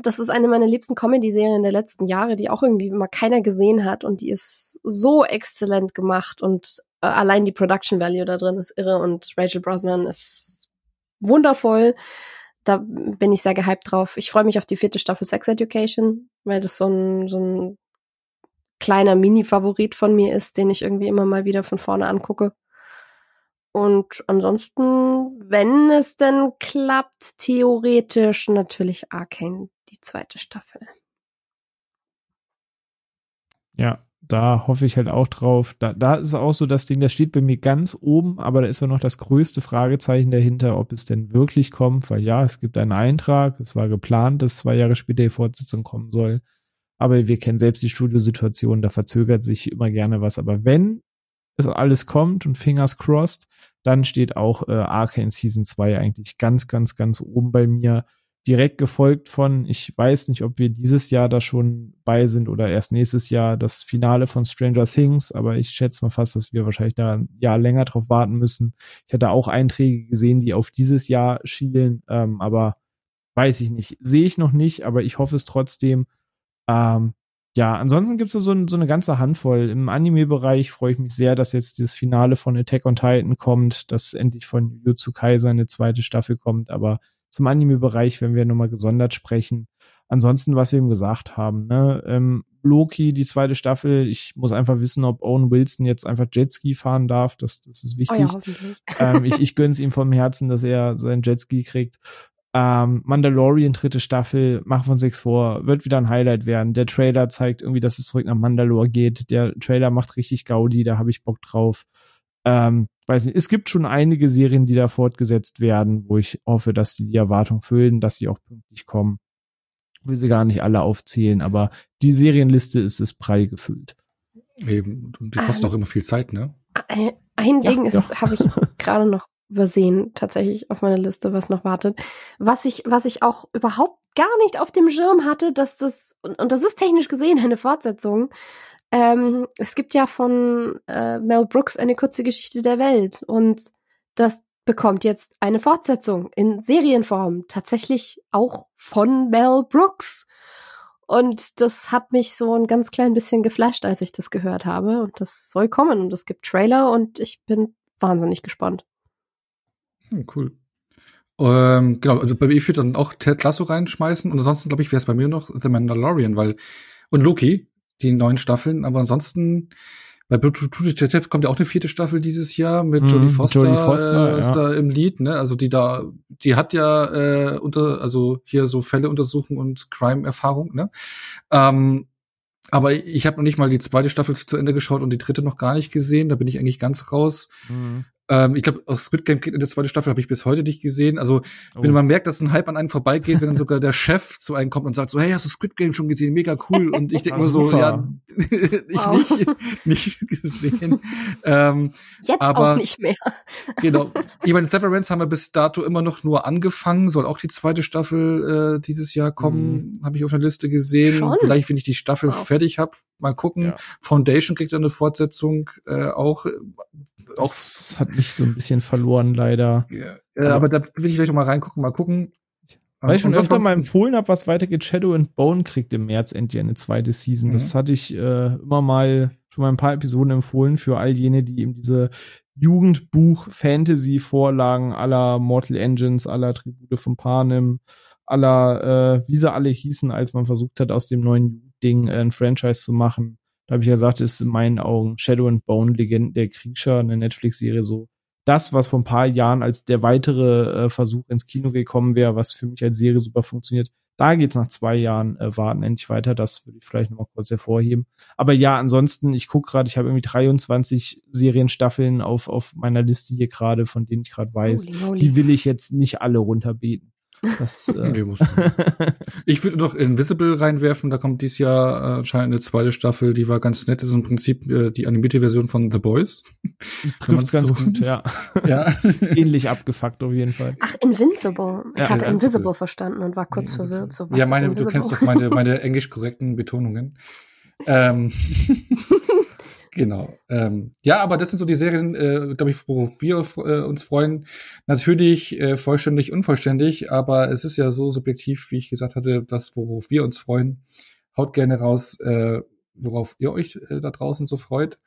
Das ist eine meiner liebsten Comedy-Serien der letzten Jahre, die auch irgendwie immer keiner gesehen hat und die ist so exzellent gemacht und äh, allein die Production Value da drin ist irre und Rachel Brosnan ist wundervoll. Da bin ich sehr gehypt drauf. Ich freue mich auf die vierte Staffel Sex Education, weil das so ein, so ein kleiner Mini-Favorit von mir ist, den ich irgendwie immer mal wieder von vorne angucke. Und ansonsten, wenn es denn klappt, theoretisch natürlich Arcane, die zweite Staffel. Ja, da hoffe ich halt auch drauf. Da, da ist auch so das Ding, das steht bei mir ganz oben, aber da ist auch noch das größte Fragezeichen dahinter, ob es denn wirklich kommt, weil ja, es gibt einen Eintrag, es war geplant, dass zwei Jahre später die Fortsetzung kommen soll. Aber wir kennen selbst die Studiosituation, da verzögert sich immer gerne was. Aber wenn es alles kommt und fingers crossed, dann steht auch äh, Arcane Season 2 eigentlich ganz, ganz, ganz oben bei mir. Direkt gefolgt von, ich weiß nicht, ob wir dieses Jahr da schon bei sind oder erst nächstes Jahr das Finale von Stranger Things, aber ich schätze mal fast, dass wir wahrscheinlich da ein Jahr länger drauf warten müssen. Ich hatte auch Einträge gesehen, die auf dieses Jahr schielen, ähm, aber weiß ich nicht. Sehe ich noch nicht, aber ich hoffe es trotzdem. Ähm, ja, ansonsten gibt es so, so eine ganze Handvoll. Im Anime-Bereich freue ich mich sehr, dass jetzt das Finale von Attack on Titan kommt, dass endlich von Jujutsu Kaisen eine zweite Staffel kommt, aber zum Anime-Bereich werden wir nochmal gesondert sprechen. Ansonsten, was wir eben gesagt haben, ne, ähm, Loki, die zweite Staffel, ich muss einfach wissen, ob Owen Wilson jetzt einfach Jetski fahren darf, das, das ist wichtig. Oh ja, ähm, ich ich gönn's ihm vom Herzen, dass er seinen Jetski kriegt. Ähm, Mandalorian dritte Staffel, machen wir uns nichts vor, wird wieder ein Highlight werden. Der Trailer zeigt irgendwie, dass es zurück nach Mandalore geht. Der Trailer macht richtig Gaudi, da habe ich Bock drauf. Ähm, weiß nicht, es gibt schon einige Serien, die da fortgesetzt werden, wo ich hoffe, dass die die Erwartung füllen, dass sie auch pünktlich kommen. Ich will sie gar nicht alle aufzählen, aber die Serienliste ist es prall gefüllt. Eben, und die kosten ähm, auch immer viel Zeit, ne? Ein Ding ja, ist, habe ich gerade noch übersehen, tatsächlich auf meiner Liste, was noch wartet. Was ich, was ich auch überhaupt gar nicht auf dem Schirm hatte, dass das, und, und das ist technisch gesehen eine Fortsetzung. Ähm, es gibt ja von äh, Mel Brooks eine kurze Geschichte der Welt und das bekommt jetzt eine Fortsetzung in Serienform, tatsächlich auch von Mel Brooks. Und das hat mich so ein ganz klein bisschen geflasht, als ich das gehört habe. Und das soll kommen und es gibt Trailer und ich bin wahnsinnig gespannt. Hm, cool. Ähm, genau, also bei mir würde dann auch Ted Lasso reinschmeißen und ansonsten glaube ich wäre es bei mir noch The Mandalorian, weil und Loki, die neuen Staffeln, aber ansonsten bei True Detective kommt ja auch eine vierte Staffel dieses Jahr mit mm, Jodie Foster, Jodie Foster äh, ist ja. da im Lied, ne? Also die da, die hat ja äh, unter, also hier so Fälle untersuchen und Crime-Erfahrung, ne? Ähm, aber ich habe noch nicht mal die zweite Staffel zu Ende geschaut und die dritte noch gar nicht gesehen. Da bin ich eigentlich ganz raus. Mhm. Ähm, ich glaube, auch Squid Game in der zweiten Staffel habe ich bis heute nicht gesehen. Also, oh. wenn man merkt, dass ein Hype an einem vorbeigeht, wenn dann sogar der Chef zu einem kommt und sagt so, hey, hast du Squid Game schon gesehen? Mega cool. Und ich denke nur so, ja, ich wow. nicht, nicht gesehen. Ähm, Jetzt aber, auch nicht mehr. genau. Ich meine, Severance haben wir bis dato immer noch nur angefangen. Soll auch die zweite Staffel äh, dieses Jahr kommen. Mhm. Habe ich auf der Liste gesehen. Schon? Vielleicht, wenn ich die Staffel wow. fertig habe, mal gucken. Ja. Foundation kriegt eine Fortsetzung äh, auch. auch das hat mich so ein bisschen verloren, leider. Ja, ja aber da will ich gleich noch mal reingucken, mal gucken. Weil ich schon öfter mal empfohlen habe, was weitergeht. Shadow and Bone kriegt im März endlich eine zweite Season. Mhm. Das hatte ich äh, immer mal schon mal ein paar Episoden empfohlen für all jene, die eben diese Jugendbuch-Fantasy-Vorlagen aller Mortal Engines, aller Tribute von Panem, aller, äh, wie sie alle hießen, als man versucht hat, aus dem neuen Ding äh, ein Franchise zu machen. Da habe ich ja gesagt, ist in meinen Augen Shadow and Bone, Legenden der Kriegscher, eine Netflix-Serie so das, was vor ein paar Jahren als der weitere äh, Versuch ins Kino gekommen wäre, was für mich als Serie super funktioniert. Da geht's nach zwei Jahren äh, warten endlich weiter. Das würde ich vielleicht noch mal kurz hervorheben. Aber ja, ansonsten, ich gucke gerade, ich habe irgendwie 23 Serienstaffeln auf, auf meiner Liste hier gerade, von denen ich gerade weiß. Holy, holy. Die will ich jetzt nicht alle runterbeten. Das, äh nee, muss ich würde noch Invisible reinwerfen, da kommt dieses Jahr äh, anscheinend eine zweite Staffel, die war ganz nett, das ist im Prinzip äh, die animierte Version von The Boys. Trifft ganz so gut, ja. ja. Ähnlich abgefuckt auf jeden Fall. Ach, Invincible. Ich ja, hatte Invisible. Invisible verstanden und war kurz ja, verwirrt. So, ja, meine, du kennst doch meine, meine englisch korrekten Betonungen. ähm. Genau. Ähm, ja, aber das sind so die Serien, äh, glaube ich, worauf wir äh, uns freuen. Natürlich äh, vollständig, unvollständig, aber es ist ja so subjektiv, wie ich gesagt hatte, das, worauf wir uns freuen. Haut gerne raus, äh, worauf ihr euch äh, da draußen so freut.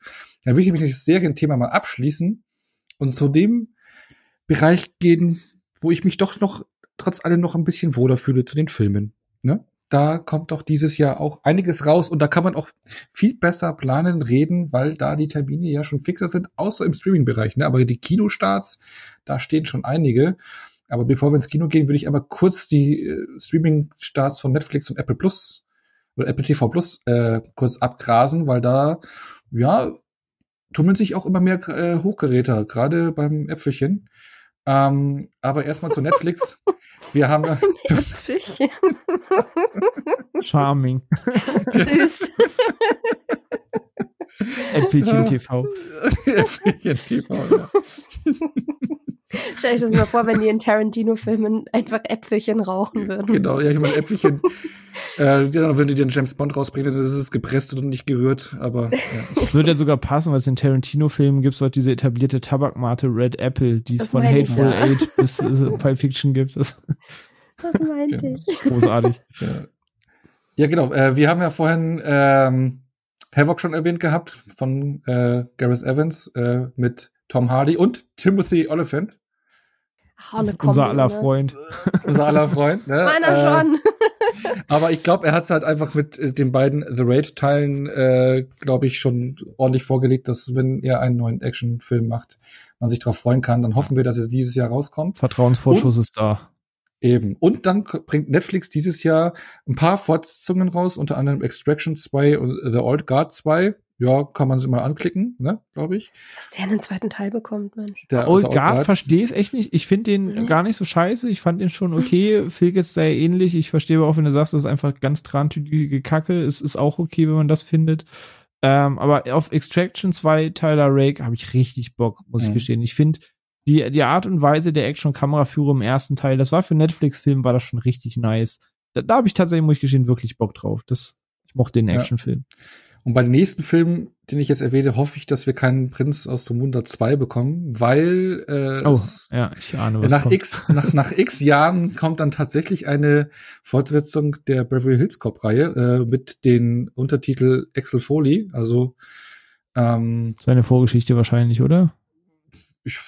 Dann will ich nämlich das Serienthema mal abschließen und zu dem Bereich gehen, wo ich mich doch noch trotz allem noch ein bisschen wohler fühle, zu den Filmen. Ne? Da kommt doch dieses Jahr auch einiges raus und da kann man auch viel besser planen, reden, weil da die Termine ja schon fixer sind, außer im Streaming-Bereich. Ne? Aber die Kinostarts, da stehen schon einige. Aber bevor wir ins Kino gehen, würde ich aber kurz die äh, Streaming-Starts von Netflix und Apple Plus oder Apple TV Plus äh, kurz abgrasen, weil da ja tummeln sich auch immer mehr äh, Hochgeräte, gerade beim Äpfelchen. Ähm, aber erstmal zu Netflix. Wir haben Äpfelchen. Charming. Süß. Äpfelchen TV. Äpfelchen TV, ja. Stell euch mal vor, wenn die in Tarantino-Filmen einfach Äpfelchen rauchen würden. Genau, ja, ich meine, Äpfelchen. äh, genau, wenn du dir einen James Bond rausbringen, dann ist es gepresst und nicht gerührt, aber. Ja. Das würde ja sogar passen, weil es in Tarantino-Filmen gibt es dort diese etablierte Tabakmate Red Apple, die es von Hateful ja. Eight bis äh, Pulp Fiction gibt. Das, das meinte ja. ich. Großartig. Ja. Ja, genau. Äh, wir haben ja vorhin ähm, Havoc schon erwähnt gehabt von äh, Gareth Evans äh, mit Tom Hardy und Timothy Oliphant. Unser aller ne? Freund. Unser aller Freund, ne? Meiner äh, schon. aber ich glaube, er hat es halt einfach mit äh, den beiden The Raid-Teilen, äh, glaube ich, schon ordentlich vorgelegt, dass wenn er einen neuen Actionfilm macht, man sich darauf freuen kann. Dann hoffen wir, dass er dieses Jahr rauskommt. Vertrauensvorschuss Und, ist da. Eben. Und dann bringt Netflix dieses Jahr ein paar Fortsetzungen raus, unter anderem Extraction 2 und The Old Guard 2. Ja, kann man sich mal anklicken, ne, glaube ich. Dass der einen zweiten Teil bekommt, Mensch. Der, Old, Guard. verstehe es echt nicht. Ich finde den nee. gar nicht so scheiße. Ich fand den schon okay. Phil geht's da ähnlich. Ich verstehe aber auch, wenn du sagst, das ist einfach ganz trantütige Kacke. Es ist auch okay, wenn man das findet. Ähm, aber auf Extraction 2 Tyler Rake habe ich richtig Bock, muss mhm. ich gestehen. Ich finde, die, die Art und Weise der Action-Kameraführung im ersten Teil, das war für Netflix-Film, war das schon richtig nice. Da, da habe ich tatsächlich, muss ich gestehen, wirklich Bock drauf. Das, ich mochte den Actionfilm. Ja. Und bei den nächsten Filmen, den ich jetzt erwähne, hoffe ich, dass wir keinen Prinz aus dem Wunder 2 bekommen, weil äh, oh, ja, ich ahne, was nach kommt. x nach nach x Jahren kommt dann tatsächlich eine Fortsetzung der Beverly Hills Cop Reihe äh, mit den Untertitel Axel Foley, also ähm, seine Vorgeschichte wahrscheinlich, oder? Ich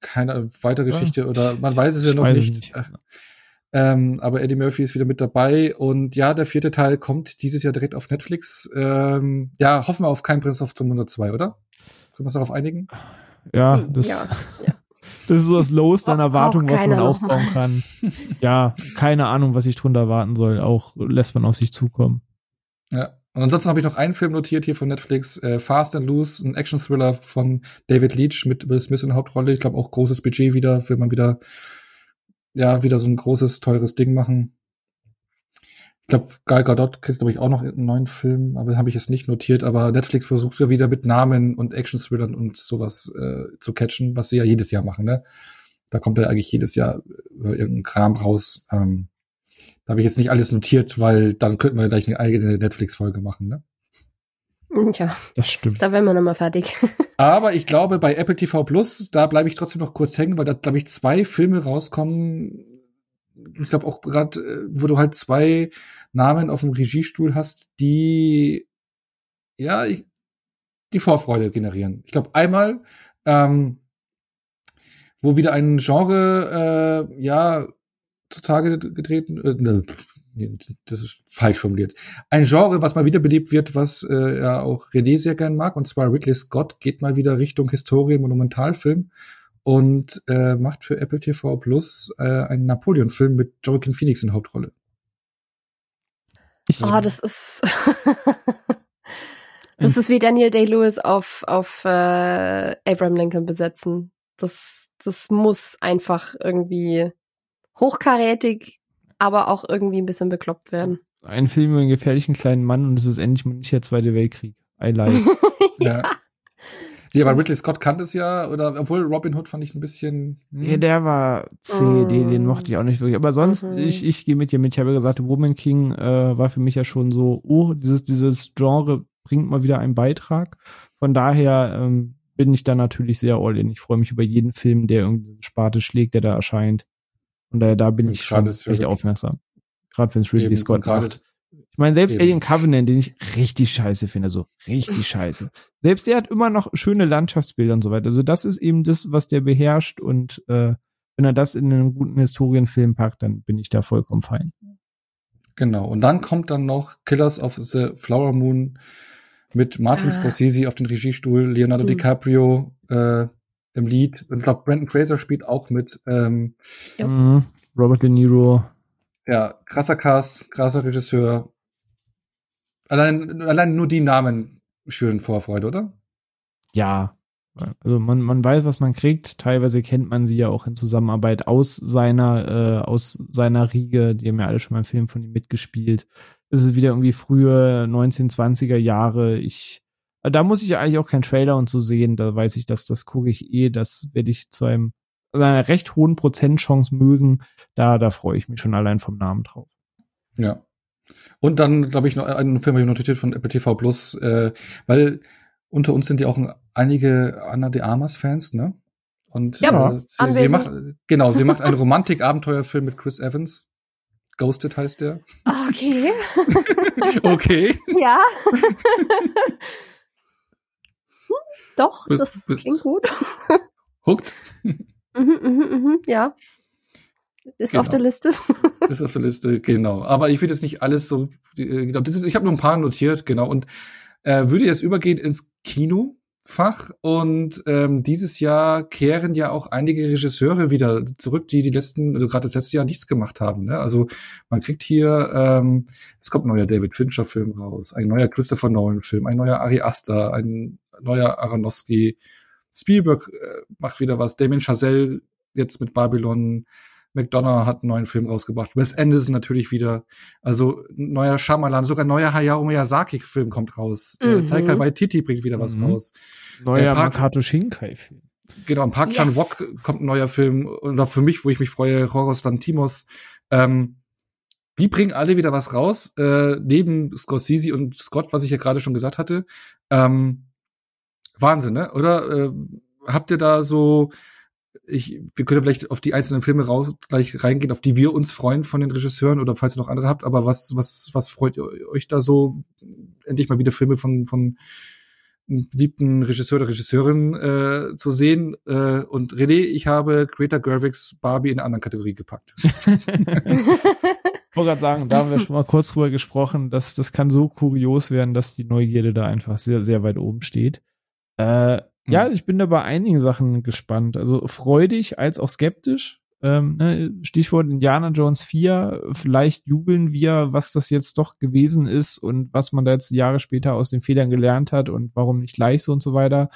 keine weitere Geschichte ja. oder man weiß es ja noch nicht. nicht. Ähm, aber Eddie Murphy ist wieder mit dabei und ja, der vierte Teil kommt dieses Jahr direkt auf Netflix. Ähm, ja, hoffen wir auf keinen Prince of 102, oder? Können wir uns darauf einigen? Ja, das, ja, ja. das ist so das Los an Erwartung, was man aufbauen kann. ja, keine Ahnung, was ich drunter erwarten soll. Auch lässt man auf sich zukommen. Ja. Und ansonsten habe ich noch einen Film notiert hier von Netflix, äh, Fast and Loose, ein Action-Thriller von David Leach mit Will Smith in der Hauptrolle. Ich glaube auch großes Budget wieder, will man wieder, ja, wieder so ein großes, teures Ding machen. Ich glaube, Gal Gadot kriegt, glaube ich, auch noch einen neuen Film, aber das habe ich jetzt nicht notiert. Aber Netflix versucht ja wieder mit Namen und Action-Thrillern und sowas äh, zu catchen, was sie ja jedes Jahr machen, ne? Da kommt ja eigentlich jedes Jahr äh, irgendein Kram raus. Ähm, da habe ich jetzt nicht alles notiert, weil dann könnten wir gleich eine eigene Netflix-Folge machen, ne? Ja, das stimmt. Da wären wir nochmal fertig. Aber ich glaube, bei Apple TV Plus, da bleibe ich trotzdem noch kurz hängen, weil da, glaube ich, zwei Filme rauskommen. Ich glaube auch gerade, äh, wo du halt zwei Namen auf dem Regiestuhl hast, die ja die Vorfreude generieren. Ich glaube einmal, ähm, wo wieder ein Genre äh, ja zutage getreten. Äh, ne, das ist falsch formuliert. Ein Genre, was mal wieder beliebt wird, was äh, ja auch René sehr gern mag, und zwar Ridley Scott geht mal wieder Richtung Historien, Monumentalfilm und äh, macht für Apple TV Plus äh, einen Napoleon-Film mit Joaquin Phoenix in Hauptrolle. Oh, das ist das ist wie Daniel Day-Lewis auf auf äh, Abraham Lincoln besetzen. Das das muss einfach irgendwie hochkarätig, aber auch irgendwie ein bisschen bekloppt werden. Ein Film über einen gefährlichen kleinen Mann und es ist endlich mal nicht der Zweite Weltkrieg. I like. ja. ja. Nee, aber Ridley Scott kannte es ja, oder obwohl Robin Hood fand ich ein bisschen. Hm. Ja, der war C, mm. den, den mochte ich auch nicht wirklich. Aber sonst, mhm. ich, ich gehe mit dir mit. Ich habe ja gesagt, Woman King äh, war für mich ja schon so, oh, dieses, dieses Genre bringt mal wieder einen Beitrag. Von daher ähm, bin ich da natürlich sehr all in. Ich freue mich über jeden Film, der irgendwie Sparte schlägt, der da erscheint. Und daher da bin und ich schon recht aufmerksam. Gerade wenn es Ridley Scott macht. Ich meine, selbst eben. Alien Covenant, den ich richtig scheiße finde, so richtig scheiße. Selbst der hat immer noch schöne Landschaftsbilder und so weiter. Also das ist eben das, was der beherrscht und äh, wenn er das in einen guten Historienfilm packt, dann bin ich da vollkommen fein. Genau. Und dann kommt dann noch Killers of the Flower Moon mit Martin ah. Scorsese auf den Regiestuhl, Leonardo hm. DiCaprio, äh, im Lied. Und ich glaube, Brandon Fraser spielt auch mit. Ähm, ja. Mhm. Robert De Niro. Ja, krasser Cast, krasser Regisseur. Allein, allein nur die Namen schüren Vorfreude, oder? Ja. Also man, man weiß, was man kriegt. Teilweise kennt man sie ja auch in Zusammenarbeit aus seiner, äh, aus seiner Riege. Die haben ja alle schon mal einen Film von ihm mitgespielt. Es ist wieder irgendwie frühe 1920er Jahre. Ich da muss ich eigentlich auch keinen Trailer und so sehen. Da weiß ich, dass das gucke ich eh. Das werde ich zu einem also einer recht hohen Prozentchance mögen. Da, da freue ich mich schon allein vom Namen drauf. Ja. Und dann, glaube ich, noch einen Film habe ich notiert von Apple TV Plus, äh, weil unter uns sind ja auch einige Anna de Armas Fans, ne? Und ja, äh, sie, sie macht genau, sie macht einen Romantik-Abenteuerfilm mit Chris Evans. Ghosted heißt der. Okay. okay. Ja. Doch, bis, das bis, klingt gut. Hooked? Mhm, mhm, mhm, ja. Ist genau. auf der Liste. ist auf der Liste, genau. Aber ich würde jetzt nicht alles so, äh, genau, das ist, ich habe nur ein paar notiert, genau, und äh, würde jetzt übergehen ins Kinofach. Und ähm, dieses Jahr kehren ja auch einige Regisseure wieder zurück, die die letzten, also gerade das letzte Jahr nichts gemacht haben. Ne? Also man kriegt hier, ähm, es kommt ein neuer David Fincher-Film raus, ein neuer Christopher Nolan-Film, ein neuer Ari Aster, ein neuer Aronofsky. Spielberg äh, macht wieder was, Damien Chazelle jetzt mit Babylon, McDonough hat einen neuen Film rausgebracht. Wes Anderson natürlich wieder. Also neuer Shyamalan, sogar neuer Hayao Miyazaki-Film kommt raus. Äh, mhm. Äh, Taika Waititi bringt wieder was mhm. raus. Neuer äh, Makoto Shinkai-Film. Genau, Park yes. Chan-wook kommt ein neuer Film. Oder für mich, wo ich mich freue, Horus Timos. Ähm, die bringen alle wieder was raus, äh, neben Scorsese und Scott, was ich ja gerade schon gesagt hatte. Ähm, Wahnsinn, ne? Oder äh, habt ihr da so ich, wir können vielleicht auf die einzelnen Filme raus gleich reingehen, auf die wir uns freuen von den Regisseuren oder falls ihr noch andere habt, aber was, was, was freut euch da so, endlich mal wieder Filme von, von einem beliebten Regisseur oder Regisseurin äh, zu sehen. Äh, und René, ich habe Greta Gerwigs Barbie in einer anderen Kategorie gepackt. ich wollte gerade sagen, da haben wir schon mal kurz drüber gesprochen, dass das kann so kurios werden, dass die Neugierde da einfach sehr, sehr weit oben steht. Äh, ja, hm. ich bin da bei einigen Sachen gespannt. Also freudig als auch skeptisch. Ähm, ne, Stichwort Indiana Jones 4. Vielleicht jubeln wir, was das jetzt doch gewesen ist und was man da jetzt Jahre später aus den Fehlern gelernt hat und warum nicht gleich so und so weiter.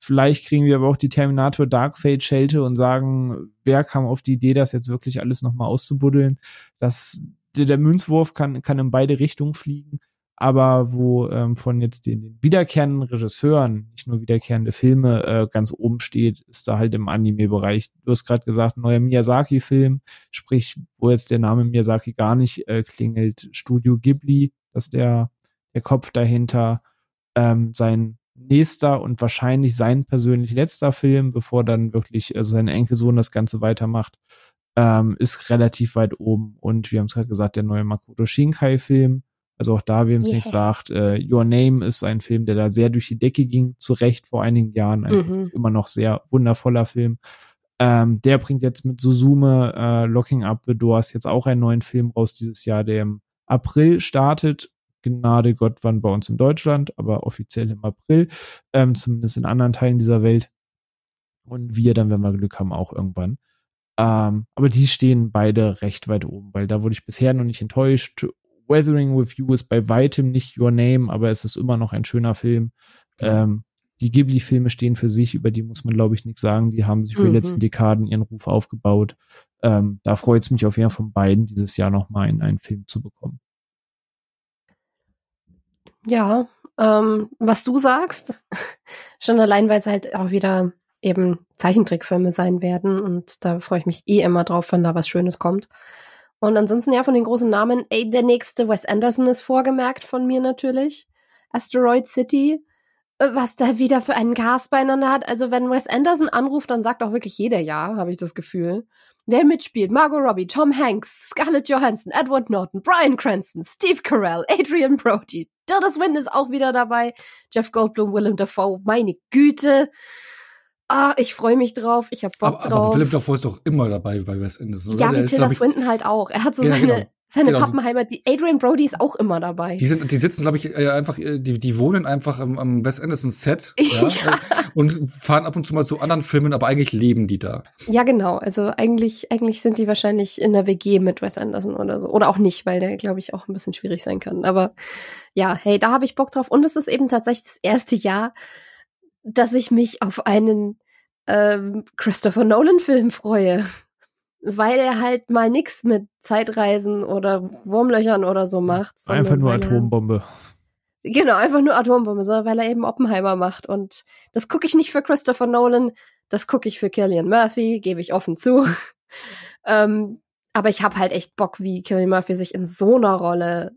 Vielleicht kriegen wir aber auch die Terminator Dark Fate Schelte und sagen, wer kam auf die Idee, das jetzt wirklich alles nochmal auszubuddeln. Das, der, der Münzwurf kann, kann in beide Richtungen fliegen aber wo ähm, von jetzt den, den wiederkehrenden Regisseuren, nicht nur wiederkehrende Filme, äh, ganz oben steht, ist da halt im Anime-Bereich. Du hast gerade gesagt, neuer Miyazaki-Film, sprich, wo jetzt der Name Miyazaki gar nicht äh, klingelt, Studio Ghibli, dass der, der Kopf dahinter, ähm, sein nächster und wahrscheinlich sein persönlich letzter Film, bevor dann wirklich äh, sein Enkelsohn das Ganze weitermacht, ähm, ist relativ weit oben. Und wir haben es gerade gesagt, der neue Makoto Shinkai-Film, also auch da, wem es yeah. nicht sagt, äh, Your Name ist ein Film, der da sehr durch die Decke ging, zu Recht vor einigen Jahren, ein mhm. immer noch sehr wundervoller Film. Ähm, der bringt jetzt mit Suzume äh, Locking Up the Doors jetzt auch einen neuen Film raus dieses Jahr, der im April startet. Gnade Gott, wann bei uns in Deutschland, aber offiziell im April, ähm, zumindest in anderen Teilen dieser Welt. Und wir dann, wenn wir Glück haben, auch irgendwann. Ähm, aber die stehen beide recht weit oben, weil da wurde ich bisher noch nicht enttäuscht. Weathering with You ist bei weitem nicht Your Name, aber es ist immer noch ein schöner Film. Ähm, die Ghibli-Filme stehen für sich, über die muss man, glaube ich, nichts sagen. Die haben sich mhm. über die letzten mhm. Dekaden ihren Ruf aufgebaut. Ähm, da freut es mich auf jeden Fall von beiden, dieses Jahr nochmal in einen Film zu bekommen. Ja, ähm, was du sagst, schon allein, weil es halt auch wieder eben Zeichentrickfilme sein werden und da freue ich mich eh immer drauf, wenn da was Schönes kommt. Und ansonsten ja von den großen Namen, ey, der nächste Wes Anderson ist vorgemerkt von mir natürlich. Asteroid City, äh, was da wieder für einen Cast beieinander hat. Also wenn Wes Anderson anruft, dann sagt auch wirklich jeder ja, habe ich das Gefühl. Wer mitspielt? Margot Robbie, Tom Hanks, Scarlett Johansson, Edward Norton, Brian Cranston, Steve Carell, Adrian Brody, Tilda Swinton ist auch wieder dabei, Jeff Goldblum, Willem Dafoe, meine Güte. Ah, ich freue mich drauf, ich hab Bock aber, drauf. Aber Philipp Davor ist doch immer dabei bei Wes Anderson. Oder? Ja, wie Tilda Swinton halt auch. Er hat so ja, seine, genau. seine genau. Pappenheimer. Die Adrian Brody ist auch immer dabei. Die sind, die sitzen, glaube ich, äh, einfach, äh, die, die wohnen einfach am, am Wes Anderson Set ja, ja. und fahren ab und zu mal zu anderen Filmen, aber eigentlich leben die da. Ja, genau. Also eigentlich, eigentlich sind die wahrscheinlich in der WG mit Wes Anderson oder so. Oder auch nicht, weil der, glaube ich, auch ein bisschen schwierig sein kann. Aber ja, hey, da habe ich Bock drauf. Und es ist eben tatsächlich das erste Jahr, dass ich mich auf einen ähm, Christopher Nolan-Film freue. Weil er halt mal nix mit Zeitreisen oder Wurmlöchern oder so macht. Einfach nur Atombombe. Er, genau, einfach nur Atombombe, sondern weil er eben Oppenheimer macht. Und das gucke ich nicht für Christopher Nolan, das gucke ich für Killian Murphy, gebe ich offen zu. ähm, aber ich habe halt echt Bock, wie Killian Murphy sich in so einer Rolle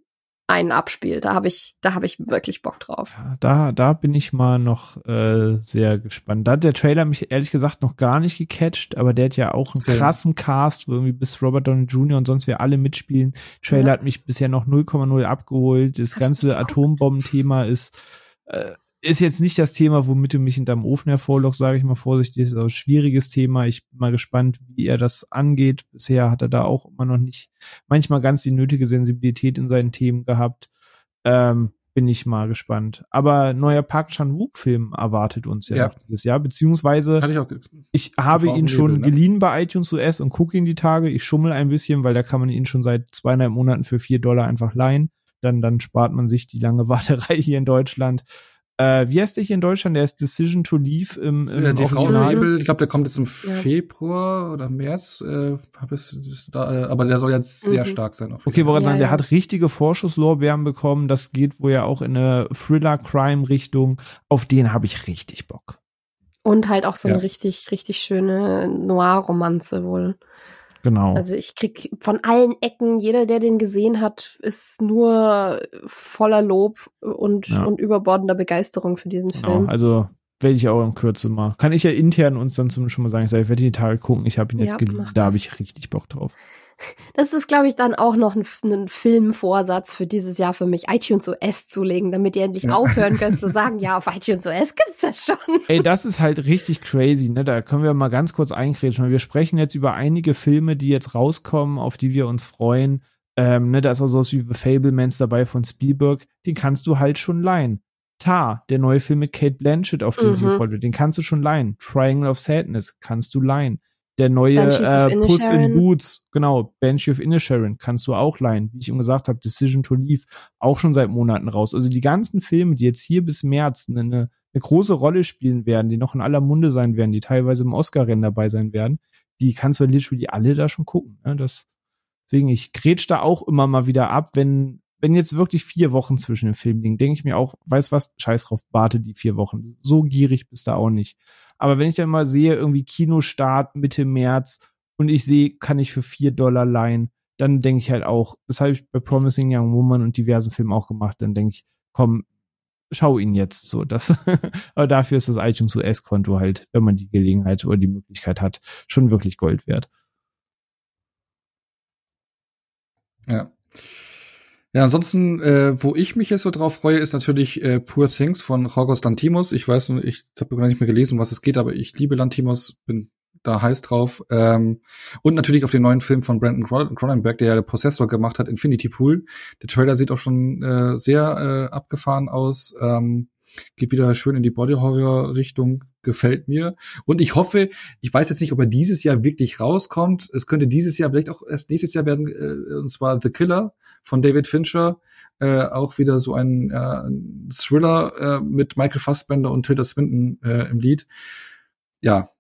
einen abspielt. Da habe ich, da habe ich wirklich Bock drauf. Ja, da, da bin ich mal noch äh, sehr gespannt. Da hat der Trailer mich ehrlich gesagt noch gar nicht gecatcht, aber der hat ja auch einen krassen Cast, wo irgendwie bis Robert Downey Jr. und sonst wir alle mitspielen. Trailer ja. hat mich bisher noch 0,0 abgeholt. Das ganze Atombombenthema ist äh, ist jetzt nicht das Thema, womit du mich in deinem Ofen hervorlochst, sage ich mal vorsichtig. Ist auch ein schwieriges Thema. Ich bin mal gespannt, wie er das angeht. Bisher hat er da auch immer noch nicht manchmal ganz die nötige Sensibilität in seinen Themen gehabt. Ähm, bin ich mal gespannt. Aber neuer Park Chan-wook-Film erwartet uns ja, ja, noch dieses Jahr, beziehungsweise ich, auch, ich habe ihn schon Label, ne? geliehen bei iTunes US und gucke ihn die Tage. Ich schummel ein bisschen, weil da kann man ihn schon seit zweieinhalb Monaten für vier Dollar einfach leihen. Dann, dann spart man sich die lange Warterei hier in Deutschland. Äh, wie heißt der hier in Deutschland? Der ist Decision to Leave im, im ja, die Frauenlabel, ich glaube, der kommt jetzt im ja. Februar oder März. Äh, hab es, da, äh, aber der soll jetzt sehr mhm. stark sein. Auf okay, woran ja, sagen, der hat richtige Vorschusslorbeeren bekommen. Das geht wohl ja auch in eine Thriller-Crime-Richtung. Auf den habe ich richtig Bock. Und halt auch so eine richtig, richtig schöne Noir-Romanze wohl. Genau. Also ich krieg von allen Ecken, jeder, der den gesehen hat, ist nur voller Lob und, ja. und überbordender Begeisterung für diesen genau. Film. Also werde ich auch in Kürze mal. Kann ich ja intern uns dann zum schon mal sagen, ich werde die Tage gucken, ich habe ihn jetzt ja, geliebt, da habe ich richtig Bock drauf. Das ist, glaube ich, dann auch noch ein, ein, Filmvorsatz für dieses Jahr für mich, iTunes OS zu legen, damit ihr endlich ja. aufhören könnt zu sagen, ja, auf iTunes OS gibt's das schon. Ey, das ist halt richtig crazy, ne? Da können wir mal ganz kurz einkretschen. Wir sprechen jetzt über einige Filme, die jetzt rauskommen, auf die wir uns freuen. Ähm, ne, da ist auch sowas wie The Fablemans dabei von Spielberg. Den kannst du halt schon leihen. Tar, der neue Film mit Kate Blanchett, auf den mhm. sie gefreut wird, den kannst du schon leihen. Triangle of Sadness kannst du leihen. Der neue äh, Puss in Boots, genau, Banshee of Inisherin, kannst du auch leihen. Wie ich ihm gesagt habe, Decision to Leave, auch schon seit Monaten raus. Also die ganzen Filme, die jetzt hier bis März eine, eine, eine große Rolle spielen werden, die noch in aller Munde sein werden, die teilweise im Oscar-Rennen dabei sein werden, die kannst du literally alle da schon gucken. Ne? Das, deswegen, ich grätsch da auch immer mal wieder ab, wenn, wenn jetzt wirklich vier Wochen zwischen den Filmen liegen, denke ich mir auch, weiß was, scheiß drauf, warte die vier Wochen. So gierig bist du auch nicht. Aber wenn ich dann mal sehe, irgendwie Kinostart Mitte März und ich sehe, kann ich für vier Dollar leihen, dann denke ich halt auch, das habe ich bei Promising Young Woman und diversen Filmen auch gemacht, dann denke ich, komm, schau ihn jetzt so. Das, aber dafür ist das iTunes US-Konto halt, wenn man die Gelegenheit oder die Möglichkeit hat, schon wirklich Gold wert. Ja. Ja, ansonsten, äh, wo ich mich jetzt so drauf freue, ist natürlich äh, Poor Things von Jorgos Lantimos. Ich weiß, ich habe gar nicht mehr gelesen, was es geht, aber ich liebe Lantimos, bin da heiß drauf. Ähm, und natürlich auf den neuen Film von Brandon Cronenberg, der ja der Prozessor gemacht hat, Infinity Pool. Der Trailer sieht auch schon äh, sehr äh, abgefahren aus. Ähm, geht wieder schön in die Body Horror Richtung, gefällt mir. Und ich hoffe, ich weiß jetzt nicht, ob er dieses Jahr wirklich rauskommt. Es könnte dieses Jahr, vielleicht auch erst nächstes Jahr werden, äh, und zwar The Killer von David Fincher. Äh, auch wieder so ein äh, Thriller äh, mit Michael Fassbender und Tilda Swinton äh, im Lied. Ja,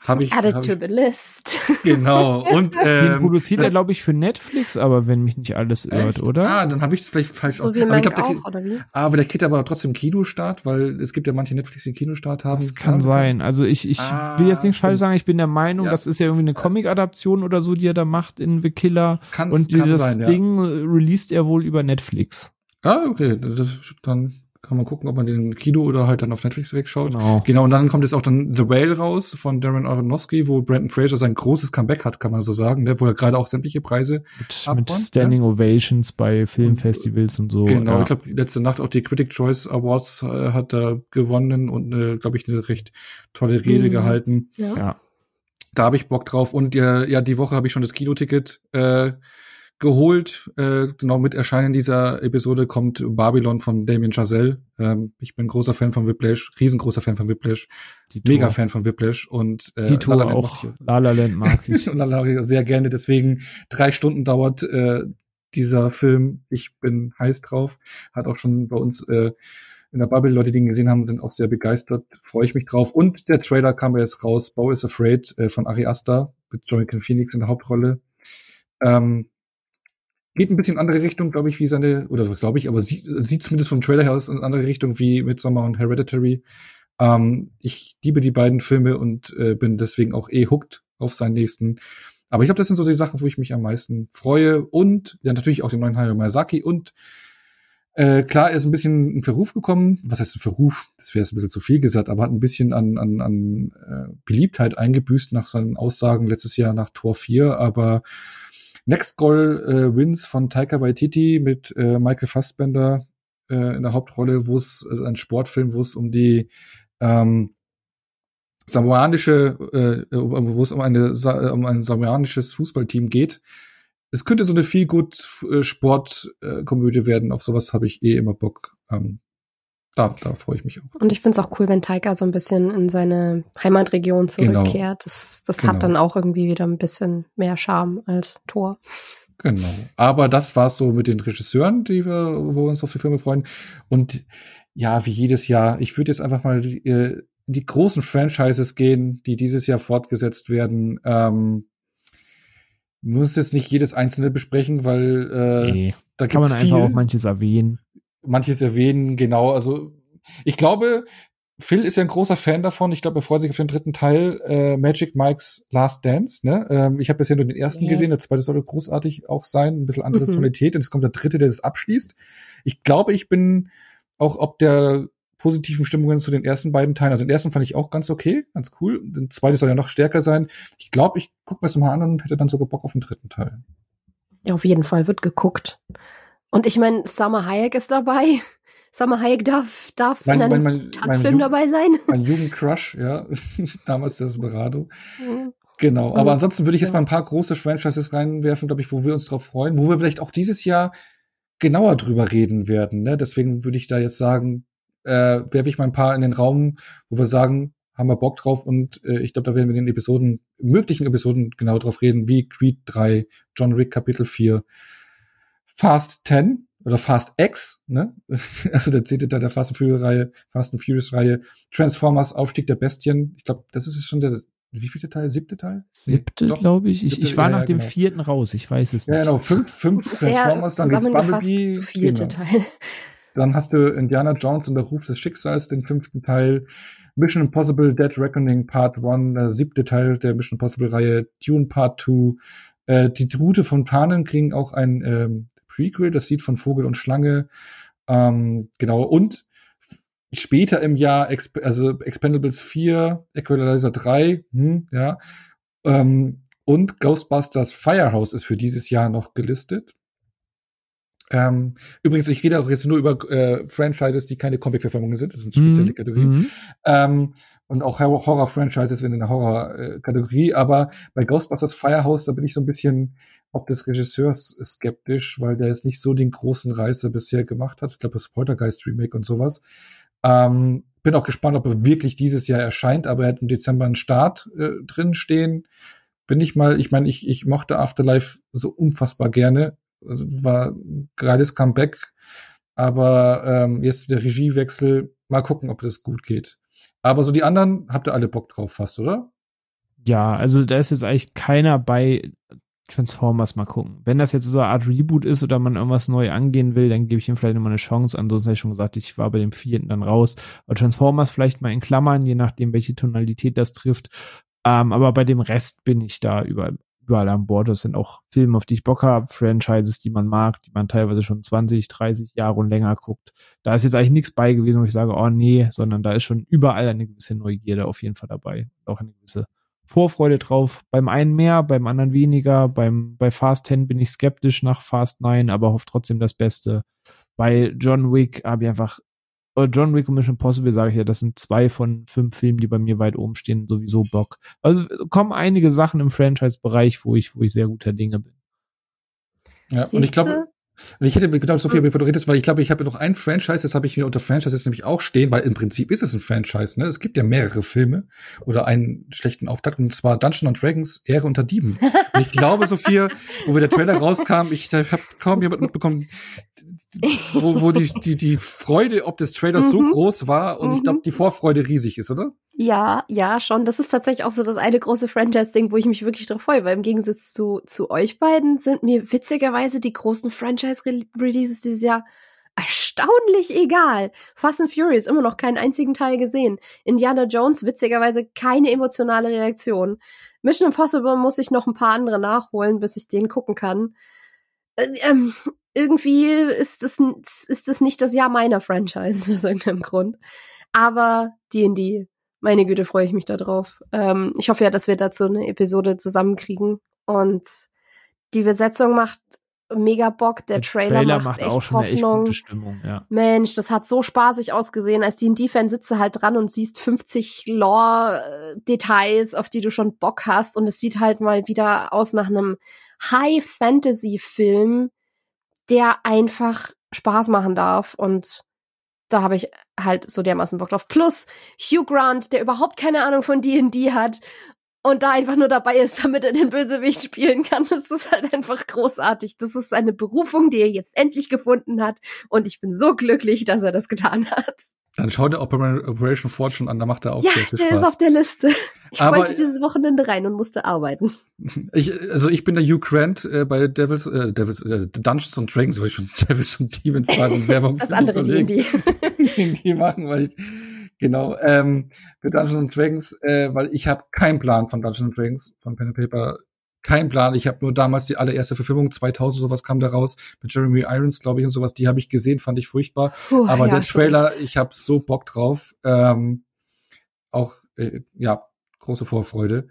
habe ich. Added hab to ich, the list. Genau. Und ähm, Den produziert er, glaube ich, für Netflix, aber wenn mich nicht alles irrt, oder? Ah, dann habe ich es vielleicht falsch. So wie aber ich glaub, auch, oder wie? Ah, vielleicht kriegt er aber trotzdem Kinostart, weil es gibt ja manche Netflix, die Kinostart haben. Das kann sein. Also ich, ich ah, will jetzt nichts falsch sagen. Ich bin der Meinung, ja. das ist ja irgendwie eine Comic-Adaption oder so, die er da macht in The Killer. Kann's, und die, kann das sein, Ding ja. released er wohl über Netflix. Ah, okay. Das, dann kann man gucken, ob man den Kino oder halt dann auf Netflix wegschaut. Genau. genau, und dann kommt jetzt auch dann The Whale raus von Darren Aronofsky, wo Brandon Fraser sein großes Comeback hat, kann man so sagen, ne? wo er gerade auch sämtliche Preise mit, mit Standing ja? Ovations bei Filmfestivals und so. Genau, ja. ich glaube, letzte Nacht auch die Critic Choice Awards äh, hat er gewonnen und, äh, glaube ich, eine recht tolle Rede mhm. gehalten. Ja. ja. Da habe ich Bock drauf. Und äh, ja, die Woche habe ich schon das Kinoticket äh, geholt. Äh, genau mit Erscheinen dieser Episode kommt Babylon von Damien Chazelle. Ähm, ich bin großer Fan von Whiplash, riesengroßer Fan von Whiplash, mega Fan von Whiplash und äh, die Tour La La auch La La Land mag ich. La La sehr gerne. Deswegen drei Stunden dauert äh, dieser Film. Ich bin heiß drauf. Hat auch schon bei uns äh, in der Bubble, Leute, die ihn gesehen haben, sind auch sehr begeistert. Freue ich mich drauf. Und der Trailer kam jetzt raus. Bo is Afraid äh, von Ari Aster mit Jonathan Phoenix in der Hauptrolle. Ähm, geht ein bisschen in andere Richtung, glaube ich, wie seine, oder glaube ich, aber sieht, sieht zumindest vom Trailer her aus in andere Richtung wie Midsommar und Hereditary. Ähm, ich liebe die beiden Filme und äh, bin deswegen auch eh hooked auf seinen nächsten. Aber ich glaube, das sind so die Sachen, wo ich mich am meisten freue. Und ja, natürlich auch den neuen Hayao Miyazaki und Äh, klar, er ist ein bisschen in Verruf gekommen. Was heißt ein Verruf? Das wäre jetzt ein bisschen zu viel gesagt, aber hat ein bisschen an, an, an äh, Beliebtheit eingebüßt nach seinen Aussagen letztes Jahr nach Tor 4. Aber Next Goal äh, Wins von Taika Waititi mit äh, Michael Fassbender äh, in der Hauptrolle, wo es also ein Sportfilm, wo es um die ähm, samoanische, äh, wo es um eine um ein samoanisches Fußballteam geht es könnte so eine viel gut Sportkomödie werden. Auf sowas habe ich eh immer Bock. Ähm, da, da freue ich mich auch. Und ich finde es auch cool, wenn Taika so ein bisschen in seine Heimatregion genau. zurückkehrt. Genau. Das, das genau. hat dann auch irgendwie wieder ein bisschen mehr Charme als Tor. Genau. Aber das war's so mit den Regisseuren, die wir, wo wir uns auf die Filme freuen. Und ja, wie jedes Jahr, ich würde jetzt einfach mal die, äh, die großen Franchises gehen, die dieses Jahr fortgesetzt werden. Ähm, muss jetzt nicht jedes einzelne besprechen, weil äh, nee, da kann man einfach auch manches erwähnen. Manches erwähnen, genau. Also ich glaube, Phil ist ja ein großer Fan davon. Ich glaube, er freut sich auf den dritten Teil, äh, Magic Mike's Last Dance. Ne? Ähm, ich habe bisher nur den ersten yes. gesehen, der zweite soll großartig auch sein, ein bisschen andere mhm. Tonalität. Und es kommt der dritte, der das abschließt. Ich glaube, ich bin auch ob der positiven Stimmungen zu den ersten beiden Teilen. Also den ersten fand ich auch ganz okay, ganz cool. Der zweite soll ja noch stärker sein. Ich glaube, ich gucke mir das mal an und hätte dann sogar Bock auf den dritten Teil. Ja, auf jeden Fall wird geguckt. Und ich meine, Summer Hayek ist dabei. Summer Hayek darf, darf mein, in einem mein, mein, Tanzfilm dabei sein. Mein Jugendcrush, ja. Damals der Desperado. Mhm. Genau. Aber ansonsten würde ich jetzt mal ein paar große Franchises reinwerfen, glaube ich, wo wir uns drauf freuen, wo wir vielleicht auch dieses Jahr genauer drüber reden werden. Ne? Deswegen würde ich da jetzt sagen, äh, werfe ich mal ein paar in den Raum, wo wir sagen, haben wir Bock drauf und äh, ich glaube, da werden wir in den Episoden, möglichen Episoden genau drauf reden, wie Creed 3, John Wick Kapitel 4, Fast 10 oder Fast X, ne? also der zehnte Teil der Fast and Furious Reihe, Fast and Furious Reihe, Transformers Aufstieg der Bestien. Ich glaube, das ist schon der wie viele Teil? Siebte Teil? Siebte, glaube ich. ich. Ich war ja, nach dem genau. vierten raus, ich weiß es nicht. Ja, genau, fünf, fünf Transformers, dann gibt's Bumblebee. Vierte genau. Teil. Dann hast du Indiana Jones und der Ruf des Schicksals, den fünften Teil. Mission Impossible Dead Reckoning Part 1, der siebte Teil der Mission Impossible Reihe. Dune Part 2. Äh, die Route von Panen kriegen auch ein ähm, Prequel, das Lied von Vogel und Schlange. Ähm, genau. Und später im Jahr, Exp also Expendables 4, Equalizer 3, hm, ja. Ähm, und Ghostbusters Firehouse ist für dieses Jahr noch gelistet. Ähm, übrigens, ich rede auch jetzt nur über äh, Franchises, die keine Comic-Verfilmungen sind. Das ist eine spezielle mhm. Kategorie. Mhm. Ähm, und auch Horror-Franchises in der Horror-Kategorie. Aber bei Ghostbusters Firehouse, da bin ich so ein bisschen ob des Regisseurs skeptisch, weil der jetzt nicht so den großen Reißer bisher gemacht hat. Ich glaube, das Poltergeist Remake und sowas. Ähm, bin auch gespannt, ob er wirklich dieses Jahr erscheint, aber er hat im Dezember einen Start äh, drin stehen. Bin ich mal, ich meine, ich, ich mochte Afterlife so unfassbar gerne war ein geiles Comeback. Aber ähm, jetzt der Regiewechsel, mal gucken, ob das gut geht. Aber so die anderen habt ihr alle Bock drauf fast, oder? Ja, also da ist jetzt eigentlich keiner bei Transformers mal gucken. Wenn das jetzt so eine Art Reboot ist oder man irgendwas neu angehen will, dann gebe ich ihm vielleicht nochmal eine Chance. Ansonsten habe ich schon gesagt, ich war bei dem vierten dann raus. Aber Transformers vielleicht mal in Klammern, je nachdem, welche Tonalität das trifft. Ähm, aber bei dem Rest bin ich da über, überall an Bord. Das sind auch Filme, auf die ich Bock habe, Franchises, die man mag, die man teilweise schon 20, 30 Jahre und länger guckt. Da ist jetzt eigentlich nichts bei gewesen, wo ich sage, oh nee, sondern da ist schon überall eine gewisse Neugierde auf jeden Fall dabei. Auch eine gewisse Vorfreude drauf. Beim einen mehr, beim anderen weniger. Beim, bei Fast 10 bin ich skeptisch nach Fast 9, aber hoffe trotzdem das Beste. Bei John Wick habe ich einfach John Wick und Mission Impossible sage ich ja, das sind zwei von fünf Filmen, die bei mir weit oben stehen, sowieso Bock. Also kommen einige Sachen im Franchise-Bereich, wo ich, wo ich sehr guter Dinge bin. Ja, Siehste? und ich glaube, und ich hätte gedacht, Sophia, bevor du redest, weil ich glaube, ich habe noch ein Franchise, das habe ich mir unter Franchises nämlich auch stehen, weil im Prinzip ist es ein Franchise, ne? Es gibt ja mehrere Filme oder einen schlechten Auftakt, und zwar Dungeon Dragons, Ehre unter Dieben. Und ich glaube, Sophia, wo wir der Trailer rauskam, ich habe kaum jemand mitbekommen, wo, wo die, die, die Freude ob des Trailers mhm. so groß war und mhm. ich glaube, die Vorfreude riesig ist, oder? Ja, ja, schon. Das ist tatsächlich auch so das eine große Franchise-Ding, wo ich mich wirklich drauf freue, weil im Gegensatz zu, zu euch beiden sind mir witzigerweise die großen Franchise-Releases dieses Jahr erstaunlich egal. Fast and Furious immer noch keinen einzigen Teil gesehen. Indiana Jones witzigerweise keine emotionale Reaktion. Mission Impossible muss ich noch ein paar andere nachholen, bis ich den gucken kann. Äh, ähm, irgendwie ist es ist es nicht das Jahr meiner Franchise aus irgendeinem Grund. Aber D&D, meine Güte, freue ich mich da drauf. Ähm, ich hoffe ja, dass wir dazu eine Episode zusammenkriegen. Und die Besetzung macht mega Bock. Der, der Trailer, Trailer, macht, macht echt auch schon Hoffnung. Eine echt gute Stimmung, ja. Mensch, das hat so spaßig ausgesehen. Als D&D-Fan sitzt du halt dran und siehst 50 Lore-Details, auf die du schon Bock hast. Und es sieht halt mal wieder aus nach einem High-Fantasy-Film, der einfach Spaß machen darf. Und da habe ich halt so dermaßen Bock drauf. Plus Hugh Grant, der überhaupt keine Ahnung von D&D hat und da einfach nur dabei ist, damit er den Bösewicht spielen kann. Das ist halt einfach großartig. Das ist eine Berufung, die er jetzt endlich gefunden hat und ich bin so glücklich, dass er das getan hat. Dann schau dir Operation Fortune an, da macht er auch ja, sehr viel Spaß. der ist auf der Liste. Ich Aber, wollte dieses Wochenende rein und musste arbeiten. Ich, also ich bin der Hugh Grant äh, bei Devils, äh, Devils äh, Dungeons and Dragons, weil ich schon Devils und Demons sagen und Werbung Das andere die, die. die, machen, weil ich Genau, ähm, für Dungeons Dragons, äh, weil ich habe keinen Plan von Dungeons Dragons, von Pen and Paper, kein Plan. Ich habe nur damals die allererste Verfilmung, 2000 sowas kam da raus, mit Jeremy Irons, glaube ich, und sowas, die habe ich gesehen, fand ich furchtbar. Puh, Aber ja, der Trailer, ich habe so Bock drauf. Ähm, auch, äh, ja, große Vorfreude.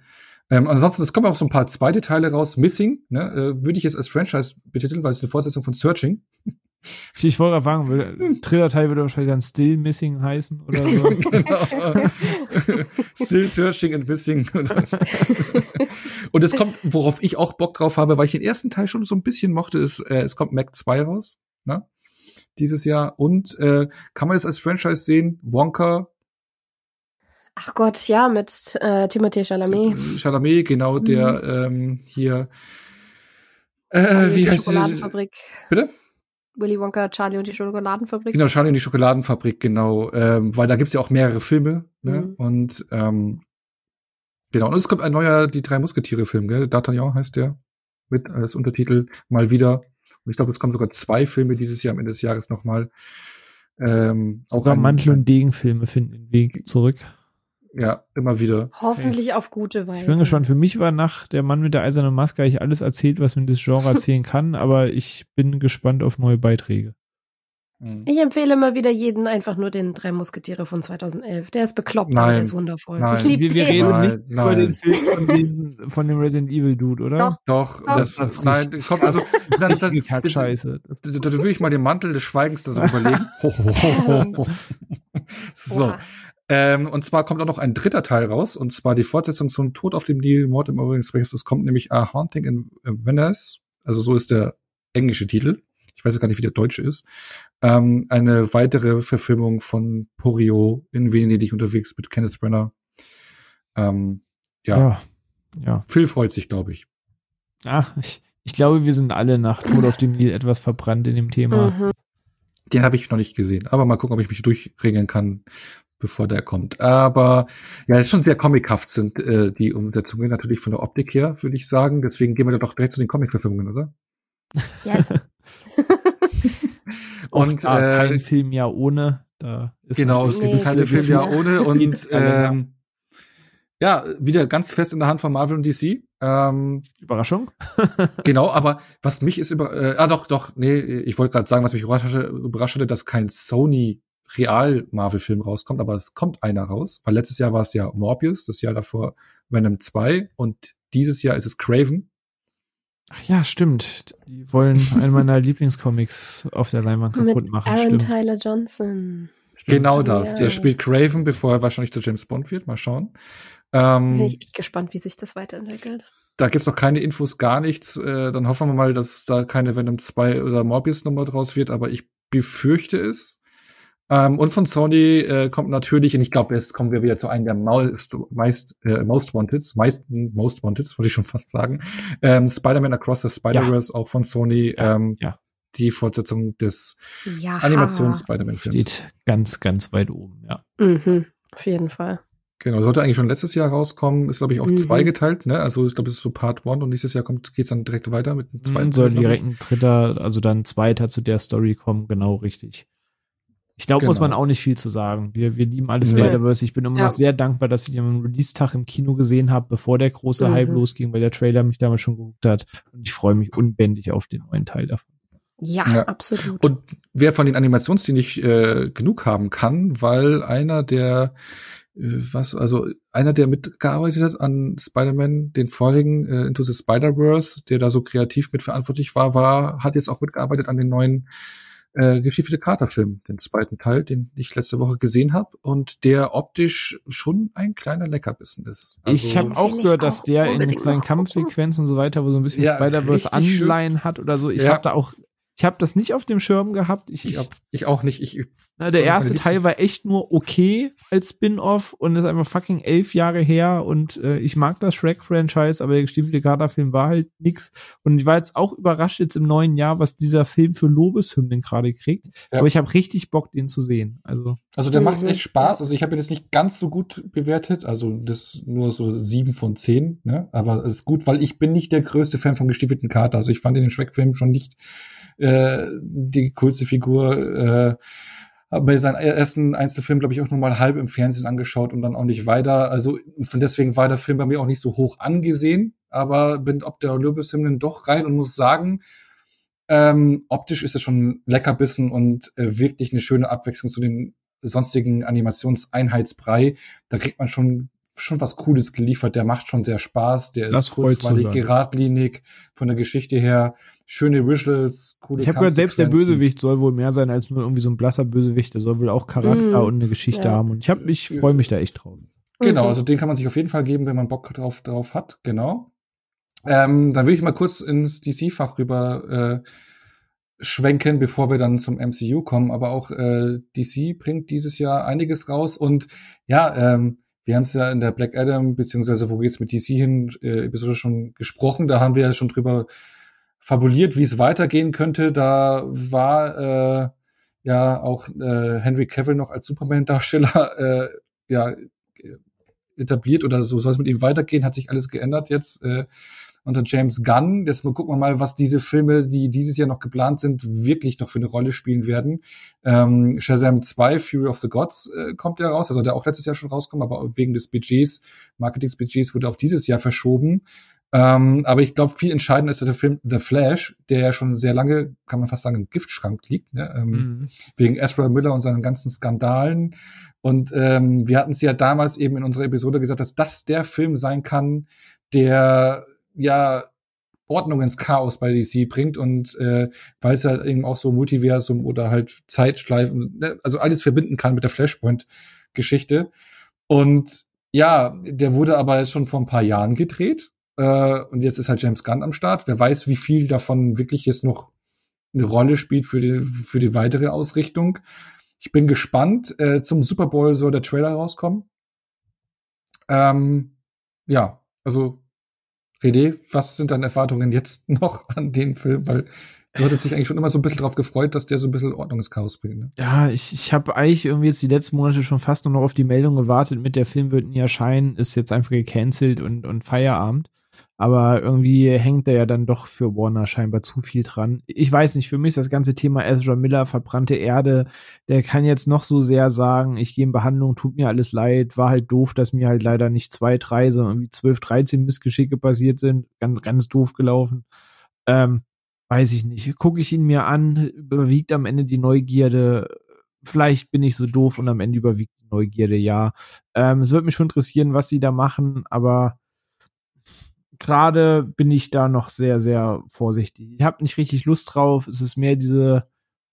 Ähm, ansonsten, es kommen auch so ein paar zweite Teile raus. Missing, ne, äh, würde ich jetzt als Franchise betiteln, weil es eine Fortsetzung von Searching. Ich wollte gerade fragen, will, dritter Teil würde wahrscheinlich dann Still Missing heißen oder so. genau. Still Searching and Missing. und es kommt, worauf ich auch Bock drauf habe, weil ich den ersten Teil schon so ein bisschen mochte, ist, äh, es kommt Mac 2 raus, ne? Dieses Jahr. Und äh, kann man das als Franchise sehen? Wonka. Ach Gott, ja, mit äh, Timothée Chalamet. Chalamet, genau, der mhm. ähm, hier äh, wie heißt Schokoladenfabrik. Bitte? Willy Wonka, Charlie und die Schokoladenfabrik. Genau, Charlie und die Schokoladenfabrik, genau. Ähm, weil da gibt's ja auch mehrere Filme, ne? Mhm. Und ähm, genau, und es kommt ein neuer Die drei Musketiere-Film, gell? D'Artagnan heißt der. Mit als Untertitel mal wieder. Und ich glaube, es kommen sogar zwei Filme dieses Jahr am Ende des Jahres nochmal. Ähm, sogar auch Mantel- und Degenfilme finden den Weg zurück. Ja, immer wieder. Hoffentlich auf gute Weise. Ich bin gespannt. Für mich war nach Der Mann mit der eisernen Maske eigentlich alles erzählt, was mir das Genre erzählen kann, aber ich bin gespannt auf neue Beiträge. Mhm. Ich empfehle immer wieder jeden einfach nur den Drei Musketiere von 2011. Der ist bekloppt, nein, aber der ist wundervoll. Nein, ich liebe wir, wir den. reden nein, nicht nein. über den Film von, diesen, von dem Resident Evil Dude, oder? Doch, doch. doch. Das, das, nein, komm, also das, das, das, Scheiße. Da, da, da würde ich mal den Mantel des Schweigens darüber legen. so. Ähm, und zwar kommt auch noch ein dritter Teil raus, und zwar die Fortsetzung zum Tod auf dem Nil, Mord im Orient Express. Es kommt nämlich A Haunting in Venice, also so ist der englische Titel. Ich weiß gar nicht, wie der deutsche ist. Ähm, eine weitere Verfilmung von Porio in Venedig unterwegs mit Kenneth Brenner. Ähm, ja. ja. ja. Phil freut sich, glaube ich. Ach, ich, ich glaube, wir sind alle nach Tod auf dem Nil etwas verbrannt in dem Thema. Mhm. Den habe ich noch nicht gesehen, aber mal gucken, ob ich mich durchregeln kann, bevor der kommt. Aber ja, schon sehr comichaft sind äh, die Umsetzungen natürlich von der Optik her, würde ich sagen. Deswegen gehen wir doch direkt zu den Comic-Verfilmungen, oder? Yes. und klar, äh, kein Film ja ohne. Da ist genau, es gibt nee, keine Film ja ohne und ähm, ja, wieder ganz fest in der Hand von Marvel und DC. Ähm, Überraschung. genau, aber was mich ist über, äh, ah doch, doch, nee, ich wollte gerade sagen, was mich überrascht hatte, überrascht hatte, dass kein Sony Real-Marvel-Film rauskommt, aber es kommt einer raus, weil letztes Jahr war es ja Morbius, das Jahr davor Venom 2 und dieses Jahr ist es Craven. Ach ja, stimmt. Die wollen einen meiner Lieblingscomics auf der Leinwand kaputt Mit machen. Aaron stimmt. Tyler Johnson. Genau das. Der spielt Craven, bevor er wahrscheinlich zu James Bond wird. Mal schauen. Ähm, Bin ich echt gespannt, wie sich das weiterentwickelt. Da gibt's noch keine Infos, gar nichts. Äh, dann hoffen wir mal, dass da keine Venom 2 oder Morbius-Nummer draus wird, aber ich befürchte es. Ähm, und von Sony äh, kommt natürlich, und ich glaube, jetzt kommen wir wieder zu einem der most, meist, äh, Most Wanteds, meisten Most Wanteds, würde ich schon fast sagen. Ähm, Spider-Man Across the Spider-Verse, ja. auch von Sony. Ja, ähm, ja. Die Fortsetzung des ja. Animations-Spider-Man-Films. Steht ganz, ganz weit oben, ja. Mhm, auf jeden Fall. Genau, sollte eigentlich schon letztes Jahr rauskommen. Ist, glaube ich, auch mhm. zweigeteilt, ne? Also ich glaube, es ist so Part One und nächstes Jahr kommt, geht's dann direkt weiter mit dem zweiten. Mhm, soll direkt ein dritter, also dann zweiter zu der Story kommen, genau richtig. Ich glaube, genau. muss man auch nicht viel zu sagen. Wir, wir lieben alles nee. Spider-Verse. Ich bin immer ja. noch sehr dankbar, dass ich den am Release-Tag im Kino gesehen habe, bevor der große mhm. Hype losging, weil der Trailer mich damals schon geguckt hat. Und ich freue mich unbändig auf den neuen Teil davon. Ja, ja, absolut. Und wer von den Animationsstilen nicht äh, genug haben kann, weil einer der äh, was, also einer, der mitgearbeitet hat an Spider-Man, den vorigen äh, Into the Spider-Verse, der da so kreativ mitverantwortlich war, war, hat jetzt auch mitgearbeitet an den neuen äh, Geschichte Carter-Film, den zweiten Teil, den ich letzte Woche gesehen habe und der optisch schon ein kleiner Leckerbissen ist. Also, ich habe auch gehört, dass der in seinen Kampfsequenzen und so weiter, wo so ein bisschen ja, Spider-Verse Anleihen hat oder so. Ich ja. habe da auch ich habe das nicht auf dem Schirm gehabt. Ich, ich, ich auch nicht. Ich, na, der erste Teil war echt nur okay als Spin-off und ist einfach fucking elf Jahre her und äh, ich mag das Shrek-Franchise, aber der gestiefelte Kater-Film war halt nix. Und ich war jetzt auch überrascht jetzt im neuen Jahr, was dieser Film für Lobeshymnen gerade kriegt. Ja. Aber ich habe richtig Bock, den zu sehen. Also, also der macht echt Spaß. Also ich habe ihn jetzt nicht ganz so gut bewertet. Also das nur so sieben von zehn. Ne? Aber es ist gut, weil ich bin nicht der größte Fan vom gestiefelten Kater. Also ich fand den Shrek-Film schon nicht äh, die coolste Figur. Äh, bei seinem ersten Einzelfilm, glaube ich, auch nur mal halb im Fernsehen angeschaut und dann auch nicht weiter. Also von deswegen war der Film bei mir auch nicht so hoch angesehen, aber bin ob der Olympus-Hymnen doch rein und muss sagen, ähm, optisch ist es schon leckerbissen und äh, wirklich eine schöne Abwechslung zu dem sonstigen Animationseinheitsbrei. Da kriegt man schon schon was Cooles geliefert. Der macht schon sehr Spaß. Der das ist kurzweilig, geradlinig von der Geschichte her. Schöne Visuals, coole Ich habe gehört, selbst der Bösewicht soll wohl mehr sein als nur irgendwie so ein blasser Bösewicht. Der soll wohl auch Charakter mm. und eine Geschichte ja. haben. Und ich hab, ich freue mich da echt drauf. Genau, mhm. also den kann man sich auf jeden Fall geben, wenn man Bock drauf, drauf hat. Genau. Ähm, dann will ich mal kurz ins DC-Fach rüber äh, schwenken, bevor wir dann zum MCU kommen. Aber auch äh, DC bringt dieses Jahr einiges raus. Und ja, ähm, wir haben es ja in der Black Adam, beziehungsweise wo geht's mit DC hin, äh, Episode schon gesprochen. Da haben wir ja schon drüber fabuliert, wie es weitergehen könnte. Da war äh, ja auch äh, Henry Cavill noch als Superman-Darsteller äh, ja etabliert oder so soll es mit ihm weitergehen, hat sich alles geändert jetzt äh, unter James Gunn. Jetzt mal gucken wir mal, was diese Filme, die dieses Jahr noch geplant sind, wirklich noch für eine Rolle spielen werden. Ähm, Shazam 2, Fury of the Gods äh, kommt ja raus, also der auch letztes Jahr schon rauskommen, aber wegen des Budgets, Marketingsbudgets wurde auf dieses Jahr verschoben. Ähm, aber ich glaube, viel entscheidender ist der Film The Flash, der ja schon sehr lange, kann man fast sagen, im Giftschrank liegt, ne? ähm, mhm. wegen Ezra Miller und seinen ganzen Skandalen. Und ähm, wir hatten es ja damals eben in unserer Episode gesagt, dass das der Film sein kann, der ja Ordnung ins Chaos bei DC bringt und äh, weil es halt eben auch so Multiversum oder halt Zeitschleifen, ne? also alles verbinden kann mit der Flashpoint-Geschichte. Und ja, der wurde aber schon vor ein paar Jahren gedreht äh, und jetzt ist halt James Gunn am Start. Wer weiß, wie viel davon wirklich jetzt noch eine Rolle spielt für die, für die weitere Ausrichtung. Ich bin gespannt. Äh, zum Super Bowl soll der Trailer rauskommen. Ähm, ja, also Rede, was sind deine Erwartungen jetzt noch an den Film? Weil du hattest dich eigentlich schon immer so ein bisschen drauf gefreut, dass der so ein bisschen Ordnungschaos bringt. Ne? Ja, ich, ich habe eigentlich irgendwie jetzt die letzten Monate schon fast nur noch auf die Meldung gewartet, mit der Film wird nie erscheinen, ist jetzt einfach gecancelt und, und Feierabend. Aber irgendwie hängt da ja dann doch für Warner scheinbar zu viel dran. Ich weiß nicht, für mich ist das ganze Thema Ezra Miller, verbrannte Erde, der kann jetzt noch so sehr sagen, ich gehe in Behandlung, tut mir alles leid, war halt doof, dass mir halt leider nicht zwei, drei, sondern irgendwie zwölf, dreizehn Missgeschicke passiert sind. Ganz, ganz doof gelaufen. Ähm, weiß ich nicht. Gucke ich ihn mir an, überwiegt am Ende die Neugierde. Vielleicht bin ich so doof und am Ende überwiegt die Neugierde, ja. Ähm, es würde mich schon interessieren, was sie da machen, aber gerade bin ich da noch sehr, sehr vorsichtig. Ich habe nicht richtig Lust drauf. Es ist mehr diese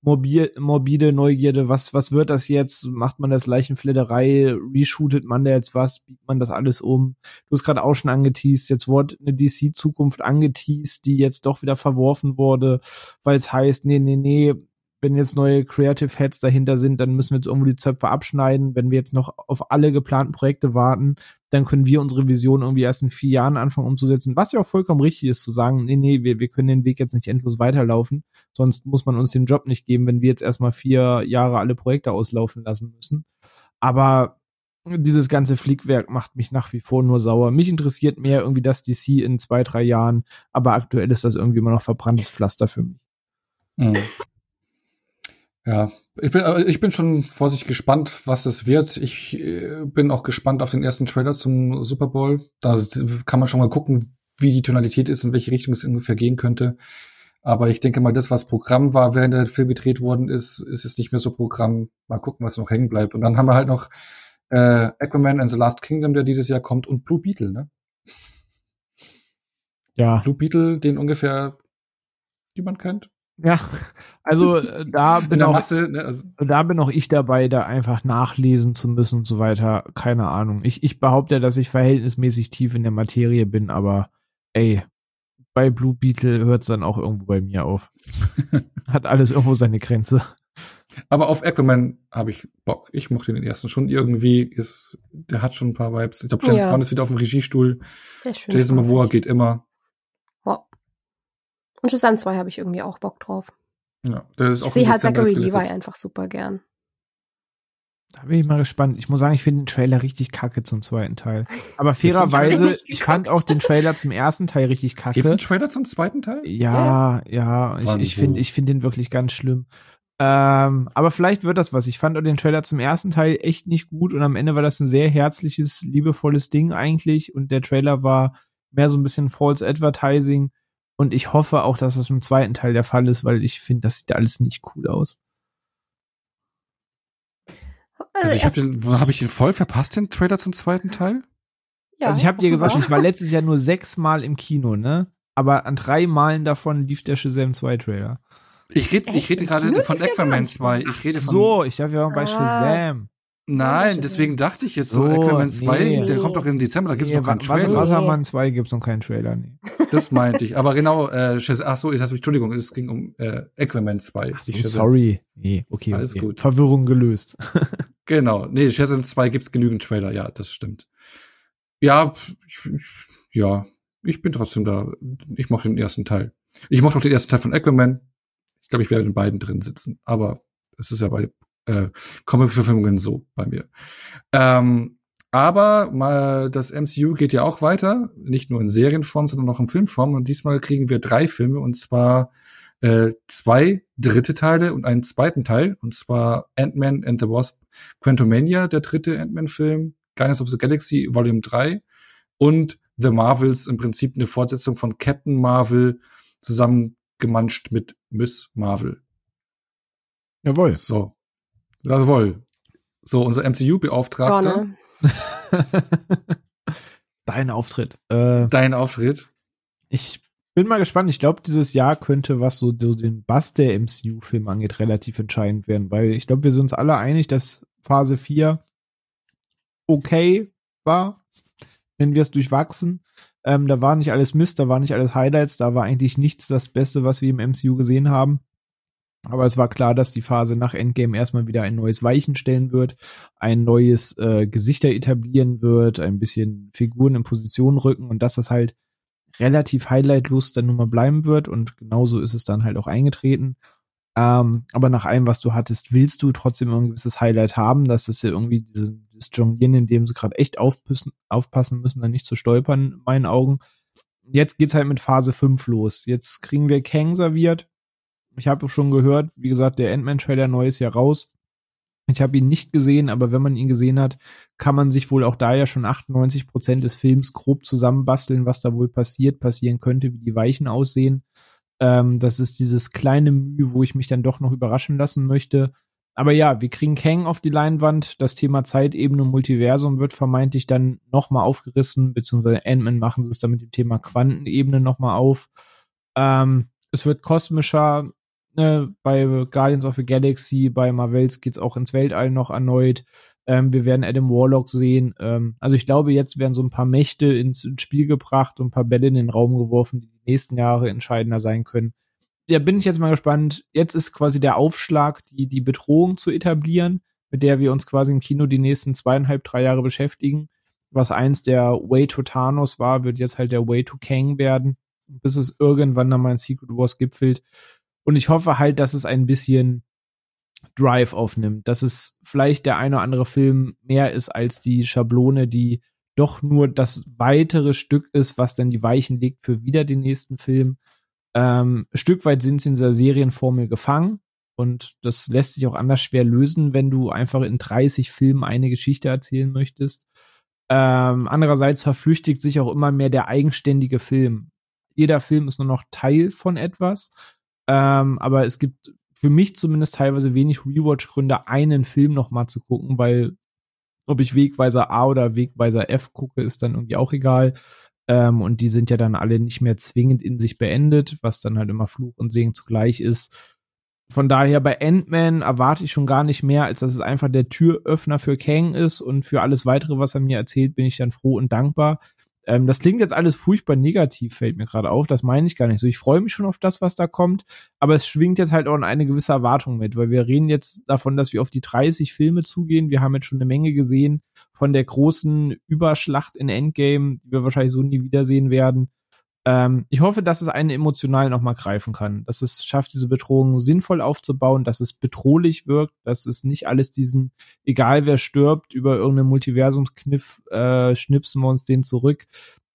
morbide, Neugierde. Was, was wird das jetzt? Macht man das Leichenfledderei? Reshootet man da jetzt was? Biegt man das alles um? Du hast gerade auch schon angeteased. Jetzt wurde eine DC-Zukunft angeteased, die jetzt doch wieder verworfen wurde, weil es heißt, nee, nee, nee, wenn jetzt neue Creative Heads dahinter sind, dann müssen wir jetzt irgendwo die Zöpfe abschneiden. Wenn wir jetzt noch auf alle geplanten Projekte warten, dann können wir unsere Vision irgendwie erst in vier Jahren anfangen umzusetzen. Was ja auch vollkommen richtig ist, zu sagen, nee, nee, wir, wir können den Weg jetzt nicht endlos weiterlaufen. Sonst muss man uns den Job nicht geben, wenn wir jetzt erstmal vier Jahre alle Projekte auslaufen lassen müssen. Aber dieses ganze Flickwerk macht mich nach wie vor nur sauer. Mich interessiert mehr irgendwie das DC in zwei, drei Jahren, aber aktuell ist das irgendwie immer noch verbranntes Pflaster für mich. Mhm. Ja, ich bin, ich bin schon vorsichtig gespannt, was es wird. Ich äh, bin auch gespannt auf den ersten Trailer zum Super Bowl. Da kann man schon mal gucken, wie die Tonalität ist, in welche Richtung es ungefähr gehen könnte. Aber ich denke mal, das, was Programm war, während der Film gedreht worden ist, ist es nicht mehr so Programm. Mal gucken, was noch hängen bleibt. Und dann haben wir halt noch äh, Aquaman and the Last Kingdom, der dieses Jahr kommt, und Blue Beetle, ne? Ja. Blue Beetle, den ungefähr jemand kennt. Ja, also äh, da bin auch, Masse, ne, also. da bin auch ich dabei, da einfach nachlesen zu müssen und so weiter. Keine Ahnung. Ich, ich behaupte, dass ich verhältnismäßig tief in der Materie bin, aber ey, bei Blue Beetle hört es dann auch irgendwo bei mir auf. Hat alles irgendwo seine Grenze. Aber auf Aquaman habe ich Bock. Ich mochte den ersten schon irgendwie. Ist, der hat schon ein paar Vibes. Ich glaube, James ja. Bond ist wieder auf dem Regiestuhl. Jason Momoa geht immer. Und Shazam 2 habe ich irgendwie auch Bock drauf. Ja, das ist auch ich sehe halt Zachary Levi einfach super gern. Da bin ich mal gespannt. Ich muss sagen, ich finde den Trailer richtig kacke zum zweiten Teil. Aber fairerweise, ich fand auch den Trailer zum ersten Teil richtig kacke. Gibt es einen Trailer zum zweiten Teil? Ja, ja. ja. Ich, ich finde ich finde den wirklich ganz schlimm. Ähm, aber vielleicht wird das was. Ich fand auch den Trailer zum ersten Teil echt nicht gut und am Ende war das ein sehr herzliches, liebevolles Ding eigentlich und der Trailer war mehr so ein bisschen False Advertising. Und ich hoffe auch, dass das im zweiten Teil der Fall ist, weil ich finde, das sieht alles nicht cool aus. Also, ich habe den, wo habe ich den voll verpasst, den Trailer zum zweiten Teil? Ja, also ich habe dir gesagt, ich war letztes Jahr nur sechs Mal im Kino, ne? Aber an drei Malen davon lief der Shazam 2 Trailer. Ich rede, ich rede gerade von Aquaman 2. Ich rede von so, ich dachte, wir waren bei ah. Shazam. Nein, deswegen dachte ich jetzt so, so Aquaman 2, nee. der kommt doch im Dezember, da gibt's nee, noch keinen Trailer. Wassermann 2 gibt's noch keinen Trailer, nee. Das meinte ich. Aber genau, äh, ach so, ich dachte, Entschuldigung, es ging um äh, Aquaman 2. Ach so, sorry. Nee, okay, Alles okay. gut. Verwirrung gelöst. genau. Nee, Shazam 2 gibt's genügend Trailer, ja, das stimmt. Ja, ich, ja, ich bin trotzdem da. Ich mochte den ersten Teil. Ich mochte auch den ersten Teil von Aquaman. Ich glaube, ich werde in beiden drin sitzen. Aber es ist ja bei äh, Comic-Verfilmungen so bei mir. Ähm, aber mal das MCU geht ja auch weiter, nicht nur in Serienform, sondern auch in Filmform. Und diesmal kriegen wir drei Filme und zwar äh, zwei dritte Teile und einen zweiten Teil. Und zwar Ant-Man and the Wasp Quantumania, der dritte Ant-Man-Film, Guardians of the Galaxy Volume 3 und The Marvels, im Prinzip eine Fortsetzung von Captain Marvel zusammengemanscht mit Miss Marvel. Jawohl. So. Jawohl. So, unser MCU-Beauftragter. Dein Auftritt. Äh, Dein Auftritt. Ich bin mal gespannt. Ich glaube, dieses Jahr könnte, was so den Bass der MCU-Film angeht, relativ entscheidend werden, weil ich glaube, wir sind uns alle einig, dass Phase 4 okay war, wenn wir es durchwachsen. Ähm, da war nicht alles Mist, da war nicht alles Highlights, da war eigentlich nichts das Beste, was wir im MCU gesehen haben. Aber es war klar, dass die Phase nach Endgame erstmal wieder ein neues Weichen stellen wird, ein neues äh, Gesichter etablieren wird, ein bisschen Figuren in Position rücken und dass das halt relativ highlightlos dann nun mal bleiben wird und genauso ist es dann halt auch eingetreten. Ähm, aber nach allem, was du hattest, willst du trotzdem ein gewisses Highlight haben, dass es ja irgendwie diese, dieses Jonglieren, in dem sie gerade echt aufpassen, aufpassen müssen, dann nicht zu stolpern, in meinen Augen. Jetzt geht's halt mit Phase 5 los. Jetzt kriegen wir Kang serviert, ich habe schon gehört, wie gesagt, der Ant-Man-Trailer neu ist ja raus. Ich habe ihn nicht gesehen, aber wenn man ihn gesehen hat, kann man sich wohl auch da ja schon 98 Prozent des Films grob zusammenbasteln, was da wohl passiert, passieren könnte, wie die Weichen aussehen. Ähm, das ist dieses kleine Mühe, wo ich mich dann doch noch überraschen lassen möchte. Aber ja, wir kriegen Kang auf die Leinwand. Das Thema Zeitebene und Multiversum wird vermeintlich dann nochmal aufgerissen, beziehungsweise Ant-Man machen sie es dann mit dem Thema Quantenebene nochmal auf. Ähm, es wird kosmischer, ne, bei Guardians of the Galaxy, bei Marvels geht's auch ins Weltall noch erneut. Ähm, wir werden Adam Warlock sehen. Ähm, also ich glaube, jetzt werden so ein paar Mächte ins, ins, Spiel gebracht und ein paar Bälle in den Raum geworfen, die die nächsten Jahre entscheidender sein können. Ja, bin ich jetzt mal gespannt. Jetzt ist quasi der Aufschlag, die, die Bedrohung zu etablieren, mit der wir uns quasi im Kino die nächsten zweieinhalb, drei Jahre beschäftigen. Was eins der Way to Thanos war, wird jetzt halt der Way to Kang werden, bis es irgendwann dann mal in Secret Wars gipfelt. Und ich hoffe halt, dass es ein bisschen Drive aufnimmt, dass es vielleicht der eine oder andere Film mehr ist als die Schablone, die doch nur das weitere Stück ist, was dann die Weichen legt für wieder den nächsten Film. Ähm, Stück weit sind sie in dieser Serienformel gefangen und das lässt sich auch anders schwer lösen, wenn du einfach in 30 Filmen eine Geschichte erzählen möchtest. Ähm, andererseits verflüchtigt sich auch immer mehr der eigenständige Film jeder Film ist nur noch Teil von etwas. Ähm, aber es gibt für mich zumindest teilweise wenig Rewatch-Gründe, einen Film noch mal zu gucken, weil ob ich Wegweiser A oder Wegweiser F gucke, ist dann irgendwie auch egal. Ähm, und die sind ja dann alle nicht mehr zwingend in sich beendet, was dann halt immer Fluch und Segen zugleich ist. Von daher bei Ant-Man erwarte ich schon gar nicht mehr, als dass es einfach der Türöffner für Kang ist und für alles weitere, was er mir erzählt, bin ich dann froh und dankbar. Ähm, das klingt jetzt alles furchtbar negativ, fällt mir gerade auf. Das meine ich gar nicht so. Ich freue mich schon auf das, was da kommt, aber es schwingt jetzt halt auch eine gewisse Erwartung mit, weil wir reden jetzt davon, dass wir auf die 30 Filme zugehen. Wir haben jetzt schon eine Menge gesehen von der großen Überschlacht in Endgame, die wir wahrscheinlich so nie wiedersehen werden. Ähm, ich hoffe, dass es einen emotional nochmal greifen kann, dass es schafft, diese Bedrohung sinnvoll aufzubauen, dass es bedrohlich wirkt, dass es nicht alles diesen, egal wer stirbt, über irgendeinen Multiversumskniff äh, schnipsen wir uns den zurück.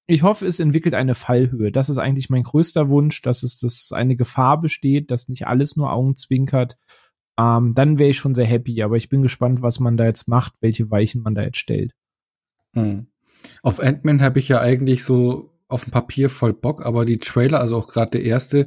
Ich hoffe, es entwickelt eine Fallhöhe. Das ist eigentlich mein größter Wunsch, dass es dass eine Gefahr besteht, dass nicht alles nur Augen zwinkert. Ähm, dann wäre ich schon sehr happy, aber ich bin gespannt, was man da jetzt macht, welche Weichen man da jetzt stellt. Hm. Auf Ant-Man habe ich ja eigentlich so auf dem Papier voll Bock, aber die Trailer, also auch gerade der erste,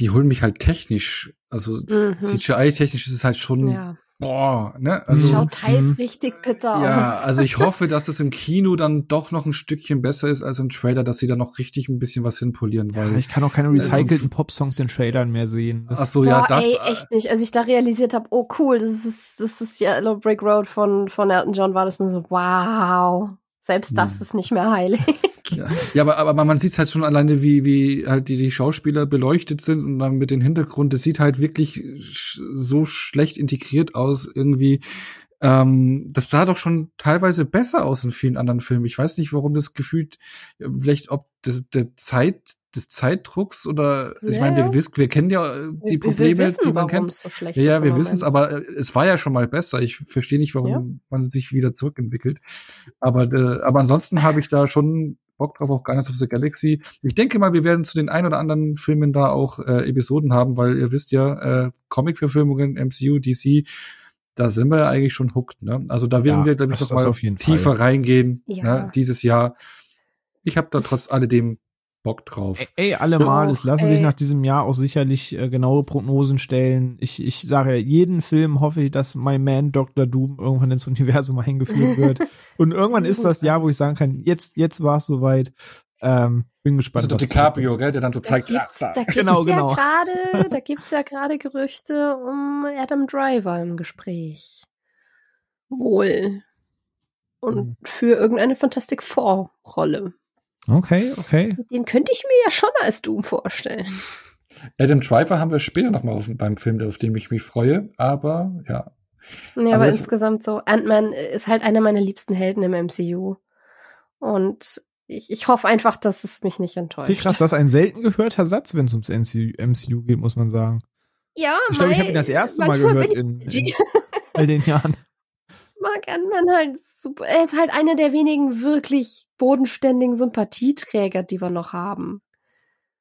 die holen mich halt technisch, also mhm. CGI-technisch ist es halt schon, ja. boah, ne? Also, Schaut teils mh. richtig bitter aus. Ja, also ich hoffe, dass es im Kino dann doch noch ein Stückchen besser ist als im Trailer, dass sie da noch richtig ein bisschen was hinpolieren, weil. Ja, ich kann auch keine recycelten also, Pop-Songs in Trailern mehr sehen. Das Ach so, ja, das. Ey, echt nicht. Als ich da realisiert habe, oh cool, das ist, das ist Yellow Brick Road von, von Elton John, war das nur so, wow. Selbst das hm. ist nicht mehr heilig. Ja, ja aber, aber man sieht halt schon alleine, wie, wie halt die, die Schauspieler beleuchtet sind und dann mit dem Hintergrund, das sieht halt wirklich so schlecht integriert aus irgendwie. Ähm, das sah doch schon teilweise besser aus in vielen anderen Filmen. Ich weiß nicht, warum das gefühlt, vielleicht ob das, der Zeit, des Zeitdrucks oder ja, ich meine, wir wissen, wir kennen ja äh, die Probleme, wir wissen, die man kennt. So ja, ja, wir wissen es, aber äh, es war ja schon mal besser. Ich verstehe nicht, warum ja. man sich wieder zurückentwickelt. Aber, äh, aber ansonsten habe ich da schon Bock drauf, auch Guardians of the Galaxy. Ich denke mal, wir werden zu den ein oder anderen Filmen da auch äh, Episoden haben, weil ihr wisst ja, äh, Comic-Verfilmungen, MCU, DC, da sind wir ja eigentlich schon hooked. Ne? Also da werden ja, wir, glaube ich, noch mal tiefer Fall. reingehen ja. ne, dieses Jahr. Ich habe da trotz alledem Bock drauf. Ey, allemal. Oh, es lassen ey. sich nach diesem Jahr auch sicherlich äh, genaue Prognosen stellen. Ich, ich sage ja, jeden Film hoffe ich, dass My Man Dr. Doom irgendwann ins Universum eingeführt wird. Und irgendwann ist das Jahr, wo ich sagen kann, jetzt, jetzt war es soweit. Ähm, bin gespannt. Also DiCaprio, gell, der dann so zeigt, da gibt's, da gibt's genau, ja genau. Grade, da gibt's ja gerade Gerüchte um Adam Driver im Gespräch. Wohl. Und hm. für irgendeine Fantastic Four Rolle. Okay, okay. Den könnte ich mir ja schon als Doom vorstellen. Adam Driver haben wir später nochmal auf, beim Film, auf den ich mich freue, aber ja. Ja, aber, aber insgesamt so, Ant-Man ist halt einer meiner liebsten Helden im MCU. Und ich, ich hoffe einfach, dass es mich nicht enttäuscht. Wie krass, das ist ein selten gehörter Satz, wenn es ums MCU geht, muss man sagen. Ja, Ich glaube, ich habe ihn das erste Mal gehört in, in all den Jahren mag Ant-Man halt super. Er ist halt einer der wenigen wirklich bodenständigen Sympathieträger, die wir noch haben.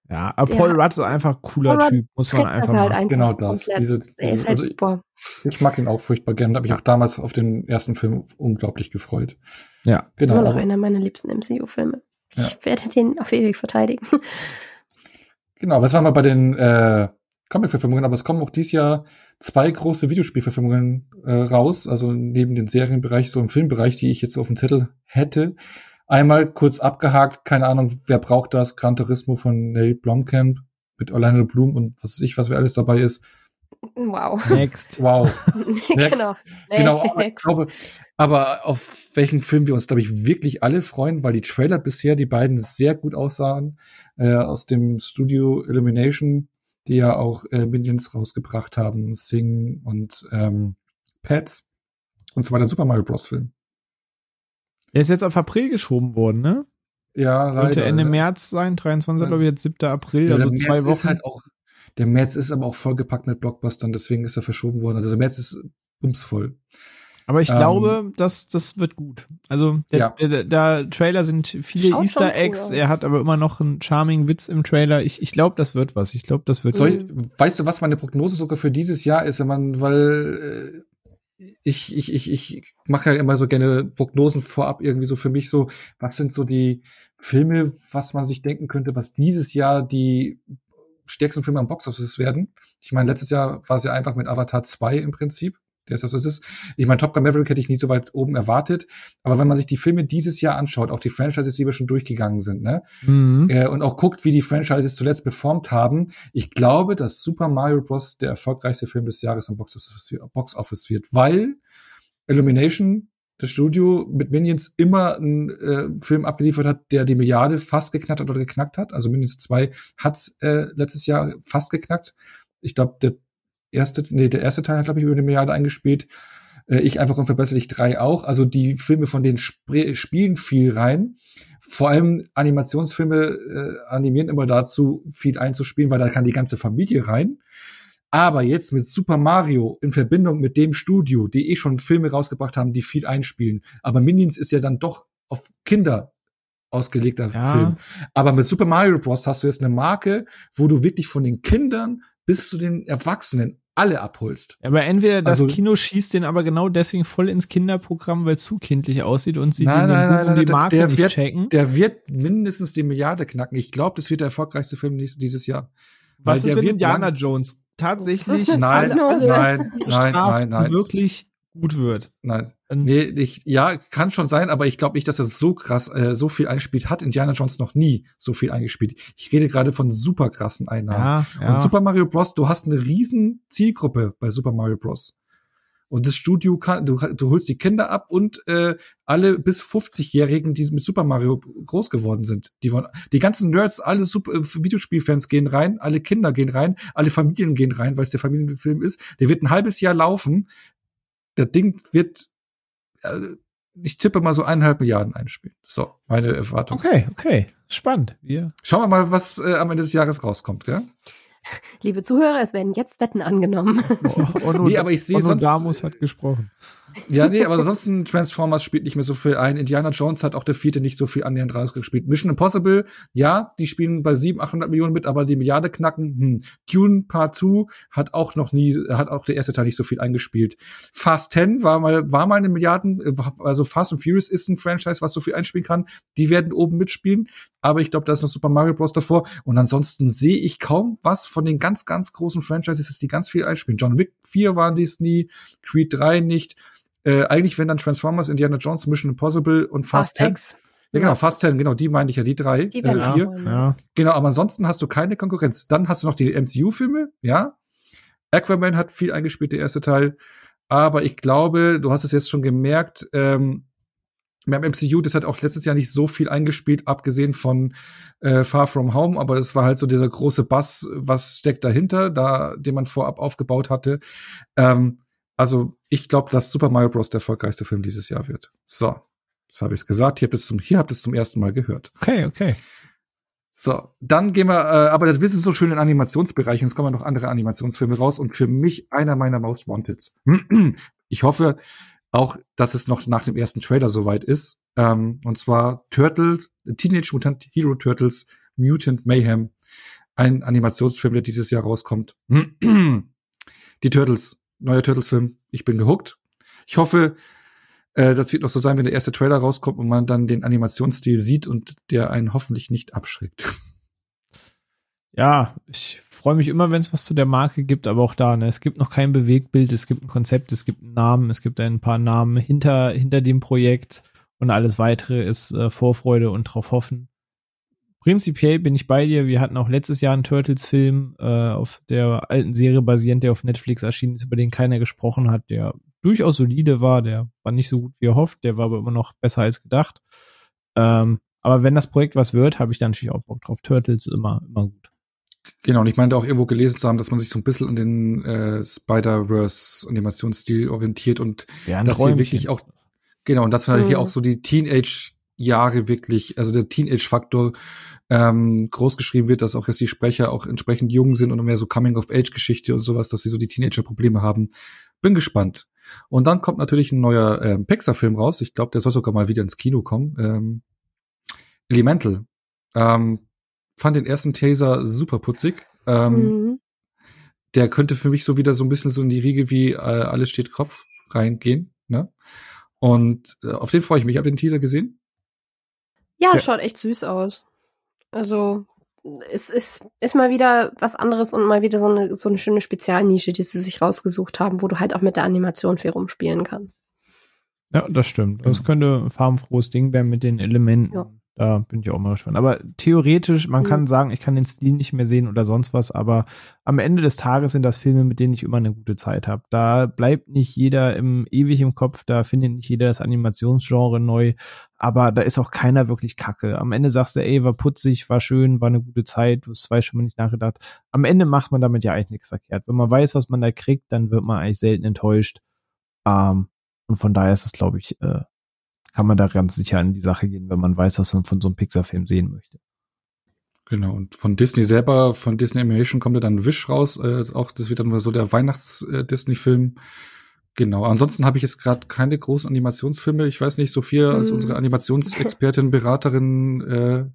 Ja, aber Paul Rudd ist einfach ein cooler Paul Typ, muss man einfach halt einfach Genau das. Diese, diese, er ist halt also super. Ich, ich mag ihn auch furchtbar gern. Da habe ich auch damals auf den ersten Film unglaublich gefreut. Ja. Genau. Immer noch einer meiner liebsten MCU-Filme. Ich ja. werde den auf ewig verteidigen. Genau, was waren wir bei den äh, Comic-Verfilmungen, aber es kommen auch dieses Jahr zwei große Videospielverfilmungen äh, raus, also neben den Serienbereich, so im Filmbereich, die ich jetzt auf dem Zettel hätte. Einmal kurz abgehakt, keine Ahnung, wer braucht das, Gran Turismo von Neil Blomkamp mit Orlando Bloom und was weiß ich, was wer alles dabei ist. Wow. Next. Wow. Next. genau. Genau, aber, ich glaube, aber auf welchen Film wir uns, glaube ich, wirklich alle freuen, weil die Trailer bisher die beiden sehr gut aussahen, äh, aus dem Studio Illumination die ja auch äh, Minions rausgebracht haben, Sing und ähm, Pets. Und zwar der Super Mario Bros. Film. Er ist jetzt auf April geschoben worden, ne? Ja, leider. Sollte Ende März sein, 23. glaube ich, jetzt 7. April, ja, also zwei März Wochen. Ist halt auch, der März ist aber auch vollgepackt mit Blockbustern, deswegen ist er verschoben worden. Also der März ist bumsvoll. Aber ich ähm, glaube, dass das wird gut. Also der, ja. der, der, der Trailer sind viele Schaut Easter Eggs. Cool er hat aber immer noch einen charming Witz im Trailer. Ich, ich glaube, das wird was. Ich glaube, das wird. Soll, weißt du, was meine Prognose sogar für dieses Jahr ist, wenn man, weil äh, ich, ich, ich, ich mache ja immer so gerne Prognosen vorab irgendwie so für mich so, was sind so die Filme, was man sich denken könnte, was dieses Jahr die stärksten Filme am Boxoffice werden. Ich meine, letztes Jahr war es ja einfach mit Avatar 2 im Prinzip. Der ist das, es ist. Ich meine, Top Gun Maverick hätte ich nie so weit oben erwartet. Aber wenn man sich die Filme dieses Jahr anschaut, auch die Franchises, die wir schon durchgegangen sind, ne? Mhm. Äh, und auch guckt, wie die Franchises zuletzt performt haben, ich glaube, dass Super Mario Bros. der erfolgreichste Film des Jahres am Box Office wird, weil Illumination das Studio mit Minions immer einen äh, Film abgeliefert hat, der die Milliarde fast geknackt hat oder geknackt hat. Also Minions 2 hat's äh, letztes Jahr fast geknackt. Ich glaube, der erste, nee, der erste Teil hat, glaube ich, über eine Milliarde eingespielt. Äh, ich einfach unverbesserlich drei auch. Also die Filme von denen sp spielen viel rein. Vor allem Animationsfilme äh, animieren immer dazu, viel einzuspielen, weil da kann die ganze Familie rein. Aber jetzt mit Super Mario in Verbindung mit dem Studio, die eh schon Filme rausgebracht haben, die viel einspielen. Aber Minions ist ja dann doch auf Kinder ausgelegter ja. Film. Aber mit Super Mario Bros. hast du jetzt eine Marke, wo du wirklich von den Kindern bis zu den Erwachsenen alle abholst. Aber entweder das also, Kino schießt den aber genau deswegen voll ins Kinderprogramm, weil es zu kindlich aussieht und sie nein, den nein, nein, um die Marke der nicht wird, checken. Der wird mindestens die Milliarde knacken. Ich glaube, das wird der erfolgreichste Film dieses Jahr. Was ist mit Indiana Jones? tatsächlich nein, nein, nein, nein, nein, wirklich gut wird. Nein. Nee, ich, ja, kann schon sein, aber ich glaube nicht, dass er so krass, äh, so viel eingespielt hat. Indiana Jones noch nie so viel eingespielt. Ich rede gerade von super krassen Einnahmen. Ja, ja. Und Super Mario Bros., du hast eine riesen Zielgruppe bei Super Mario Bros. Und das Studio kann, du, du holst die Kinder ab und äh, alle bis 50-Jährigen, die mit Super Mario groß geworden sind. Die, wollen, die ganzen Nerds, alle Super, äh, Videospielfans gehen rein, alle Kinder gehen rein, alle Familien gehen rein, weil es der Familienfilm ist. Der wird ein halbes Jahr laufen. Der Ding wird, äh, ich tippe mal so eineinhalb Milliarden einspielen. So, meine Erwartung. Okay, okay. Spannend. Wir Schauen wir mal, was äh, am Ende des Jahres rauskommt, gell? Liebe Zuhörer, es werden jetzt Wetten angenommen. Oh, nee, aber ich sehe sonst. Damus hat gesprochen. Ja, nee, aber ansonsten Transformers spielt nicht mehr so viel ein. Indiana Jones hat auch der vierte nicht so viel annähernd rausgespielt. Mission Impossible, ja, die spielen bei 700, 800 Millionen mit, aber die Milliarde knacken. Hm. Dune Part 2 hat auch noch nie, hat auch der erste Teil nicht so viel eingespielt. Fast 10 war mal, war mal eine Milliarden, also Fast and Furious ist ein Franchise, was so viel einspielen kann. Die werden oben mitspielen, aber ich glaube, da ist noch Super Mario Bros. davor. Und ansonsten sehe ich kaum was von den ganz, ganz großen Franchises, die ganz viel einspielen. John Wick 4 waren dies nie, Creed 3 nicht. Äh, eigentlich, wenn dann Transformers, Indiana Jones, Mission Impossible und Fast, Fast X. Ja, genau, Fast 10, genau, die meinte ich ja, die drei, die äh, vier. Ja. Genau, aber ansonsten hast du keine Konkurrenz. Dann hast du noch die MCU-Filme, ja. Aquaman hat viel eingespielt, der erste Teil. Aber ich glaube, du hast es jetzt schon gemerkt, ähm, beim MCU, das hat auch letztes Jahr nicht so viel eingespielt, abgesehen von äh, Far From Home, aber das war halt so dieser große Bass, was steckt dahinter, da, den man vorab aufgebaut hatte. Ähm, also ich glaube, dass Super Mario Bros. der erfolgreichste Film dieses Jahr wird. So, das habe ich gesagt. Hier habt, es zum, hier habt es zum ersten Mal gehört. Okay, okay. So, dann gehen wir, äh, aber das wird so schön in Animationsbereich. Und jetzt kommen noch andere Animationsfilme raus. Und für mich einer meiner Most Wanteds. Ich hoffe auch, dass es noch nach dem ersten Trailer soweit ist. Ähm, und zwar Turtles, Teenage Mutant Hero Turtles, Mutant Mayhem. Ein Animationsfilm, der dieses Jahr rauskommt. Die Turtles neuer Turtles-Film. Ich bin gehuckt. Ich hoffe, äh, das wird noch so sein, wenn der erste Trailer rauskommt und man dann den Animationsstil sieht und der einen hoffentlich nicht abschreckt. Ja, ich freue mich immer, wenn es was zu der Marke gibt, aber auch da, ne, es gibt noch kein Bewegtbild, es gibt ein Konzept, es gibt einen Namen, es gibt ein paar Namen hinter, hinter dem Projekt und alles weitere ist äh, Vorfreude und drauf hoffen prinzipiell bin ich bei dir. Wir hatten auch letztes Jahr einen Turtles-Film äh, auf der alten Serie basierend, der auf Netflix erschienen ist, über den keiner gesprochen hat, der durchaus solide war. Der war nicht so gut wie erhofft, der war aber immer noch besser als gedacht. Ähm, aber wenn das Projekt was wird, habe ich da natürlich auch Bock drauf. Turtles immer, immer gut. Genau, und ich meinte auch irgendwo gelesen zu haben, dass man sich so ein bisschen an den äh, Spider-Verse-Animationsstil orientiert und ja, dass hier wirklich auch, genau, und dass wir mhm. hier auch so die Teenage- Jahre wirklich, also der Teenage-Faktor ähm, groß geschrieben wird, dass auch jetzt die Sprecher auch entsprechend jung sind und mehr so Coming-of-Age-Geschichte und sowas, dass sie so die Teenager-Probleme haben. Bin gespannt. Und dann kommt natürlich ein neuer ähm, Pixar-Film raus. Ich glaube, der soll sogar mal wieder ins Kino kommen. Ähm, Elemental. Ähm, fand den ersten Taser super putzig. Ähm, mhm. Der könnte für mich so wieder so ein bisschen so in die Riege wie äh, Alles steht Kopf reingehen. Ne? Und äh, auf den freue ich mich. Habt ihr den Teaser gesehen? Ja, ja, schaut echt süß aus. Also es ist, ist mal wieder was anderes und mal wieder so eine, so eine schöne Spezialnische, die sie sich rausgesucht haben, wo du halt auch mit der Animation viel rumspielen kannst. Ja, das stimmt. Das könnte ein farbenfrohes Ding werden mit den Elementen. Ja. Da bin ich auch mal gespannt. Aber theoretisch, man mhm. kann sagen, ich kann den Stil nicht mehr sehen oder sonst was, aber am Ende des Tages sind das Filme, mit denen ich immer eine gute Zeit habe. Da bleibt nicht jeder im ewig im Kopf, da findet nicht jeder das Animationsgenre neu, aber da ist auch keiner wirklich kacke. Am Ende sagst du, ey, war putzig, war schön, war eine gute Zeit, du hast zwei Stunden nicht nachgedacht. Am Ende macht man damit ja eigentlich nichts verkehrt. Wenn man weiß, was man da kriegt, dann wird man eigentlich selten enttäuscht. Ähm, und von daher ist es, glaube ich, äh, kann man da ganz sicher in die Sache gehen, wenn man weiß, was man von so einem Pixar-Film sehen möchte. Genau, und von Disney selber, von Disney Animation kommt ja dann Wish raus. Äh, auch das wird dann mal so der Weihnachts-Disney-Film. Äh, genau. Ansonsten habe ich jetzt gerade keine großen Animationsfilme. Ich weiß nicht, Sophia, als hm. unsere Animationsexpertin, Beraterin, äh,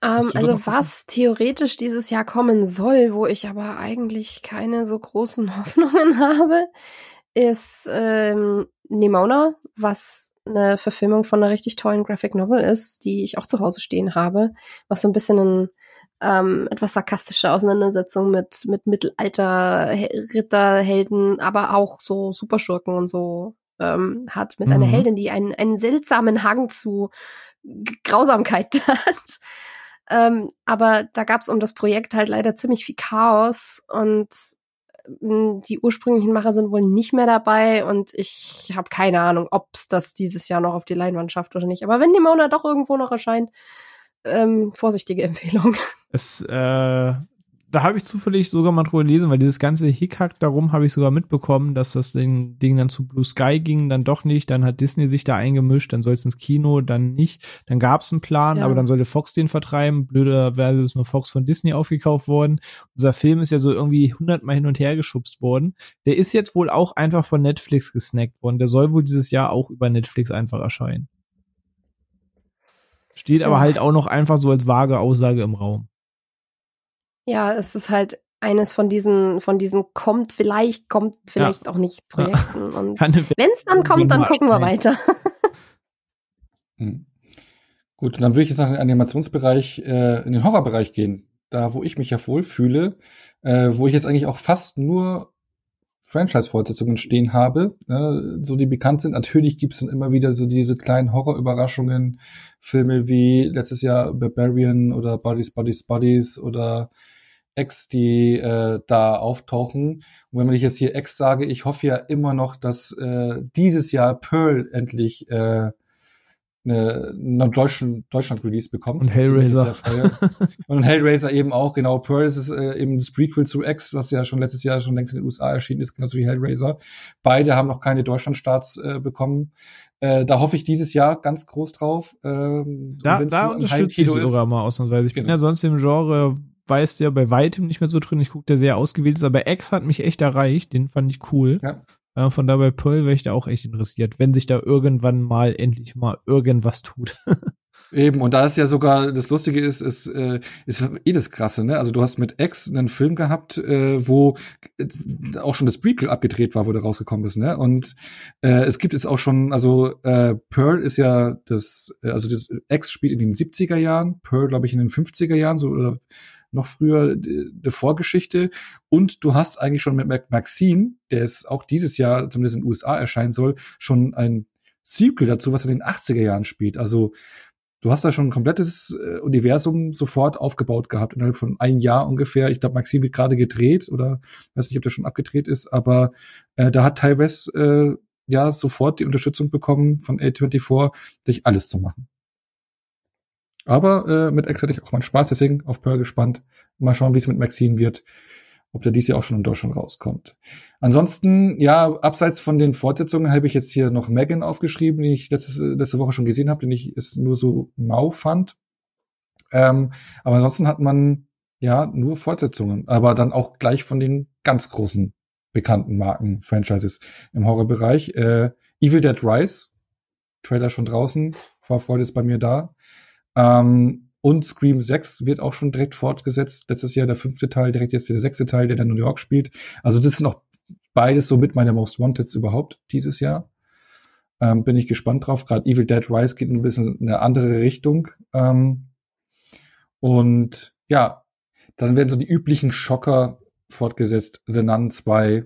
um, ähm, also was theoretisch dieses Jahr kommen soll, wo ich aber eigentlich keine so großen Hoffnungen habe, ist ähm, Nimona, was eine Verfilmung von einer richtig tollen Graphic Novel ist, die ich auch zu Hause stehen habe, was so ein bisschen ein ähm, etwas sarkastische Auseinandersetzung mit mit Mittelalter Ritterhelden, aber auch so Superschurken und so ähm, hat mit mhm. einer Heldin, die einen einen seltsamen Hang zu Grausamkeit hat. ähm, aber da gab es um das Projekt halt leider ziemlich viel Chaos und die ursprünglichen Macher sind wohl nicht mehr dabei und ich habe keine Ahnung, ob es das dieses Jahr noch auf die Leinwand schafft oder nicht. Aber wenn die Mona doch irgendwo noch erscheint, ähm, vorsichtige Empfehlung. Es äh, da habe ich zufällig sogar mal drüber gelesen, weil dieses ganze Hickhack darum habe ich sogar mitbekommen, dass das Ding, Ding dann zu Blue Sky ging, dann doch nicht, dann hat Disney sich da eingemischt, dann soll es ins Kino, dann nicht. Dann gab es einen Plan, ja. aber dann sollte Fox den vertreiben. Blöderweise ist nur Fox von Disney aufgekauft worden. Unser Film ist ja so irgendwie hundertmal hin und her geschubst worden. Der ist jetzt wohl auch einfach von Netflix gesnackt worden. Der soll wohl dieses Jahr auch über Netflix einfach erscheinen. Steht aber halt auch noch einfach so als vage Aussage im Raum. Ja, es ist halt eines von diesen, von diesen kommt vielleicht, kommt vielleicht ja. auch nicht Projekten. Ja. Und wenn es dann kommt, dann gucken wir weiter. hm. Gut, dann würde ich jetzt nach dem Animationsbereich, äh, in den Horrorbereich gehen. Da, wo ich mich ja wohlfühle, äh, wo ich jetzt eigentlich auch fast nur Franchise-Fortsetzungen stehen habe, ne, so die bekannt sind. Natürlich gibt's dann immer wieder so diese kleinen Horror-Überraschungen, Filme wie letztes Jahr Barbarian oder Bodies, Bodies, Bodies oder Ex, die äh, da auftauchen. Und wenn ich jetzt hier Ex sage, ich hoffe ja immer noch, dass äh, dieses Jahr Pearl endlich äh, eine, eine Deutschland, Deutschland Release bekommt. Und Hellraiser. und Hellraiser eben auch, genau. Pearl ist es, äh, eben das Prequel zu X, was ja schon letztes Jahr schon längst in den USA erschienen ist, genauso wie Hellraiser. Beide haben noch keine Deutschlandstarts äh, bekommen. Äh, da hoffe ich dieses Jahr ganz groß drauf. Ähm, da da unterstütze ich sogar mal ausnahmsweise. Ich genau. bin ja sonst im Genre weißt ja bei weitem nicht mehr so drin. Ich gucke, der sehr ausgewählt ist, aber X hat mich echt erreicht. Den fand ich cool. Ja. Äh, von dabei Pearl wäre ich da auch echt interessiert, wenn sich da irgendwann mal endlich mal irgendwas tut. Eben, und da ist ja sogar, das Lustige ist, ist, äh, ist eh das Krasse, ne? Also du hast mit X einen Film gehabt, äh, wo äh, auch schon das Prequel abgedreht war, wo der rausgekommen ist, ne? Und äh, es gibt es auch schon, also äh, Pearl ist ja das, äh, also das X spielt in den 70er Jahren, Pearl, glaube ich, in den 50er Jahren, so oder noch früher die Vorgeschichte. Und du hast eigentlich schon mit Maxine, der es auch dieses Jahr zumindest in den USA erscheinen soll, schon ein Sequel dazu, was in den 80er Jahren spielt. Also du hast da schon ein komplettes äh, Universum sofort aufgebaut gehabt, innerhalb von einem Jahr ungefähr. Ich glaube, Maxim wird gerade gedreht oder weiß nicht, ob der schon abgedreht ist, aber äh, da hat teilweise äh, ja sofort die Unterstützung bekommen von A24, dich alles zu machen. Aber äh, mit X hatte ich auch mal Spaß, deswegen auf Pearl gespannt. Mal schauen, wie es mit Maxine wird. Ob der dies Jahr auch schon in Deutschland rauskommt. Ansonsten, ja, abseits von den Fortsetzungen habe ich jetzt hier noch Megan aufgeschrieben, die ich letzte, letzte Woche schon gesehen habe, den ich es nur so mau fand. Ähm, aber ansonsten hat man ja nur Fortsetzungen, aber dann auch gleich von den ganz großen bekannten Marken, Franchises im Horrorbereich. Äh, Evil Dead Rise, Trailer schon draußen, Vorfreude ist bei mir da. Ähm, und Scream 6 wird auch schon direkt fortgesetzt. Letztes Jahr der fünfte Teil, direkt jetzt der sechste Teil, der dann New York spielt. Also das sind auch beides so mit meine Most Wanteds überhaupt dieses Jahr. Ähm, bin ich gespannt drauf. Gerade Evil Dead Rise geht ein bisschen in eine andere Richtung. Ähm, und ja, dann werden so die üblichen Schocker fortgesetzt. The Nun 2,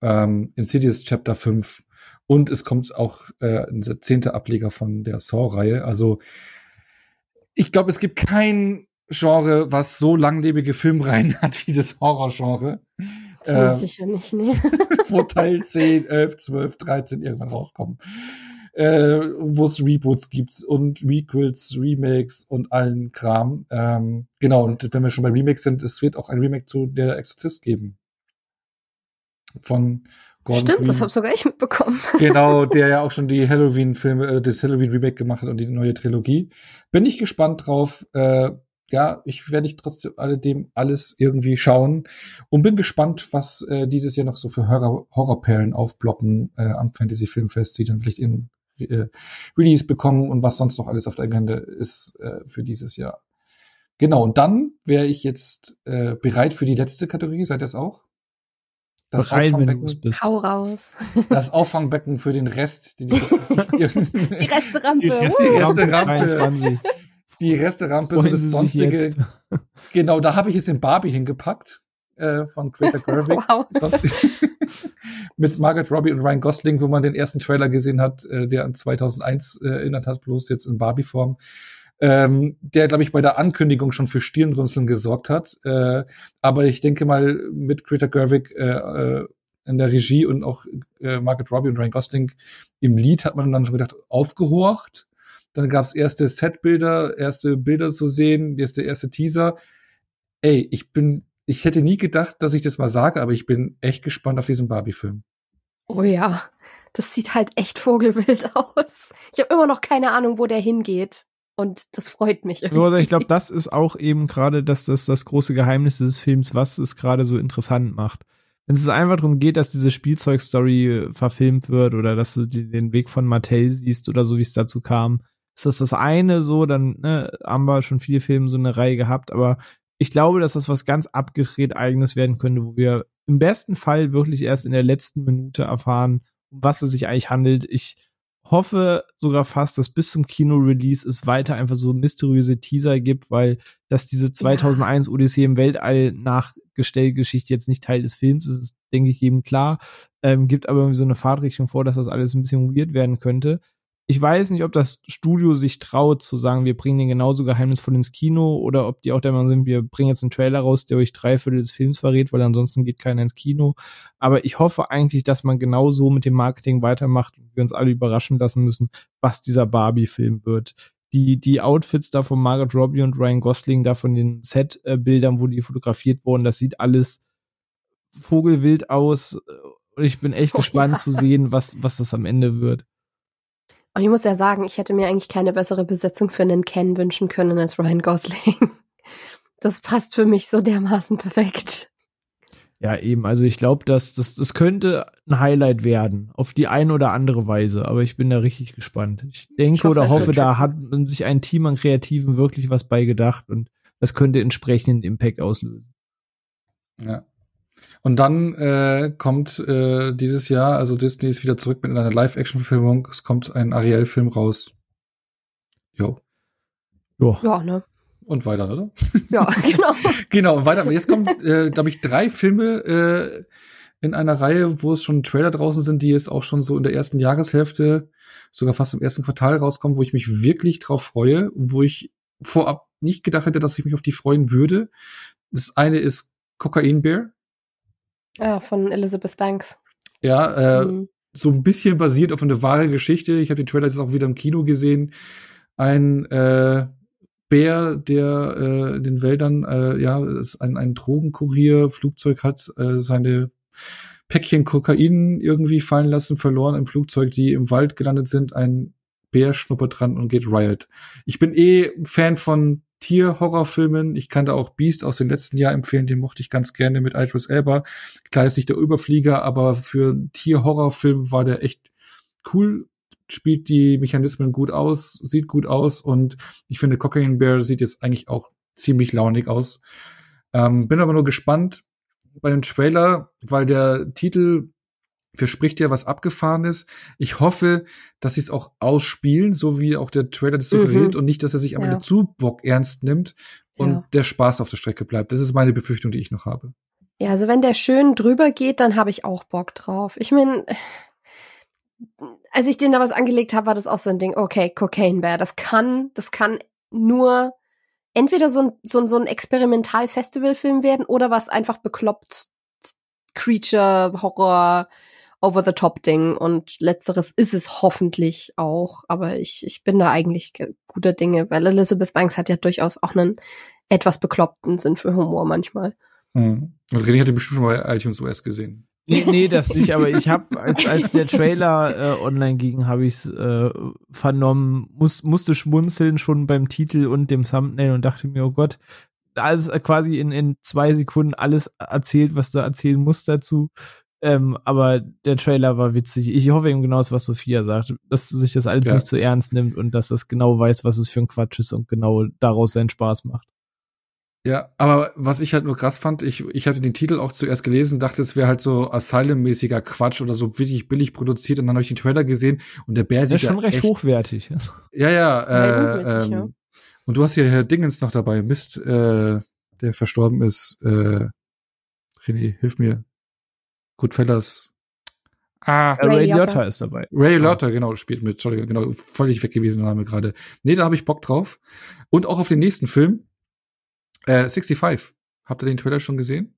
ähm, Insidious Chapter 5 und es kommt auch äh, ein zehnte Ableger von der Saw-Reihe. Also ich glaube, es gibt kein Genre, was so langlebige Filmreihen hat wie das Horrorgenre. Äh, sicher nicht, nee. wo Teil 10, 11, 12, 13 irgendwann rauskommen. Äh, wo es Reboots gibt und Requels, Remakes und allen Kram. Ähm, genau, und wenn wir schon bei Remakes sind, es wird auch ein Remake zu Der Exorzist geben. Von Gordon Stimmt, Green. das habe sogar ich mitbekommen. Genau, der ja auch schon die Halloween-Filme, äh, das Halloween-Remake gemacht hat und die neue Trilogie. Bin ich gespannt drauf. Äh, ja, ich werde ich trotzdem alledem alles irgendwie schauen und bin gespannt, was äh, dieses Jahr noch so für Horror Horrorperlen aufploppen äh, am Fantasy Filmfest, die dann vielleicht in äh, Release bekommen und was sonst noch alles auf der Agenda ist äh, für dieses Jahr. Genau, und dann wäre ich jetzt äh, bereit für die letzte Kategorie. Seid ihr es auch? Das rein, Auffangbecken. Hau raus. Das Auffangbecken für den Rest. Die, die Resterampe. Die Resterampe. Die Resterampe, so das sonstige. Genau, da habe ich es in Barbie hingepackt. Äh, von Greta Gerwig. Wow. mit Margaret Robbie und Ryan Gosling, wo man den ersten Trailer gesehen hat, äh, der an 2001 äh, erinnert hat, bloß jetzt in Barbie-Form ähm, der, glaube ich, bei der Ankündigung schon für Stirnrunzeln gesorgt hat. Äh, aber ich denke mal, mit Greta Gerwig äh, äh, in der Regie und auch äh, Margaret Robbie und Ryan Gosling im Lied hat man dann schon gedacht, aufgehorcht. Dann gab es erste Setbilder, erste Bilder zu sehen, jetzt der erste Teaser. Ey, ich bin, ich hätte nie gedacht, dass ich das mal sage, aber ich bin echt gespannt auf diesen Barbie-Film. Oh ja, das sieht halt echt vogelwild aus. Ich habe immer noch keine Ahnung, wo der hingeht. Und das freut mich. Irgendwie. Also ich glaube, das ist auch eben gerade das, das, das große Geheimnis des Films, was es gerade so interessant macht. Wenn es einfach darum geht, dass diese Spielzeugstory äh, verfilmt wird oder dass du den Weg von Mattel siehst oder so, wie es dazu kam, ist das das eine so, dann ne, haben wir schon viele Filme so eine Reihe gehabt, aber ich glaube, dass das was ganz abgedreht eigenes werden könnte, wo wir im besten Fall wirklich erst in der letzten Minute erfahren, um was es sich eigentlich handelt. Ich hoffe sogar fast, dass bis zum Kino-Release es weiter einfach so mysteriöse Teaser gibt, weil dass diese 2001 ja. Odyssee im Weltall Nachgestellgeschichte jetzt nicht Teil des Films ist, ist denke ich jedem klar. Ähm, gibt aber irgendwie so eine Fahrtrichtung vor, dass das alles ein bisschen weird werden könnte ich weiß nicht, ob das Studio sich traut zu sagen, wir bringen den genauso geheimnisvoll ins Kino oder ob die auch der Meinung sind, wir bringen jetzt einen Trailer raus, der euch drei Viertel des Films verrät, weil ansonsten geht keiner ins Kino. Aber ich hoffe eigentlich, dass man genauso mit dem Marketing weitermacht und wir uns alle überraschen lassen müssen, was dieser Barbie-Film wird. Die, die Outfits da von Margaret Robbie und Ryan Gosling, da von den Set-Bildern, wo die fotografiert wurden, das sieht alles vogelwild aus. Und ich bin echt oh, gespannt ja. zu sehen, was, was das am Ende wird. Und ich muss ja sagen, ich hätte mir eigentlich keine bessere Besetzung für einen Ken wünschen können als Ryan Gosling. Das passt für mich so dermaßen perfekt. Ja, eben. Also ich glaube, dass das, das könnte ein Highlight werden, auf die eine oder andere Weise. Aber ich bin da richtig gespannt. Ich denke ich hoffe, oder hoffe, da hat sich ein Team an Kreativen wirklich was beigedacht und das könnte entsprechenden Impact auslösen. Ja. Und dann äh, kommt äh, dieses Jahr, also Disney ist wieder zurück mit einer Live-Action-Verfilmung. Es kommt ein Ariel-Film raus. Jo. Jo. Ja, ne? Und weiter, oder? Ja, genau. genau, und weiter. Aber jetzt kommen, äh, glaube ich, drei Filme äh, in einer Reihe, wo es schon Trailer draußen sind, die jetzt auch schon so in der ersten Jahreshälfte, sogar fast im ersten Quartal rauskommen, wo ich mich wirklich drauf freue, wo ich vorab nicht gedacht hätte, dass ich mich auf die freuen würde. Das eine ist Cocaine Bear. Ja, von Elizabeth Banks. Ja, äh, mhm. so ein bisschen basiert auf eine wahre Geschichte. Ich habe den Trailer jetzt auch wieder im Kino gesehen. Ein äh, Bär, der äh, in den Wäldern äh, ja ein, ein Drogenkurier Flugzeug hat, äh, seine Päckchen Kokain irgendwie fallen lassen, verloren im Flugzeug, die im Wald gelandet sind. Ein Bär schnuppert dran und geht Riot. Ich bin eh Fan von Tier-Horrorfilmen. Ich kann da auch Beast aus dem letzten Jahr empfehlen, den mochte ich ganz gerne mit Idris Elba. Klar ist nicht der Überflieger, aber für Tier-Horrorfilm war der echt cool, spielt die Mechanismen gut aus, sieht gut aus und ich finde Cocaine Bear sieht jetzt eigentlich auch ziemlich launig aus. Ähm, bin aber nur gespannt bei dem Trailer, weil der Titel verspricht ja was Abgefahrenes. Ich hoffe, dass sie es auch ausspielen, so wie auch der Trailer das suggeriert mhm. und nicht, dass er sich am ja. Ende zu Bock ernst nimmt und ja. der Spaß auf der Strecke bleibt. Das ist meine Befürchtung, die ich noch habe. Ja, also wenn der schön drüber geht, dann habe ich auch Bock drauf. Ich meine, als ich den da was angelegt habe, war das auch so ein Ding, okay, Cocaine Bear, das kann, das kann nur entweder so ein, so ein, so ein Experimental-Festival-Film werden oder was einfach bekloppt Creature, Horror, Over-the-Top-Ding und letzteres ist es hoffentlich auch, aber ich, ich bin da eigentlich guter Dinge, weil Elizabeth Banks hat ja durchaus auch einen etwas bekloppten Sinn für Humor manchmal. Mhm. Und René hatte bestimmt schon mal iTunes OS gesehen. Nee, nee, das nicht, aber ich habe, als, als der Trailer äh, online ging, habe ich es äh, vernommen, muss, musste schmunzeln schon beim Titel und dem Thumbnail und dachte mir, oh Gott, alles äh, quasi in, in zwei Sekunden alles erzählt, was du erzählen musst dazu. Ähm, aber der Trailer war witzig. Ich hoffe eben genau, was Sophia sagt, dass sich das alles ja. nicht zu ernst nimmt und dass das genau weiß, was es für ein Quatsch ist und genau daraus seinen Spaß macht. Ja, aber was ich halt nur krass fand, ich, ich hatte den Titel auch zuerst gelesen, dachte, es wäre halt so Asylum-mäßiger Quatsch oder so wirklich billig produziert und dann habe ich den Trailer gesehen und der Bär sieht ja schon recht echt, hochwertig. Ja, ja, äh, ähm, ja. Und du hast hier Herr Dingens noch dabei, Mist, äh, der verstorben ist. Äh, René, hilf mir. Goodfellas. Ah, Ray, Ray Liotta ist dabei. Ray Liotta, genau, spielt mit. Entschuldigung, genau, völlig weg gewesen der Name gerade. Nee, da habe ich Bock drauf. Und auch auf den nächsten Film. Äh, 65. Habt ihr den Trailer schon gesehen?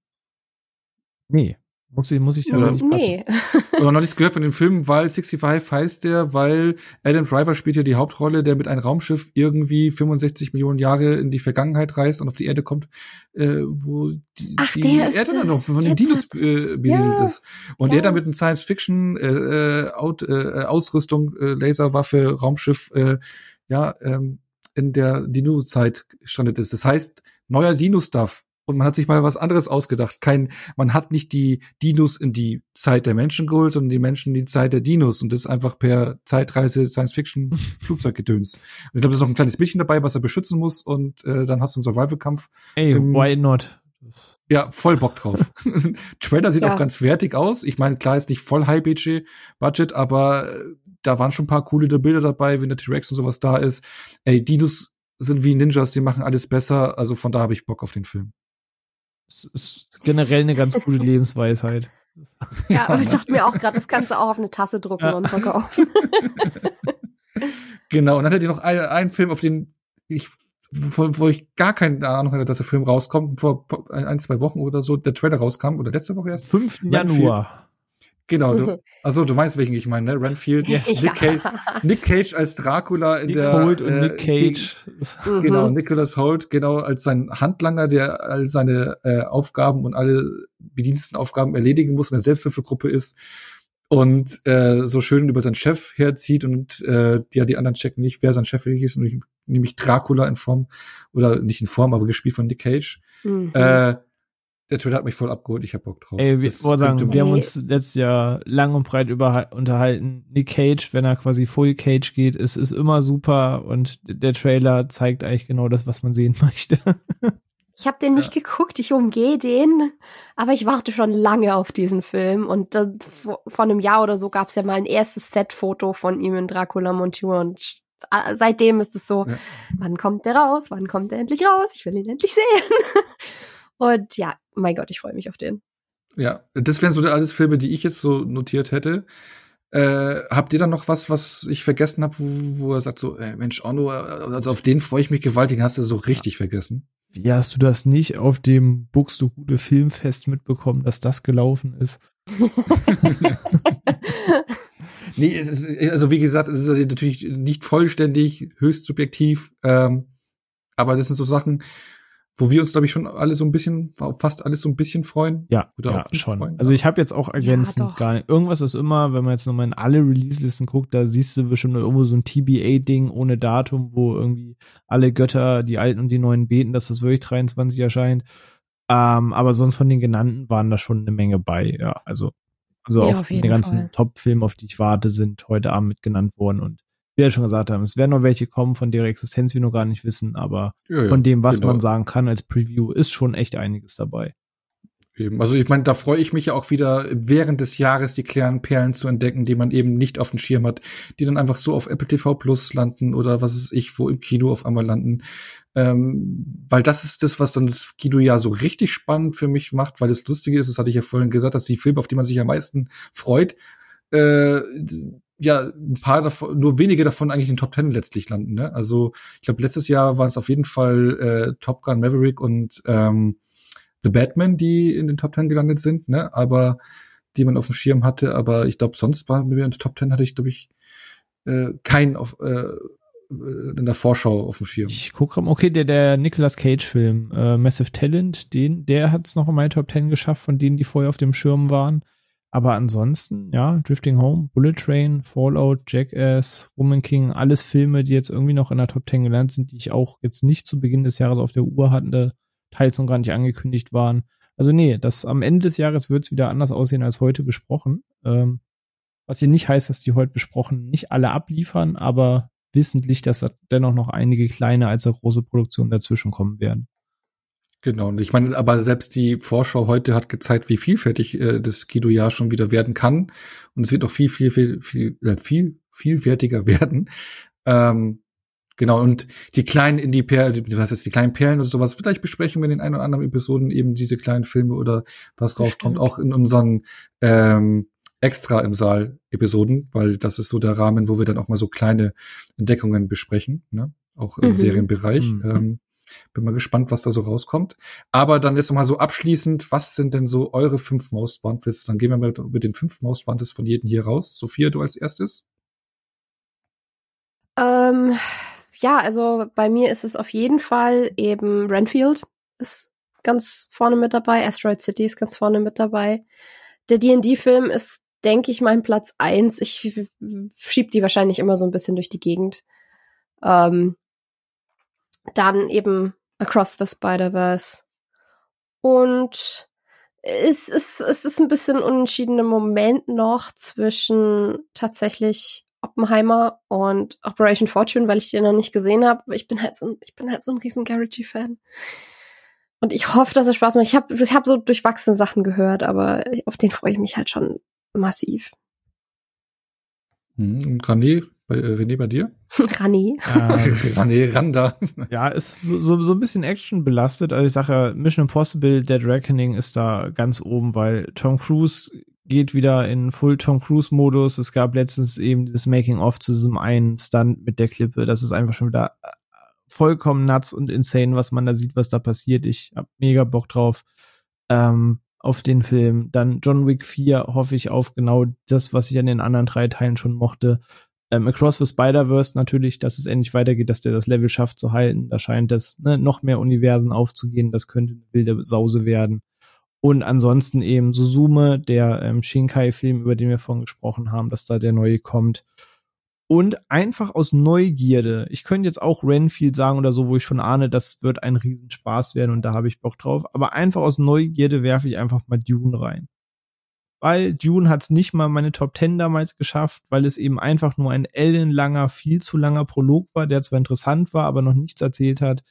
Nee. Muss ich, muss ich ja nicht Nee. Oder noch nichts gehört von dem Film, weil 65 heißt der, weil Adam Driver spielt ja die Hauptrolle, der mit einem Raumschiff irgendwie 65 Millionen Jahre in die Vergangenheit reist und auf die Erde kommt, äh, wo die, Ach, die Erde dann noch von den Dinos äh, besiedelt ja, ist. Und ja. er dann mit einem Science-Fiction äh, äh, Out, äh, Ausrüstung, äh, Laserwaffe, Raumschiff, äh, ja, ähm, in der Dino-Zeit gestrandet ist. Das heißt, neuer Dino-Stuff und man hat sich mal was anderes ausgedacht. Kein, man hat nicht die Dinos in die Zeit der Menschen geholt, sondern die Menschen in die Zeit der Dinos und das ist einfach per Zeitreise Science-Fiction Flugzeuggedöns. Und ich glaube, da ist noch ein kleines Mädchen dabei, was er beschützen muss und äh, dann hast du einen Survival-Kampf. Ey, ähm, why not? Ja, voll Bock drauf. Trailer sieht ja. auch ganz wertig aus. Ich meine, klar ist nicht voll High-Budget, Budget, aber äh, da waren schon ein paar coole Bilder dabei, wenn der T-Rex und sowas da ist. Ey, Dinos sind wie Ninjas, die machen alles besser. Also von da habe ich Bock auf den Film. Es ist generell eine ganz gute Lebensweisheit. Ja, und ich dachte mir auch gerade, das kannst du auch auf eine Tasse drucken ja. und verkaufen. genau, und dann hätte ich noch einen, einen Film, auf den ich, wo, wo ich gar keine Ahnung hatte, dass der Film rauskommt, vor ein, zwei Wochen oder so, der Trailer rauskam, oder letzte Woche erst. 5. Januar. Genau, du, also du meinst, welchen ich meine, ne? Renfield, yes. Nick, Cage, Nick Cage als Dracula in Nick der Holt und äh, Nick Cage. Genau, Nicholas Holt, genau, als sein Handlanger, der all seine äh, Aufgaben und alle Bedienstenaufgaben erledigen muss, in der Selbsthilfegruppe ist und äh, so schön über seinen Chef herzieht und äh, ja, die anderen checken nicht, wer sein Chef wirklich ist, nämlich Dracula in Form, oder nicht in Form, aber gespielt von Nick Cage. Mhm. Äh, der Trailer hat mich voll abgeholt, ich hab Bock drauf. Ey, wir, sagen, wir haben uns letztes Jahr lang und breit über, unterhalten. Nick Cage, wenn er quasi Full Cage geht, ist, ist immer super und der Trailer zeigt eigentlich genau das, was man sehen möchte. Ich habe den nicht ja. geguckt, ich umgehe den, aber ich warte schon lange auf diesen Film und äh, vor, vor einem Jahr oder so gab es ja mal ein erstes Set-Foto von ihm in Dracula Montour und seitdem ist es so, ja. wann kommt der raus, wann kommt er endlich raus, ich will ihn endlich sehen. und ja, mein Gott, ich freue mich auf den. Ja, das wären so alles Filme, die ich jetzt so notiert hätte. Äh, habt ihr dann noch was, was ich vergessen habe, wo, wo er sagt so, ey, Mensch, Orno, also auf den freue ich mich gewaltig, den hast du so richtig vergessen. Wie hast du das nicht auf dem Buxtehude Filmfest mitbekommen, dass das gelaufen ist? nee, ist, also wie gesagt, es ist natürlich nicht vollständig, höchst subjektiv, ähm, aber das sind so Sachen, wo wir uns, glaube ich, schon alle so ein bisschen, fast alles so ein bisschen freuen. Ja, oder ja, schon. Freuen. Also ich habe jetzt auch ergänzend ja, gar nicht. Irgendwas ist immer, wenn man jetzt nochmal in alle Release-Listen guckt, da siehst du bestimmt irgendwo so ein TBA-Ding ohne Datum, wo irgendwie alle Götter, die Alten und die Neuen beten, dass das wirklich 23 erscheint. Ähm, aber sonst von den genannten waren da schon eine Menge bei, ja. Also, also ja, auch die ganzen Top-Filme, auf die ich warte, sind heute Abend mitgenannt worden und wie wir ja schon gesagt haben, es werden noch welche kommen, von deren Existenz wir noch gar nicht wissen, aber ja, ja, von dem, was genau. man sagen kann als Preview, ist schon echt einiges dabei. Eben. Also ich meine, da freue ich mich ja auch wieder während des Jahres die kleinen Perlen zu entdecken, die man eben nicht auf dem Schirm hat, die dann einfach so auf Apple TV Plus landen oder was ist ich, wo im Kino auf einmal landen. Ähm, weil das ist das, was dann das Kino ja so richtig spannend für mich macht, weil das Lustige ist, das hatte ich ja vorhin gesagt, dass die Filme, auf die man sich am meisten freut, äh, ja, ein paar davon, nur wenige davon eigentlich in den Top Ten letztlich landen. Ne? Also ich glaube, letztes Jahr waren es auf jeden Fall äh, Top Gun Maverick und ähm, The Batman, die in den Top Ten gelandet sind, ne? Aber die man auf dem Schirm hatte. Aber ich glaube, sonst war mir in den Top Ten hatte ich, glaube ich, äh, keinen auf äh, in der Vorschau auf dem Schirm. Ich gucke okay, der, der Nicolas Cage-Film, äh, Massive Talent, den, der hat es noch in meine Top Ten geschafft, von denen, die vorher auf dem Schirm waren. Aber ansonsten, ja, Drifting Home, Bullet Train, Fallout, Jackass, Woman King, alles Filme, die jetzt irgendwie noch in der Top Ten gelandet sind, die ich auch jetzt nicht zu Beginn des Jahres auf der Uhr hatte, teils noch gar nicht angekündigt waren. Also nee, das am Ende des Jahres wird es wieder anders aussehen als heute besprochen. Ähm, was hier nicht heißt, dass die heute besprochen nicht alle abliefern, aber wissentlich, dass da dennoch noch einige kleine als auch große Produktionen dazwischen kommen werden. Genau, und ich meine, aber selbst die Vorschau heute hat gezeigt, wie vielfältig äh, das Guido-Jahr schon wieder werden kann. Und es wird noch viel, viel, viel, viel, äh, viel vielwertiger werden. Ähm, Genau, und die kleinen Indie-Perlen, was ist die kleinen Perlen oder sowas, vielleicht besprechen wir in den ein oder anderen Episoden eben diese kleinen Filme oder was rauskommt, auch in unseren ähm, extra im Saal Episoden, weil das ist so der Rahmen, wo wir dann auch mal so kleine Entdeckungen besprechen, ne? auch im mhm. Serienbereich. Mhm. Ähm, bin mal gespannt, was da so rauskommt. Aber dann jetzt noch mal so abschließend, was sind denn so eure fünf Most Wanteds? Dann gehen wir mal mit den fünf Most Wanteds von jedem hier raus. Sophia, du als erstes? Ähm, ja, also bei mir ist es auf jeden Fall eben Renfield ist ganz vorne mit dabei, Asteroid City ist ganz vorne mit dabei. Der D&D-Film ist, denke ich, mein Platz eins. Ich schieb die wahrscheinlich immer so ein bisschen durch die Gegend. Ähm, dann eben Across the Spider-Verse. Und es ist, es ist ein bisschen unentschiedener Moment noch zwischen tatsächlich Oppenheimer und Operation Fortune, weil ich den noch nicht gesehen habe. Aber ich bin halt so ein, ich bin halt so ein riesen Garrity-Fan. Und ich hoffe, dass es Spaß macht. Ich habe ich hab so durchwachsene Sachen gehört, aber auf den freue ich mich halt schon massiv. Hm, und René, bei, äh, René bei dir? René. Äh, René, Randa. ja, ist so, so ein bisschen Action belastet. Also ich sage ja, Mission Impossible, Dead Reckoning ist da ganz oben, weil Tom Cruise geht wieder in Full Tom Cruise Modus. Es gab letztens eben das Making of zu diesem einen Stunt mit der Klippe. Das ist einfach schon wieder äh, vollkommen nuts und insane, was man da sieht, was da passiert. Ich hab mega Bock drauf ähm, auf den Film. Dann John Wick 4 hoffe ich auf genau das, was ich an den anderen drei Teilen schon mochte. Ähm, Across the Spider-Verse natürlich, dass es endlich weitergeht, dass der das Level schafft zu halten. Da scheint das ne, noch mehr Universen aufzugehen. Das könnte eine wilde Sause werden. Und ansonsten eben Suzume, der ähm, Shinkai-Film, über den wir vorhin gesprochen haben, dass da der neue kommt. Und einfach aus Neugierde, ich könnte jetzt auch Renfield sagen oder so, wo ich schon ahne, das wird ein Riesenspaß werden und da habe ich Bock drauf. Aber einfach aus Neugierde werfe ich einfach mal Dune rein. Weil Dune hat es nicht mal meine Top Ten damals geschafft, weil es eben einfach nur ein ellenlanger, viel zu langer Prolog war, der zwar interessant war, aber noch nichts erzählt hat.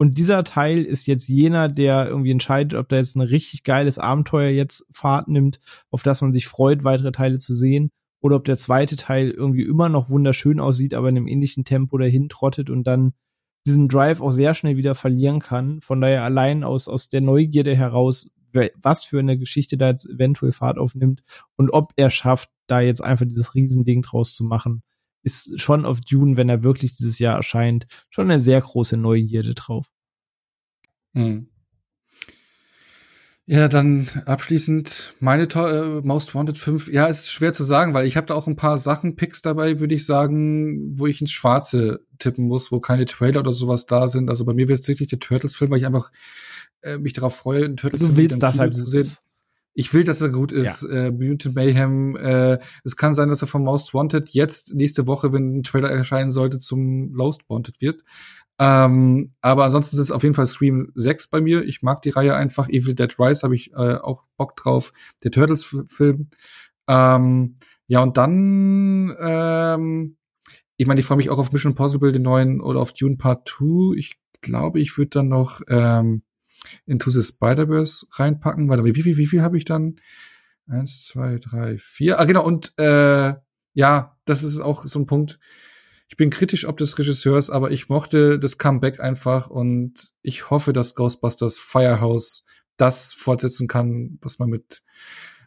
Und dieser Teil ist jetzt jener, der irgendwie entscheidet, ob da jetzt ein richtig geiles Abenteuer jetzt Fahrt nimmt, auf das man sich freut, weitere Teile zu sehen, oder ob der zweite Teil irgendwie immer noch wunderschön aussieht, aber in einem ähnlichen Tempo dahin trottet und dann diesen Drive auch sehr schnell wieder verlieren kann. Von daher allein aus, aus der Neugierde heraus, was für eine Geschichte da jetzt eventuell Fahrt aufnimmt und ob er schafft, da jetzt einfach dieses Riesending draus zu machen, ist schon auf Dune, wenn er wirklich dieses Jahr erscheint, schon eine sehr große Neugierde drauf. Hm. Ja, dann abschließend meine äh, Most Wanted 5. Ja, ist schwer zu sagen, weil ich habe da auch ein paar Sachen, Picks dabei, würde ich sagen, wo ich ins Schwarze tippen muss, wo keine Trailer oder sowas da sind. Also bei mir wird es wirklich der Turtles-Film, weil ich einfach äh, mich darauf freue, Turtles-Film du willst das halt zu sehen. Ich will, dass er gut ist. Ja. Äh, Mutant Mayhem. Äh, es kann sein, dass er vom Most Wanted jetzt nächste Woche, wenn ein Trailer erscheinen sollte, zum Most Wanted wird. Ähm, aber ansonsten ist es auf jeden Fall Scream 6 bei mir. Ich mag die Reihe einfach. Evil Dead Rise habe ich äh, auch Bock drauf. Der Turtles-Film. Ähm, ja, und dann, ähm, ich meine, ich freue mich auch auf Mission Impossible, den neuen, oder auf Dune Part 2. Ich glaube, ich würde dann noch ähm, Into the Spider-Verse reinpacken. Warte, wie, wie, wie, wie viel habe ich dann? Eins, zwei, drei, vier. Ah, genau, und äh, ja, das ist auch so ein Punkt. Ich bin kritisch ob des Regisseurs, aber ich mochte das Comeback einfach und ich hoffe, dass Ghostbusters Firehouse das fortsetzen kann, was man mit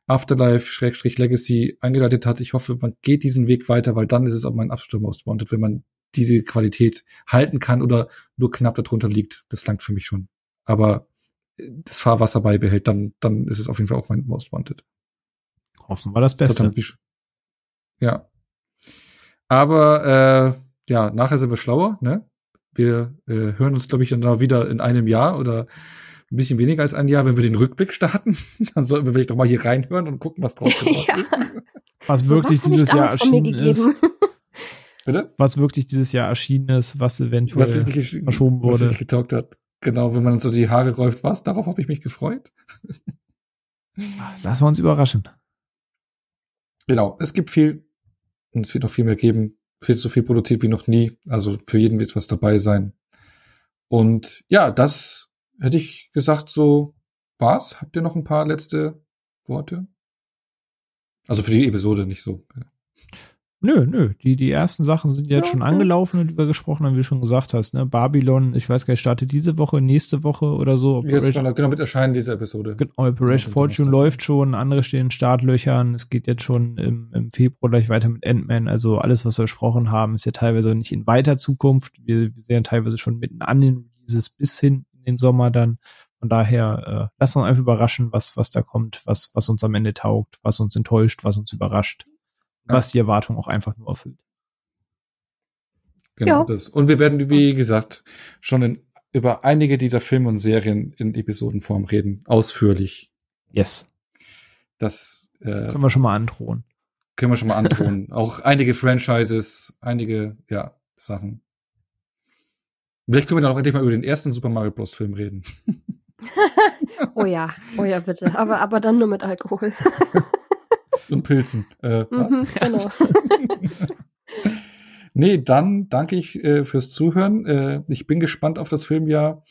Afterlife-Legacy eingeleitet hat. Ich hoffe, man geht diesen Weg weiter, weil dann ist es auch mein absoluter Most Wanted, wenn man diese Qualität halten kann oder nur knapp darunter liegt. Das langt für mich schon. Aber das Fahrwasser beibehält, dann, dann ist es auf jeden Fall auch mein Most Wanted. Hoffen wir das Beste. Ja. Aber äh, ja, nachher sind wir schlauer, ne? Wir äh, hören uns, glaube ich, dann da wieder in einem Jahr oder ein bisschen weniger als ein Jahr, wenn wir den Rückblick starten. dann sollten wir vielleicht doch mal hier reinhören und gucken, was draus geworden ja. ist. Was wirklich was dieses Jahr erschienen ist. Bitte? Was wirklich dieses Jahr erschienen ist, was eventuell was verschoben wurde. Was getaugt hat. Genau, wenn man so die Haare räuft, was? Darauf habe ich mich gefreut. Lassen wir uns überraschen. Genau, es gibt viel und es wird noch viel mehr geben. Viel zu viel produziert wie noch nie. Also für jeden wird was dabei sein. Und ja, das hätte ich gesagt, so war's. Habt ihr noch ein paar letzte Worte? Also für die Episode nicht so. Nö, nö. Die, die ersten Sachen sind jetzt ja, schon angelaufen, die wir gesprochen haben, wie du schon gesagt hast. Ne? Babylon, ich weiß gar nicht, startet diese Woche, nächste Woche oder so. Operation, Jetzt genau mit Erscheinen dieser Episode. Genau, Operation Fortune läuft schon, andere stehen in Startlöchern. Es geht jetzt schon im, im Februar gleich weiter mit Ant-Man. Also alles, was wir besprochen haben, ist ja teilweise nicht in weiter Zukunft. Wir, wir sehen teilweise schon mitten an den Releases bis hin in den Sommer dann. Von daher, äh, lass uns einfach überraschen, was, was da kommt, was, was uns am Ende taugt, was uns enttäuscht, was uns überrascht was die Erwartung auch einfach nur erfüllt. Genau ja. das. Und wir werden, wie gesagt, schon in, über einige dieser Filme und Serien in Episodenform reden, ausführlich. Yes. Das äh, können wir schon mal androhen. Können wir schon mal androhen. auch einige Franchises, einige, ja, Sachen. Vielleicht können wir dann auch endlich mal über den ersten Super Mario Bros. Film reden. oh ja, oh ja, bitte. Aber, aber dann nur mit Alkohol und Pilzen. Äh, was? Mhm, genau. nee, dann danke ich äh, fürs Zuhören. Äh, ich bin gespannt auf das Filmjahr.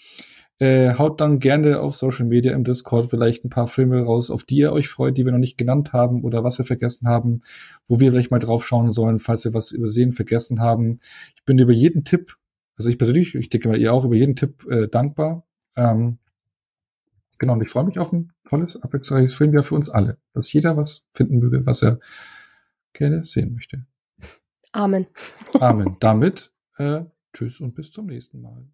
Äh, haut dann gerne auf Social Media im Discord vielleicht ein paar Filme raus, auf die ihr euch freut, die wir noch nicht genannt haben oder was wir vergessen haben, wo wir vielleicht mal drauf schauen sollen, falls wir was übersehen, vergessen haben. Ich bin über jeden Tipp, also ich persönlich, ich denke mal ihr auch, über jeden Tipp äh, dankbar. Ähm, genau, und ich freue mich auf ein tolles, abwechslungsreiches Filmjahr für uns alle. Dass jeder was finden möge, was er gerne sehen möchte. Amen. Amen. Damit äh, tschüss und bis zum nächsten Mal.